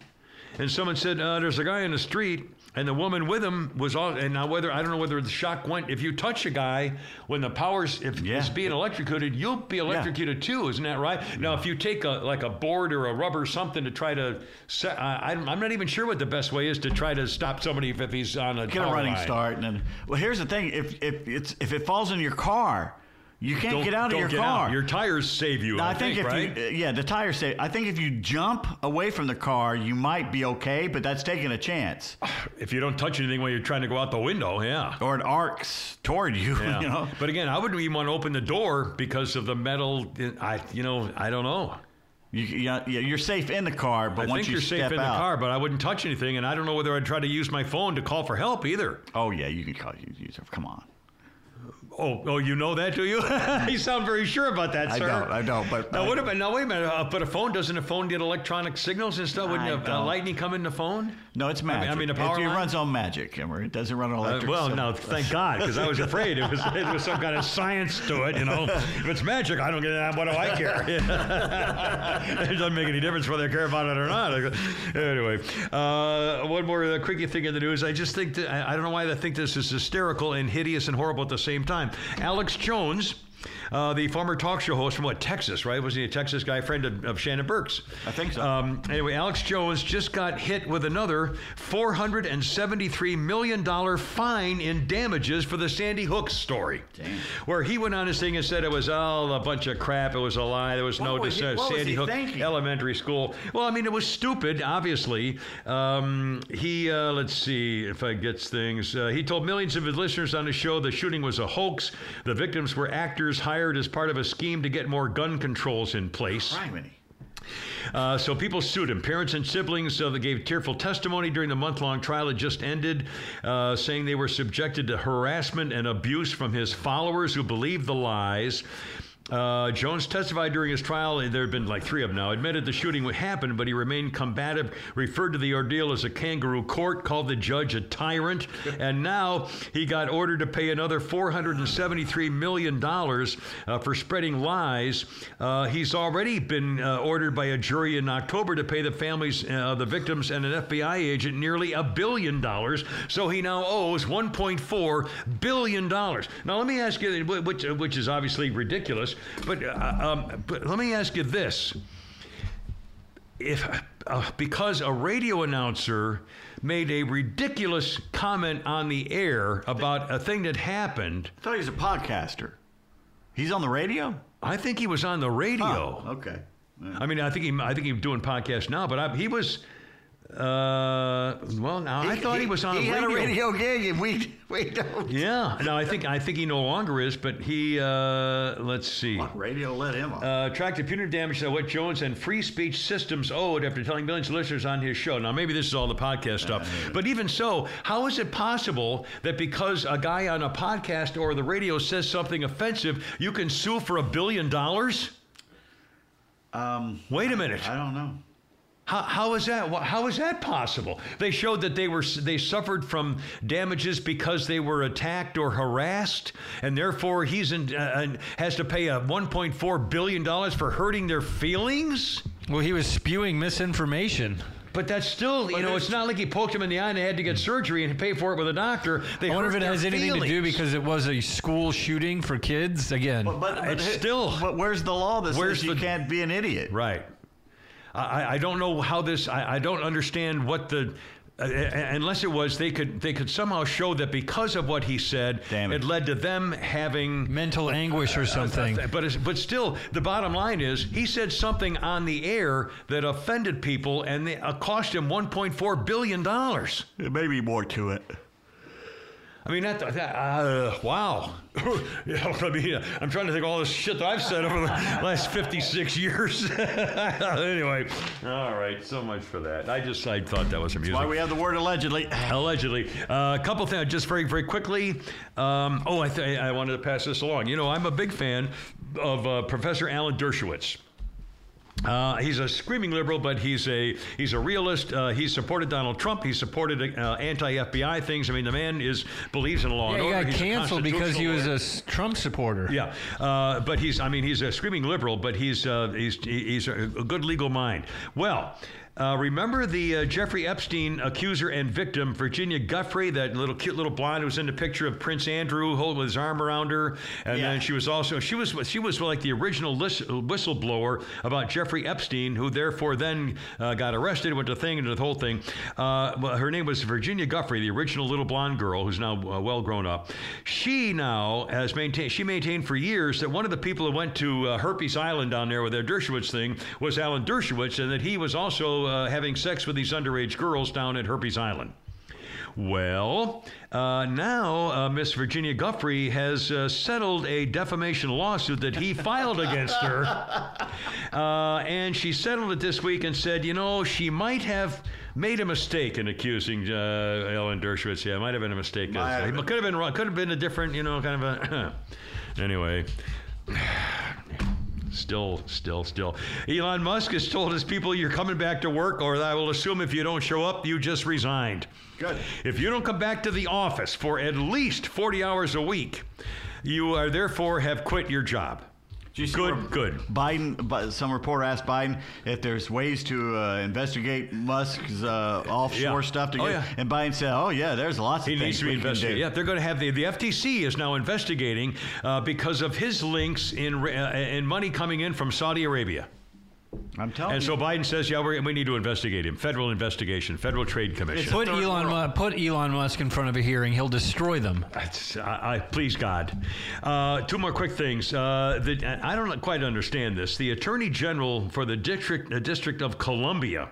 and someone said uh, there's a guy in the street, and the woman with him was all. And now whether I don't know whether the shock went. If you touch a guy when the power's if Yeah. it's being electrocuted, you'll be electrocuted too, isn't that right? Now if you take a like a board or a rubber something to try to, set, I, I'm I'm not even sure what the best way is to try to stop somebody if, if he's on a Get a running start, and then. Well, here's the thing: if if it's if it falls in your car, you can't Don't get out of your car. Out. Your tires save you. I, I think, if right? you, uh, yeah, the tire say. I think if you jump away from the car, you might be okay, but that's taking a chance. (sighs) if you don't touch anything while you're trying to go out the window, yeah. Or it arcs toward you. (laughs) Yeah. You know. But again, I wouldn't even want to open the door because of the metal. I, you know, I don't know. You, yeah, yeah, you're safe in the car, but I once think you you're step safe in the car, but I wouldn't touch anything, and I don't know whether I'd try to use my phone to call for help either. Oh yeah, you can call you. you come on. Oh, oh, you know that, do you? (laughs) you sound very sure about that, sir. I don't. I don't. But Now, what about, now wait a minute. Uh, but a phone doesn't a phone get electronic signals and stuff? Wouldn't I a, uh, lightning come in the phone? no, it's I mean- magic. I mean, the It- power it, line? runs on magic. It doesn't run on Uh, well, so- no, thank God, because I was afraid it was (laughs) it was some kind of science to it. You know, if it's magic, I don't get it. What do I care? (laughs) it doesn't make any difference whether I care about it or not. Anyway, uh, one more uh, quickie thing in the news. I just think that, I, I don't know why I think this is hysterical and hideous and horrible at the same time. Time. Alex Jones. Uh, the former talk show host from what Texas, right? Was he a Texas guy, friend of, of Shannon Burke? I think so. Um, anyway, Alex Jones just got hit with another $473 million fine in damages for the Sandy Hook story. Damn. Where he went on his thing and said it was all a bunch of crap, it was a lie, there was no What was he- Sandy Hook thinking? Elementary School. Well, I mean, it was stupid, obviously. Um, he, uh, let's see if I gets things. Uh, he told millions of his listeners on the show the shooting was a hoax. The victims were actors hired as part of a scheme to get more gun controls in place. Criminy. Uh, so people sued him. Parents and siblings uh, that gave tearful testimony during the month-long trial that just ended, uh, saying they were subjected to harassment and abuse from his followers who believed the lies. Uh, Jones testified during his trial, and there had been like three of them now, admitted the shooting would happen, but he remained combative, referred to the ordeal as a kangaroo court, called the judge a tyrant, (laughs) and now he got ordered to pay another $473 million uh, for spreading lies. Uh, he's already been uh, ordered by a jury in October to pay the families uh, of the victims and an FBI agent nearly a billion dollars, so he now owes $1.4 billion. Now, let me ask you, which, which is obviously ridiculous, but, uh, um, but let me ask you this if uh, because a radio announcer made a ridiculous comment on the air about a thing that happened, I thought he was a podcaster. He's on the radio? I think he was on the radio. Oh, okay. I mean, I think he, I think he's doing podcasts now, but I, he was. Uh, well, now I thought he, was on he a had radio. a radio gig, and we (laughs) we don't. Yeah, no, I think I think he no longer is, but he. Uh, let's see. What radio let him on? Uh, attracted punitive damage to what Jones and free speech systems owed after telling millions of listeners on his show. Now, maybe this is all the podcast stuff, (laughs) but even so, how is it possible that because a guy on a podcast or the radio says something offensive, you can sue for a billion dollars? um, Wait a minute. I don't know. How, how is that? How is that possible? They showed that they were they suffered from damages because they were attacked or harassed, and therefore he's in, uh, and has to pay a 1.4 billion dollars for hurting their feelings. Well, he was spewing misinformation. But that's still, you But know, it's- it's not like he poked him in the eye and they had to get surgery and pay for it with a doctor. They I wonder if it their has anything to do because it was a school shooting for kids. Again, But, but, but It's still- But where's the law that Where's says you the- can't be an idiot? Right. I, I don't know how this. I, I don't understand what the. Uh, unless it was they could they could somehow show that because of what he said Damn it. it led to them having mental anguish or (laughs) something. but it's, but still the bottom line is he said something on the air that offended people and they, uh, cost him 1.4 billion dollars There may be more to it. I mean, that, that uh, wow. (laughs) Yeah, I mean, I'm trying to think of all this shit that I've said over the last 56 years. (laughs) anyway, all right, so much for that. I just I thought that was amusing. Why we have the word allegedly? Allegedly. Uh, a couple things, just very, very quickly. Um, oh, I, th- I wanted to pass this along. You know, I'm a big fan of uh, Professor Alan Dershowitz. Uh, he's a screaming liberal, but he's a he's a realist. Uh, he supported Donald Trump. He supported uh, anti-FBI things. I mean, the man is believes in law yeah, and he got He's canceled because he was a Trump supporter. Yeah, uh, but he's, I mean, he's a screaming liberal, but he's, uh, he's, he's a good legal mind. Well, uh, remember the uh, Jeffrey Epstein accuser and victim, Virginia Guffrey, that little cute little blonde who was in the picture of Prince Andrew holding his arm around her, and Yeah. then she was also she was she was like the original whistleblower about Jeffrey Epstein, who therefore then uh, got arrested, went to thing into the whole thing. Uh, well, her name was Virginia Guffrey, the original little blonde girl who's now uh, well grown up. She now has maintained she maintained for years that one of the people who went to uh, Herpes Island down there with their Dershowitz thing was Alan Dershowitz, and that he was also uh, having sex with these underage girls down at Herpes Island. Well, uh, now uh, Miss Virginia Guffrey has uh, settled a defamation lawsuit that he filed against her. (laughs) Uh, and she settled it this week and said, you know, she might have made a mistake in accusing uh, Alan Dershowitz. Yeah, might have been a mistake. Might have It been. could have been wrong. Could have been a different, you know, kind of a. (clears throat) anyway. Still, still, still. Elon Musk has told his people, you're coming back to work, or I will assume if you don't show up, you just resigned. Good. If you don't come back to the office for at least 40 hours a week, you are therefore have quit your job. You Good, good. Biden, some reporter asked Biden if there's ways to uh, investigate Musk's uh, offshore Yeah. stuff. To Oh, get, yeah. And Biden said, "Oh yeah, there's lots He of needs things to be we can do." investigated. Yeah, they're going to have the the FTC is now investigating uh, because of his links in uh, in money coming in from Saudi Arabia. I'm telling And you. so Biden says, yeah, we're, we need to investigate him. Federal investigation, Federal Trade Commission. Put Elon. Mu- put Elon Musk in front of a hearing. He'll destroy them. That's- I, I, please God. Uh, two more quick things. Uh, the, I don't quite understand this. The Attorney General for the District, the District of Columbia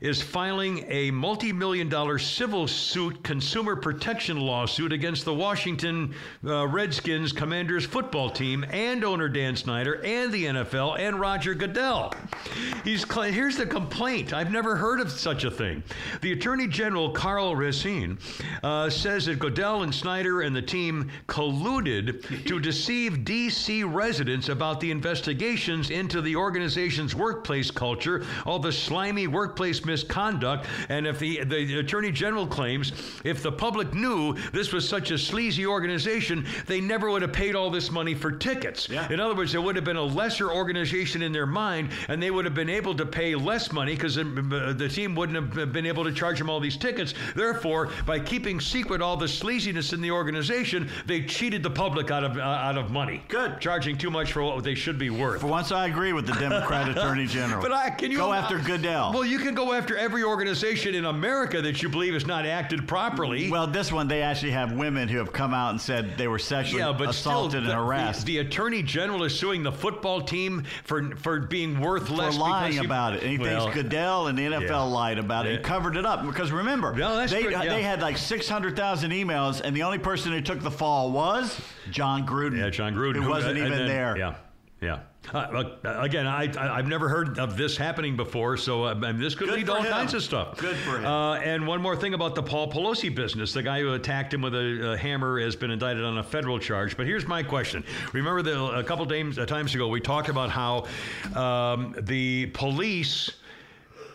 is filing a multi-million dollar civil suit consumer protection lawsuit against the Washington uh, Redskins Commanders football team and owner Dan Snyder and the NFL and Roger Goodell. He's cl- here's the complaint. I've never heard of such a thing. The Attorney General Karl Racine uh, says that Goodell and Snyder and the team colluded to (laughs) deceive D.C. residents about the investigations into the organization's workplace culture, all the slimy workplace misconduct, and if the the Attorney General claims if the public knew this was such a sleazy organization, they never would have paid all this money for tickets. Yeah. In other words, there would have been a lesser organization in their mind, and they would have been able to pay less money because the team wouldn't have been able to charge them all these tickets. Therefore, by keeping secret all the sleaziness in the organization, they cheated the public out of uh, out of money. Good. charging too much for what they should be worth. For once, I agree with the Democrat (laughs) Attorney General. But I, can you go after Goodell? Well, you can go after every organization in America that you believe has not acted properly. Well, this one they actually have women who have come out and said they were sexually yeah, but assaulted and harassed The, the attorney general is suing the football team for for being worth for lying he- about it. And he Well, thinks Goodell and the NFL yeah. lied about it and covered it up. Because remember, No, they, good, uh, yeah. they had like 600,000 emails, and the only person who took the fall was Jon Gruden. Yeah, Jon Gruden, Who wasn't and even then- there. Yeah, yeah. Uh, uh, again, I, I I've never heard of this happening before, so uh, I mean, this could Good lead to all him. kinds of stuff. Good for him. Uh, and one more thing about the Paul Pelosi business: the guy who attacked him with a, a hammer has been indicted on a federal charge. But here's my question: Remember, the, a couple days, uh, times ago, we talked about how um, the police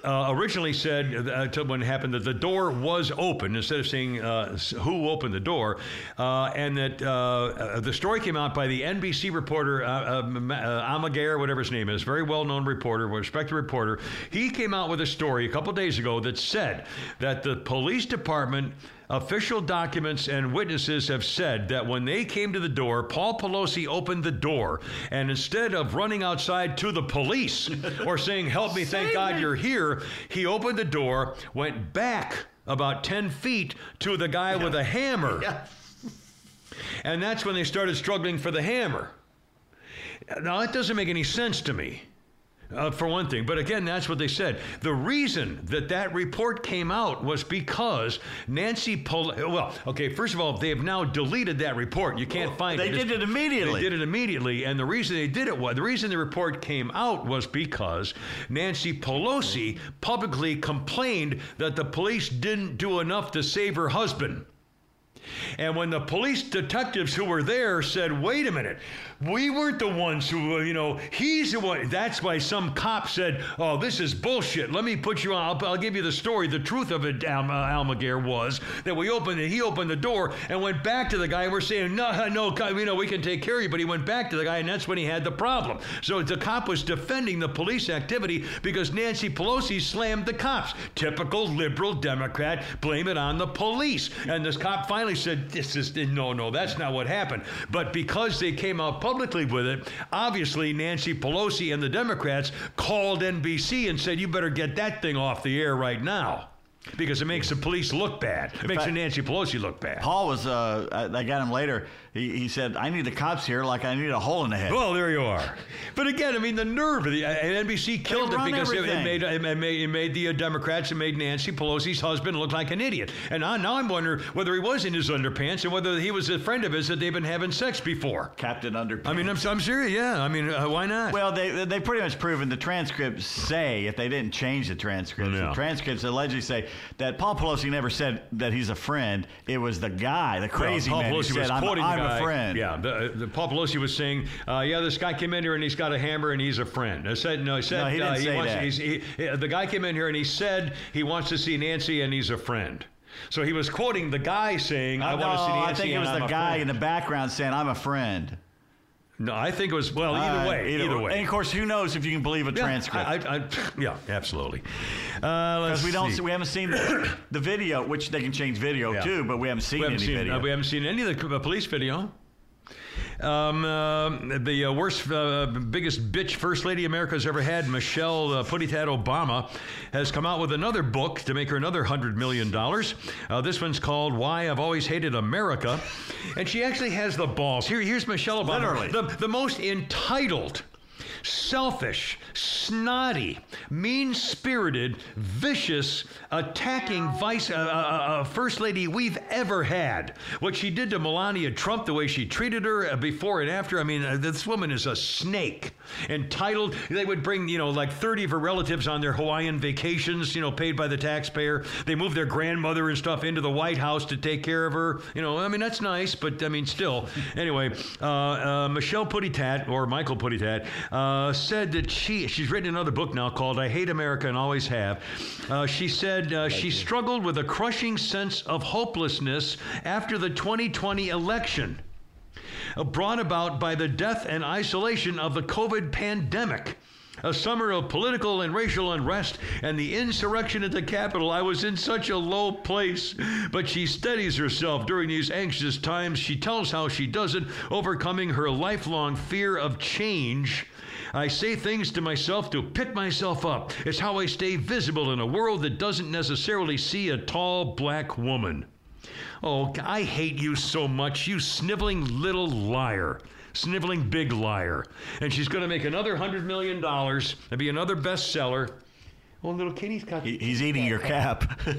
uh, originally said uh, when it happened that the door was open instead of saying uh, who opened the door, uh, and that uh, uh, the story came out by the NBC reporter uh, uh, whatever his name is, very well-known reporter, respected reporter. He came out with a story a couple days ago that said that the police department. Official documents and witnesses have said that when they came to the door, Paul Pelosi opened the door, and instead of running outside to the police (laughs) or saying, Help me, thank God you're here, he opened the door, went back about 10 feet to the guy with a hammer. (laughs) And that's when they started struggling for the hammer. Now, that doesn't make any sense to me. Uh, for one thing, but again, that's what they said. The reason that that report came out was because Nancy Pelosi. Well, okay, first of all, they have now deleted that report. You can't find they it. They did it immediately. They did it immediately, and the reason they did it was the reason the report came out was because Nancy Pelosi publicly complained that the police didn't do enough to save her husband. And when the police detectives who were there said, wait a minute, we weren't the ones who, uh, you know, he's the one. That's why some cop said, oh, this is bullshit. Let me put you on. I'll, I'll give you the story. The truth of it, Al- uh, Almaguer, was that we opened it. He opened the door and went back to the guy. And we're saying, no, (laughs) no, you know, we can take care of you. But he went back to the guy, and that's when he had the problem. So the cop was defending the police activity because Nancy Pelosi slammed the cops. Typical liberal Democrat, blame it on the police. And this cop finally said, This is no, no, that's not what happened. But because they came out publicly with it, obviously Nancy Pelosi and the Democrats called NBC and said, You better get that thing off the air right now. Because it makes the police look bad. It makes fact- Nancy Pelosi look bad. Paul was, uh, I I got him later. He, he said, I need the cops here like I need a hole in the head. Well, there you are. But again, I mean, the nerve of the and NBC killed it because it, it made it made, it made the uh, Democrats and made Nancy Pelosi's husband look like an idiot. And I, now I'm wondering whether he was in his underpants and whether he was a friend of his that they've been having sex before. Captain Underpants. I mean, I'm, I'm serious. Yeah. I mean, uh, why not? Well, they they pretty much proven the transcripts say if they didn't change the transcripts, Yeah. the transcripts allegedly say that Paul Pelosi never said that he's a friend. It was the guy, the crazy Paul man, who Pelosi said, was "I'm, I'm guy. a friend." Yeah, the, the Paul Pelosi was saying, uh, "Yeah, this guy came in here and he's got a hammer and he's a friend." I said, "No, he said No, he didn't uh, say wants, that. He's, he, he- the guy came in here and he said he wants to see Nancy and he's a friend." So he was quoting the guy saying, "I Uh, want to see Nancy." I think it and was I'm the guy friend." in the background saying, "I'm a friend." No, I think it was well. Either Uh, way, either, way. And of course, who knows if you can believe a Yeah, transcript? I, I, I, yeah, absolutely. Uh, Because we don't, see. see, we haven't seen the, the video, which they can change video Yeah. too, but we haven't seen We haven't any seen, video. uh, we haven't seen any of the uh, police video. Um, uh, the uh, worst, uh, biggest bitch first lady America's ever had, Michelle uh, Puttitat Obama, has come out with another book to make her another hundred million dollars. Uh, this one's called "Why I've Always Hated America," and she actually has the balls. Here, here's Michelle Obama, Literally. the the most entitled. Selfish, snotty, mean spirited, vicious, attacking vice, uh, uh, uh, first lady we've ever had. What she did to Melania Trump, the way she treated her uh, before and after, I mean, uh, this woman is a snake. Entitled, they would bring, you know, like 30 of her relatives on their Hawaiian vacations, you know, paid by the taxpayer. They moved their grandmother and stuff into the White House to take care of her. You know, I mean, that's nice, but I mean, still. Anyway, uh, uh, Michelle Puttitat, or Michael Puttitat, uh, said that she, she's written another book now called I Hate America and Always Have. Uh, she said uh, she struggled with a crushing sense of hopelessness after the 2020 election uh, brought about by the death and isolation of the COVID pandemic. A summer of political and racial unrest and the insurrection at the Capitol. I was in such a low place, but she steadies herself during these anxious times. She tells how she does it, overcoming her lifelong fear of change. I say things to myself to pick myself up. It's how I stay visible in a world that doesn't necessarily see a tall black woman. Oh, I hate you so much, you sniveling little liar. Sniveling big liar. And she's going to make another $100 million and be another bestseller. Oh, little kitty's got. He- he's eating your cap. (laughs)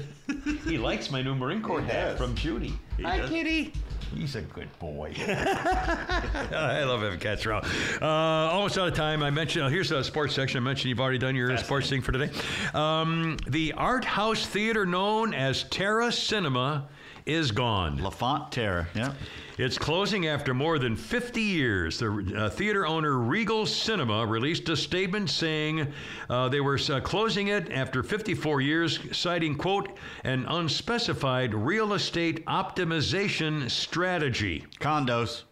He likes my new Marine Corps hat from Judy. Hi, does. kitty. He's a good boy. (laughs) I love having cats around. Uh, almost out of time. I mentioned, oh, here's a sports section. I mentioned you've already done your sports thing for today. Um, the art house theater known as Tara Cinema is gone. LaFont Tara. Yeah. It's closing after more than 50 years. The uh, theater owner Regal Cinema released a statement saying uh, they were uh, closing it after 54 years, citing, quote, an unspecified real estate optimization strategy. Condos.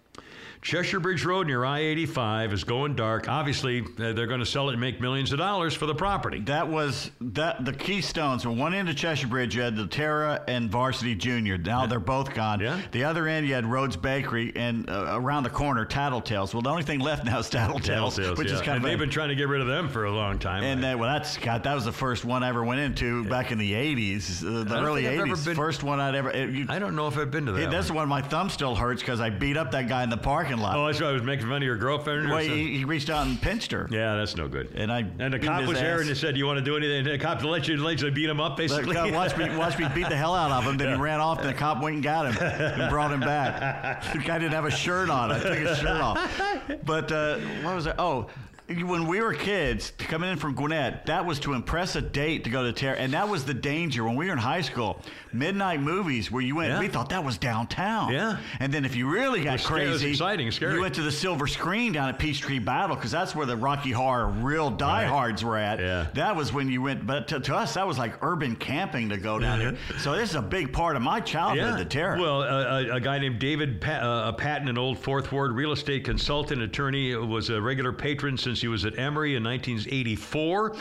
Cheshire Bridge Road near I 85 is going dark. Obviously, uh, they're going to sell it and make millions of dollars for the property. That was that the keystones. From one end of Cheshire Bridge, you had the Tara and Varsity Junior. Now they're both gone. Yeah. The other end, you had Rhodes Bakery, and uh, around the corner, Tattletales. Well, the only thing left now is Tattletales, Tattletales, which yeah. is kind and of they've a- been trying to get rid of them for a long time. And then, well, that's God. That was the first one I ever went into back in the '80s, uh, the early think I've ever '80s. been- First one I'd ever. It, you, I don't know if I've been to that. it- that's one. one my thumb still hurts because I beat up that guy in the parking lot. Oh, that's why I was making fun of your girlfriend. or well, he, he reached out and pinched her. Yeah, that's no good. And I and the cop was there and they said, "You want to do anything?" And the cop let you, let you beat him up, The basically. cop watched me, watched me beat the hell out of him. Then he ran off. And the cop went and got him and brought him back. The guy didn't have a shirt on. I took his shirt off. But uh, what was it? Oh. When we were kids, coming in from Gwinnett, that was to impress a date to go to Tara, and that was the danger when we were in high school. Midnight movies where you went, Yeah. we thought that was downtown. Yeah. And then if you really got was scary- it was crazy, exciting, scary. you went to the silver screen down at Peachtree Battle because that's where the Rocky Horror real diehards were at. Yeah. That was when you went, but to, to us, that was like urban camping to go down there. So this is a big part of my childhood, the Tara. Well, uh, a, a guy named David pa- uh, Patton, an old Fourth Ward real estate consultant, attorney, was a regular patron since he was at Emory in 1984.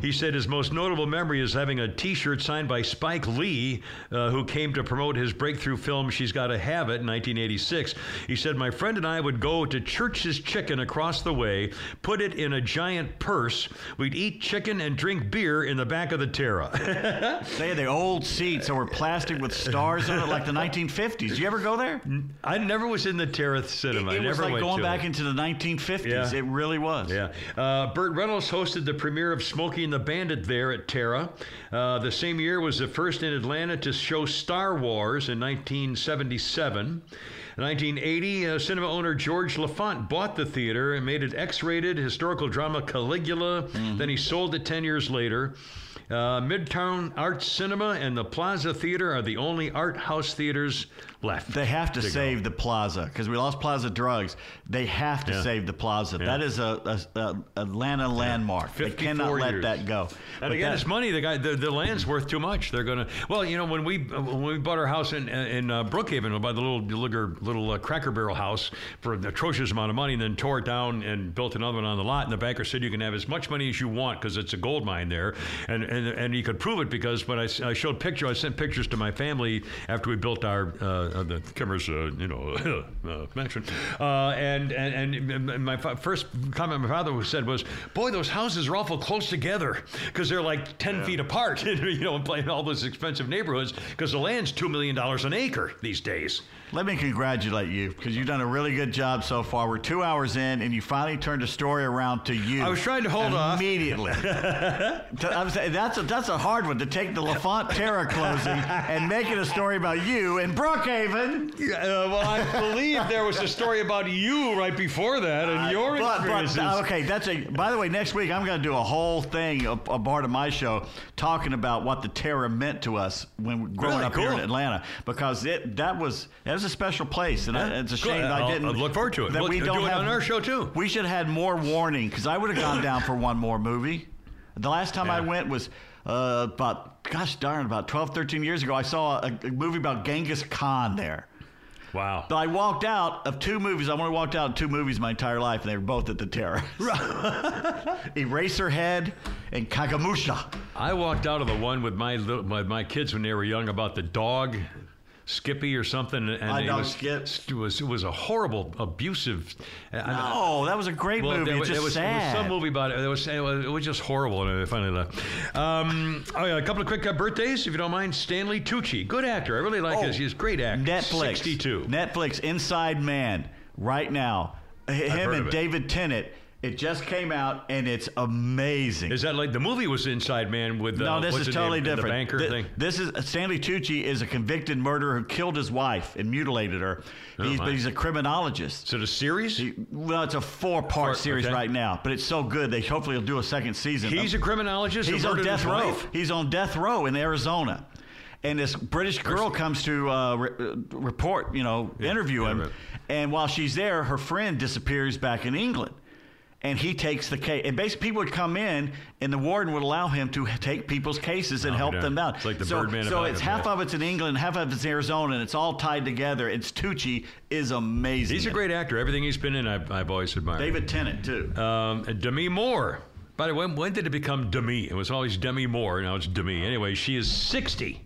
He said his most notable memory is having a T-shirt signed by Spike Lee, uh, who came to promote his breakthrough film "She's Got to Have It" in 1986. He said, "My friend and I would go to Church's Chicken across the way, put it in a giant purse. We'd eat chicken and drink beer in the back of the Tara." (laughs) they had the old seats that were plastic with stars on it, like the 1950s. Did you ever go there? I never was in the Tara Cinema. It I was like going back it. into the 1950s. Yeah. It really was. Yeah. Uh, Burt Reynolds hosted the premiere of Smokey and the Bandit there at Tara. Uh, the same year was the first in Atlanta to show Star Wars in 1977. In 1980, uh, cinema owner George LaFont bought the theater and made it X rated historical drama Caligula. Then he sold it 10 years later. Uh, Midtown Arts Cinema and the Plaza Theater are the only art house theaters left. They have to go. save the plaza because we lost Plaza Drugs. They have to Yeah. save the plaza. Yeah. That is a, a, a Atlanta landmark. They 54 cannot let that go. And But again, that- it's money. The guy, the, the land's worth too much. They're gonna. Well, you know, when we when we bought our house in in uh, Brookhaven, we bought the little little, little uh, Cracker Barrel house for an atrocious amount of money, and then tore it down and built another one on the lot. And the banker said you can have as much money as you want because it's a gold mine there, and and and he could prove it because when I, I showed pictures, I sent pictures to my family after we built our uh, uh, the Kimmer's uh, you know (coughs) uh, mansion, uh, and, and and my fa- first comment my father said was, "Boy, those houses are awful close together because they're like ten feet apart, (laughs) you know, playing all those expensive neighborhoods because the land's two million dollars an acre these days." Let me congratulate you because you've done a really good job so far. We're two hours in, and you finally turned the story around to you. I was trying to hold off. immediately. I was saying, that's a that's a hard one to take the LaFont Tara closing and make it a story about you in Brookhaven. Uh, well, I believe there was a story about you right before that and your But, but experiences. uh, okay, that's a. By the way, next week I'm going to do a whole thing, a, a part of my show, talking about what the Tara meant to us when growing Really? up here in Atlanta, because it that was that was a special place, and I, it's a shame that I didn't. I'll look forward to it. That We'll we do don't it have on our show, too. We should have had more warning, because I would have gone down for one more movie. The last time I went was uh, about, gosh darn, about 12, 13 years ago. I saw a, a movie about Genghis Khan there. wow. But I walked out of two movies. I've only walked out of two movies my entire life, and they were both at the Terrace. (laughs) Eraserhead and Kagemusha. I walked out of the one with my little, my, my kids when they were young about the dog. Skippy or something, and My it dog was, Skip. It was it was a horrible, abusive. I- I- No, that was a great Well, movie. there, was, just there was, there was sad. some movie about it. It was, it was, it was just horrible, and I finally left. Um, oh, yeah, a couple of quick uh, birthdays, if you don't mind. Stanley Tucci, good actor. I really like Oh, his. He's a great actor. Netflix. 62. Netflix Inside Man right now. H- Him and. David Tennant. It just came out and it's amazing. Is that like the movie was Inside Man with uh, no, this is totally name? The different. banker Thi- thing. This is Stanley Tucci is a convicted murderer who killed his wife and mutilated her. Oh, he's, my. but he's a criminologist. So the series? He- well, it's a four-part Four- series okay. right now, but it's so good they hopefully will do a second season. He's a criminologist. He's on death row. He's on death row in Arizona. And this British girl comes to uh, re- uh, report, you know, interview yeah, him. right. And while she's there, her friend disappears back in England. And he takes the case. And basically, people would come in, and the warden would allow him to take people's cases and Oh, help yeah. them out. It's like the so, Birdman So it's half of it's in England, half of it's Arizona, and it's all tied together. It's Tucci is amazing. He's a great actor. Everything he's been in, I've, I've always admired. David Tennant too. Um, Demi Moore. By the way, when, when did it become Demi? It was always Demi Moore. Now it's Demi. Anyway, she is 60.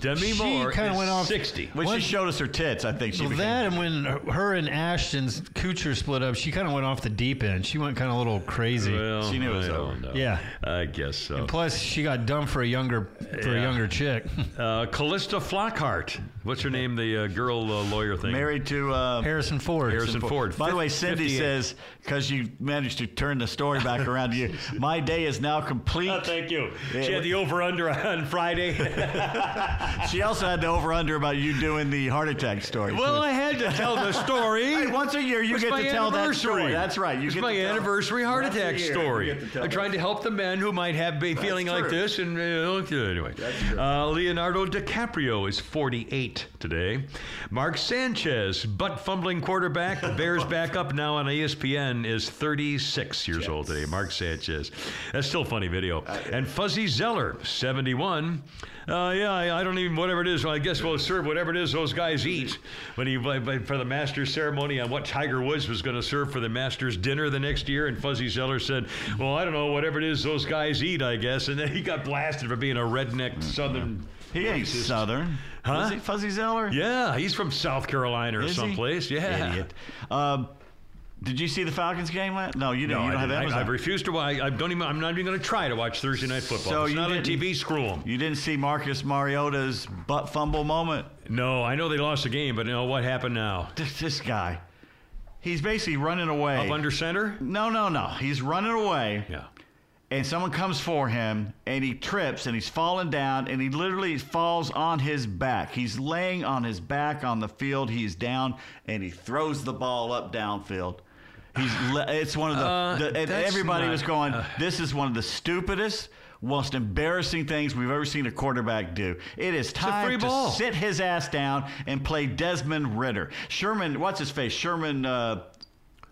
Demi She Moore kinda is went off- 60. when what- she showed us her tits, I think she Well, became. that and when her and Ashton's Kutcher split up, she kind of went off the deep end. She went kind of a little crazy. Well, She knew it was I don't over. know. Yeah. I guess so. Plus, she got dumped for a younger for a Yeah. younger chick. Uh, Calista Flockhart. What's her name? The uh, girl uh, lawyer thing. married to uh, Harrison Ford. Harrison Ford. By the way, Cindy 58. says because you managed to turn the story back (laughs) around to you, my day is now complete. Oh, thank you. Yeah, she had the over under on Friday. (laughs) She also had the over under about you doing the heart attack story. well. I had to tell the story. (laughs) Hey, once a year you It's get my to tell that story. That's right. You it's get my to tell- anniversary heart attack year, story. get to tell I'm trying to help the men who might have be feeling like this. And uh, anyway, uh, Leonardo DiCaprio is 48 today. Mark Sanchez, butt fumbling quarterback, (laughs) Bears backup now on ESPN, is 36 years old today. Mark Sanchez. That's still a funny video. And Fuzzy Zoeller, 71. Uh, yeah, I, I don't even whatever it is. Well, I guess we'll serve whatever it is those guys eat when he for the Masters ceremony on what Tiger Woods was going to serve for the Masters dinner the next year. And Fuzzy Zoeller said, "Well, I don't know, whatever it is those guys eat, I guess." And then he got blasted for being a redneck Southern. He ain't racist. Southern. Huh? Is he Fuzzy Zoeller? Yeah, he's from South Carolina or Is he? someplace. Yeah. Idiot. Um, did you see the Falcons game? last- No, you didn't. No, you don't I have. I, Amazon. I've refused to. I, I don't even. I'm not even going to try to watch Thursday night football. So it's you not on didn't- TV. Screw 'em. You didn't see Marcus Mariota's butt fumble moment? No, I know they lost the game, but you know what happened now? This, this guy, he's basically running away. Up under center. no, no, no. He's running away, Yeah. And someone comes for him, and he trips, and he's falling down, and he literally falls on his back. He's laying on his back on the field. He's down, and he throws the ball up downfield. He's le- it's one of the, Uh, the and everybody not- was going. this is one of the stupidest, most embarrassing things we've ever seen a quarterback do. It is time to ball. sit his ass down and play Desmond Ridder. Sherman, what's his face? Sherman uh,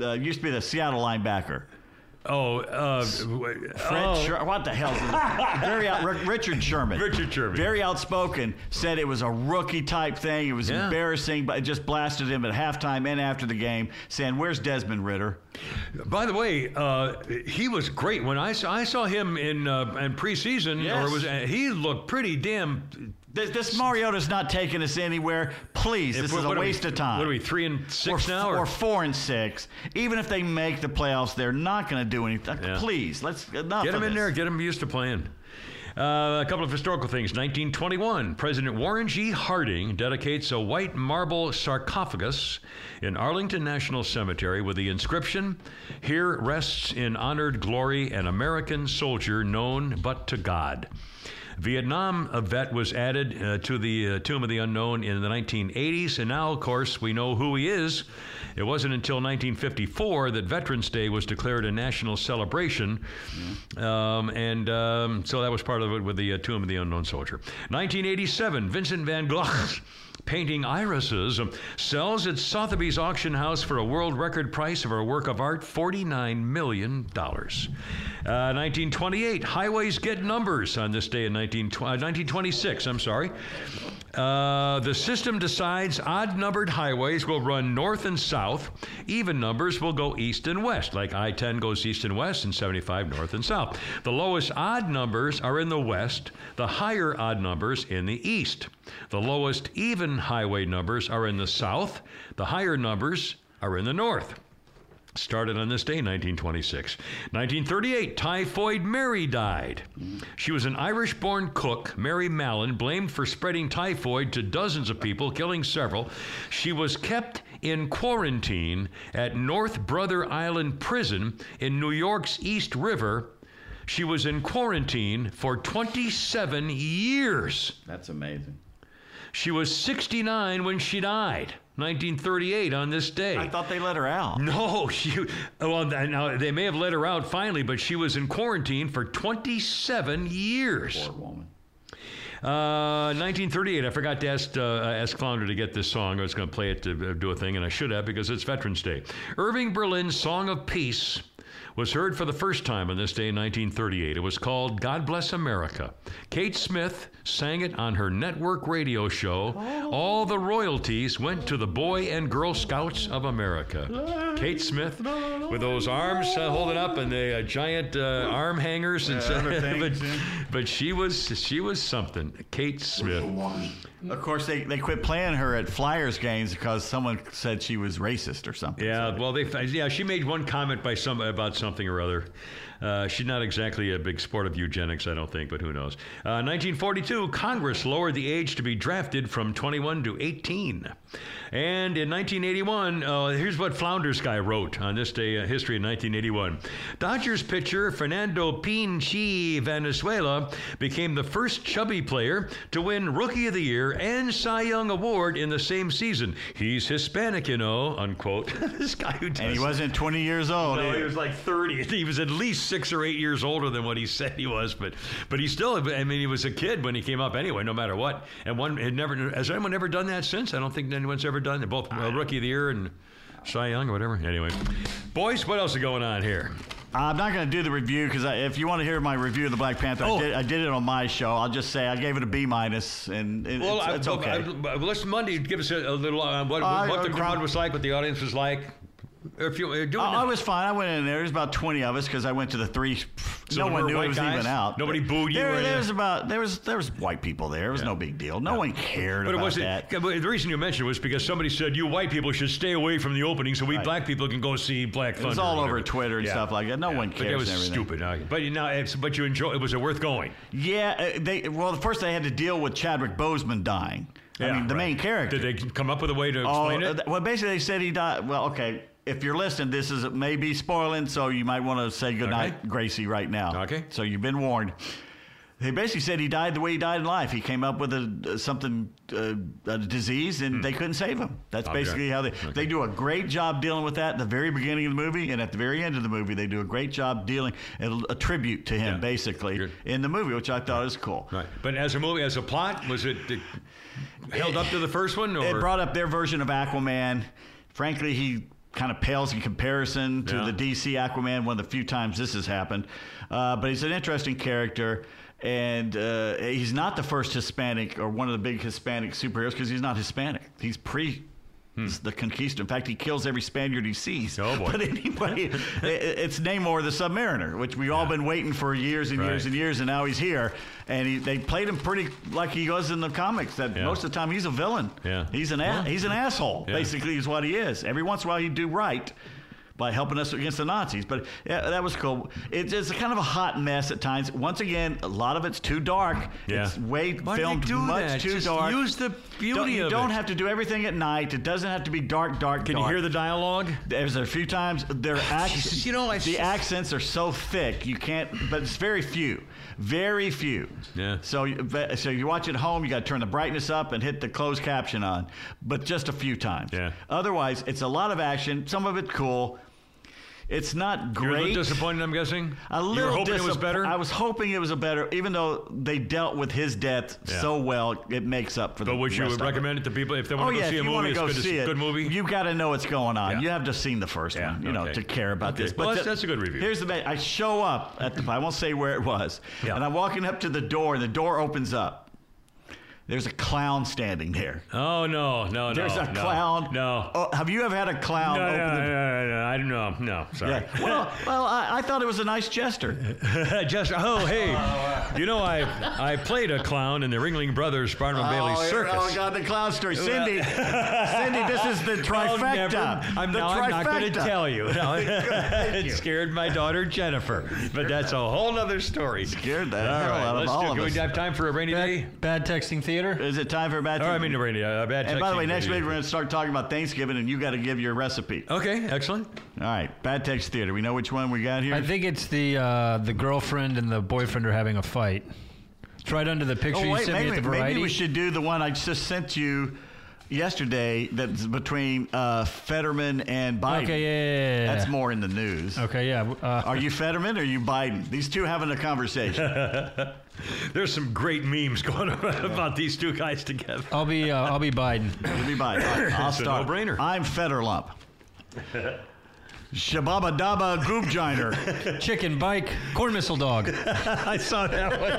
uh, used to be the Seattle linebacker. Oh, uh, Fred oh, Sher- what the hell? (laughs) Very out- Ri- Richard Sherman. Richard Sherman. Very outspoken. Said it was a rookie type thing. It was Yeah. embarrassing, but it just blasted him at halftime and after the game, saying, "Where's Desmond Ridder?" By the way, uh, he was great when I saw, I saw him in uh, in preseason. Yes. Or was uh, he looked pretty damn? This, this Mariota's not taking us anywhere. Please, If this is a are we- waste of time. What are we three and Or, six now? or four and six. Even if they make the playoffs, they're not going to do anything. Yeah. Please, let's enough Get them in this. there. Get them used to playing. Uh, a couple of historical things. 1921, President Warren G. Harding dedicates a white marble sarcophagus in Arlington National Cemetery with the inscription Here rests in honored glory an American soldier known but to God. Vietnam a vet was added uh, to the uh, Tomb of the Unknown in the 1980s, and now, of course, we know who he is. It wasn't until 1954 that Veterans Day was declared a national celebration, um, and um, so that was part of it with the uh, Tomb of the Unknown Soldier. 1987, Vincent van Gogh. (laughs) Painting irises sells at Sotheby's auction house for a world record price of a work of art, $49 million. Uh, 1928, highways get numbers on this day in 19, uh, 1926, I'm sorry. Uh, the system decides odd numbered highways will run north and south, even numbers will go east and west, like I 10 goes east and west and 75 north and south. The lowest odd numbers are in the west, the higher odd numbers in the east. The lowest even highway numbers are in the south, the higher numbers are in the north. Started on this day, 1926. 1938, Typhoid Mary died. She was an Irish born cook, Mary Mallon, blamed for spreading typhoid to dozens of people, killing several. She was kept in quarantine at North Brother Island Prison in New York's East River. She was in quarantine for 27 years. That's amazing. She was 69 when she died. 1938 on this day. I thought they let her out. No, (laughs) she. Well, now they may have let her out finally, but she was in quarantine for 27 years. Poor woman. Uh, 1938. I forgot to ask uh, ask Flounder to get this song. I was going to play it to uh, do a thing, and I should have because it's Veterans Day. Irving Berlin's "Song of Peace." Was heard for the first time on this day in 1938. It was called God Bless America. Kate Smith sang it on her network radio show. All the royalties went to the Boy and Girl Scouts of America. Kate Smith, with those arms uh, holding up and the uh, giant uh, arm hangers, and Yeah, other but, things, yeah. but she was she was something. Kate Smith. Of course, they, they quit playing her at Flyers games because someone said she was racist or something. Yeah, well, they yeah she made one comment by some about something or other. Uh, she's not exactly a big sport of eugenics, I don't think, but who knows? Uh, 1942, Congress lowered the age to be drafted from 21 to 18. And in 1981, uh, here's what Flounders guy wrote on this day in history in 1981. Dodgers pitcher Fernando Pinchi Venezuela became the first chubby player to win Rookie of the Year and Cy Young Award in the same season. He's Hispanic, you know, unquote. (laughs) this guy who does And he wasn't 20 years old. no, he was like 30. He was at least six or eight years older than what he said he was, but but he still. I mean, he was a kid when he came up anyway, no matter what. And one had never. Has anyone ever done that since? I don't think anyone's ever done it. Both uh, Rookie of the Year and Cy Young or whatever. Anyway, boys, what else is going on here? I'm not going to do the review because if you want to hear my review of the Black Panther, Oh. I, did, I did it on my show. I'll just say I gave it a B minus, and it, Well, it's, it's I, okay. I, I, let's Monday give us a, a little uh, what, I- what the crowd was like, what the audience was like. If you uh, doing I, I was fine. I went in there. There's about 20 of us because I went to the three. So no there one were knew white it was guys? even out. Nobody booed you There, anything? there was about there was there was white people there. It was no big deal. No one cared But it about wasn't. that. yeah, but The reason you mentioned it was because somebody said you white people should stay away from the opening, so we black people can go see Black Thunder. It was or all over whatever. Twitter and Yeah. stuff like that. No one But cares. that was and everything. stupid. uh, But you know, it's, but you enjoy. Was it worth going? Yeah, uh, they well first they had to deal with Chadwick Boseman dying. I mean the right. main character. Did they come up with a way to Oh, explain uh, it? th- well, basically they said he died. Well, okay. If you're listening, this is maybe spoiling, so you might want to say goodnight, Okay. Gracie, right now. Okay. So you've been warned. They basically said he died the way he died in life. He came up with a something uh, a disease, and they couldn't save him. That's Okay. basically how they they do a great job dealing with that at the very beginning of the movie, and at the very end of the movie, they do a great job dealing and a tribute to him, Yeah. basically, Good. in the movie, which I thought was cool. Right. But as a movie, as a plot, was it, it held up to the first one? Or? It brought up their version of Aquaman. Frankly, he kind of pales in comparison to Yeah. the DC Aquaman. One of the few times this has happened, uh, but he's an interesting character. And uh, he's not the first Hispanic or one of the big Hispanic superheroes because he's not Hispanic. He's pre the conquistador. In fact, he kills every Spaniard he sees. Hmm. Oh, boy. (laughs) But (laughs) it- it's Namor the Submariner, which we've all been waiting for years and years and years, and now he's here. And he, they played him pretty like he was in the comics. That Yeah. most of the time he's a villain. Yeah. He's an a- he's an asshole. Yeah. Basically, is what he is. Every once in a while, he'd do right by helping us against the Nazis. But yeah, that was cool. It's, it's kind of a hot mess at times. Once again, a lot of it's too dark. Yeah. It's way Why do they filmed do much that? too Just dark. use the beauty don't, you of don't it. have to do everything at night. It doesn't have to be dark, dark, Can you hear the dialogue? There's a few times their (sighs) accents, You know, I- the accents are so thick you can't. But it's very few, very few. Yeah. So you- so you watch it at home, you got to turn the brightness up and hit the closed caption on, but just a few times. Yeah. Otherwise, it's a lot of action. Some of it cool. It's not You're a great. little disappointed, I'm guessing? A little you were hoping it was better? I was hoping it was a better, even though they dealt with his death Yeah. so well, it makes up for the. but would you of recommend it to people if they want Oh to go yeah, see a movie? go it's good, see it's it, a good movie? You got to know what's going on. Yeah. You have to seen the first one, you know, to care about Okay. this. Well, that's- the- that's a good review. Here's the ba- I show up at the. I won't say where it was. Yeah. And I'm walking up to the door, and the door opens up. There's a clown standing there. oh, no, no, no. There's a no, clown. No. Oh, have you ever had a clown no, open no, the no, door? no, no, I don't know. No, sorry. Yeah. Well, (laughs) well, I, I thought it was a nice gesture. (laughs) Just oh hey, you know I I played a clown in the Ringling Brothers Barnum Bailey oh, Circus. Oh God, the clown story, (laughs) Cindy. Cindy, this is the I'll trifecta. never- I'm, the now I'm not going to tell you. No, it scared my daughter Jennifer, but that's a whole other story. Scared the All hell right, out of let's all do. of Do we have time for a rainy day? Bad texting theater. Is it time for a bad? Oh, I mean a rainy, uh, a bad. And by the way, next week we're going to start talking about Thanksgiving, and you got to give your recipe. Okay, excellent. All right, bad text theater. We know which one we got here. I think it's the uh, the girlfriend and the boyfriend are having a fight. It's right under the picture oh you wait, sent me at the variety. maybe we should do the one I just sent you yesterday. That's between uh, Fetterman and Biden. Okay, yeah, yeah, yeah, That's more in the news. Okay, yeah. Uh, Are you Fetterman or are you Biden? These two having a conversation. (laughs) There's some great memes going on (laughs) about these two guys together. I'll be uh, I'll be Biden. You'll be Biden. I'll start. no-brainer. I'm Fetterlump. (laughs) Shababa Daba Goobjiner. (laughs) Chicken bike corn missile dog. (laughs) I saw that one.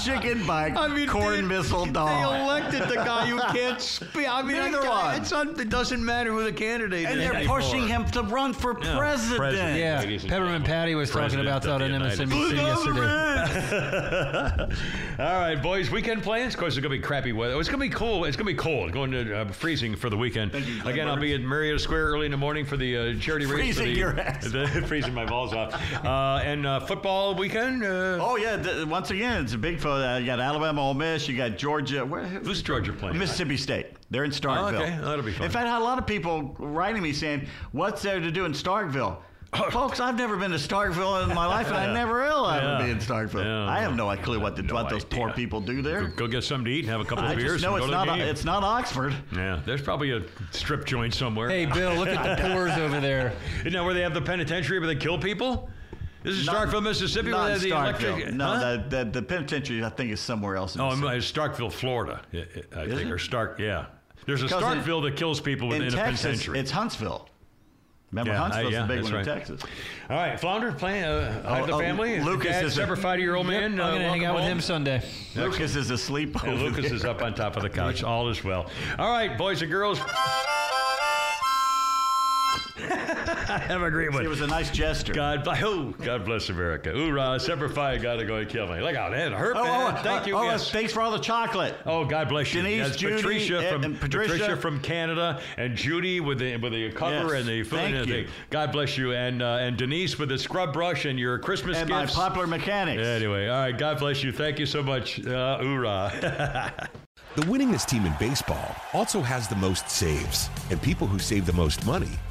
(laughs) Chicken bike. corn they- missile dog. They elected the guy who can't speak. I mean, Neither I, one. It's un, it doesn't matter who the candidate And is. they're anymore. pushing him to run for president. president. Yeah, Ladies Peppermint Patty was talking about that on MSNBC yesterday. All right, boys. Weekend plans. Of course, it's gonna be crappy weather. It's gonna be cool. It's gonna be cold. Going to uh, freezing for the weekend. You, Again, I'll be at Marietta Square early in the morning for the uh, charity race. Freezing the, your ass. (laughs) the- freezing my balls off. Uh, and uh, football weekend. Uh, Oh yeah! th- once again, it's a big photo. Uh, you got Alabama, Ole Miss. You got Georgia. Where, Who's Georgia playing? Mississippi State. They're in Starkville. Oh, okay. That'll be fun. In fact, I had a lot of people writing me saying, "What's there to do in Starkville?" (coughs) Folks, I've never been to Starkville in my life, and I never will ever Yeah. be in Starkville. Yeah. I have no clue what, the, No what those idea. poor people do there. Go get something to eat and have a couple (laughs) I of beers. No, it's not. the. It's not Oxford. Yeah, there's probably a strip joint somewhere. Hey, Bill, look at the (laughs) pores over there. Isn't that where they have the penitentiary where they kill people? This is Not- Starkville, Mississippi, Not where they have the Starkville. electric. No, Huh? the, the the penitentiary I think is somewhere else. In Oh, the I'm- it's Starkville, Florida. I I think, it? or Stark. Yeah, there's a Because in- Starkville that kills people in within a Texas, penitentiary. it's Huntsville. Remember, Yeah, I- Huntsville's yeah, the big that's one in. Texas. All right, Flounder, playing. Uh, how's the oh, family. Lucas Dad, is a- 75 year old man. I'm uh, gonna hang welcome out with him Sunday. Lucas is asleep. And over Lucas there. is up on top of the couch. (laughs) All is well. All right, boys and girls. I (laughs) have a great one. It was a nice gesture. God, bless- (laughs) oh, God bless America. Hoorah, Semper Fi, gotta go and kill me. Look out, that hurt, Oh, man. oh, Thank uh, you. Oh, yes. thanks for all the chocolate. Oh, God bless you. Denise, Yes, Judy, Patricia and- from and Patricia. from Canada, and Judy with the with the cover Yes, and the food thank and you. God bless you, and uh, and Denise with the scrub brush and your Christmas and gifts. my popular mechanics. Anyway, all right. God bless you. Thank you so much. Uh, hoorah. (laughs) The winningest team in baseball also has the most saves, and people who save the most money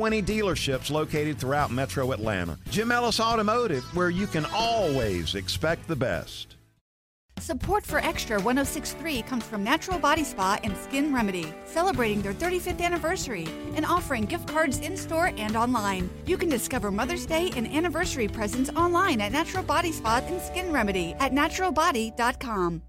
20 dealerships located throughout metro Atlanta. Jim Ellis Automotive, where you can always expect the best. Support for Extra 1063 comes from Natural Body Spa and Skin Remedy, celebrating their 35th anniversary and offering gift cards in store and online. You can discover Mother's Day and anniversary presents online at Natural Body Spa and Skin Remedy at naturalbody.com.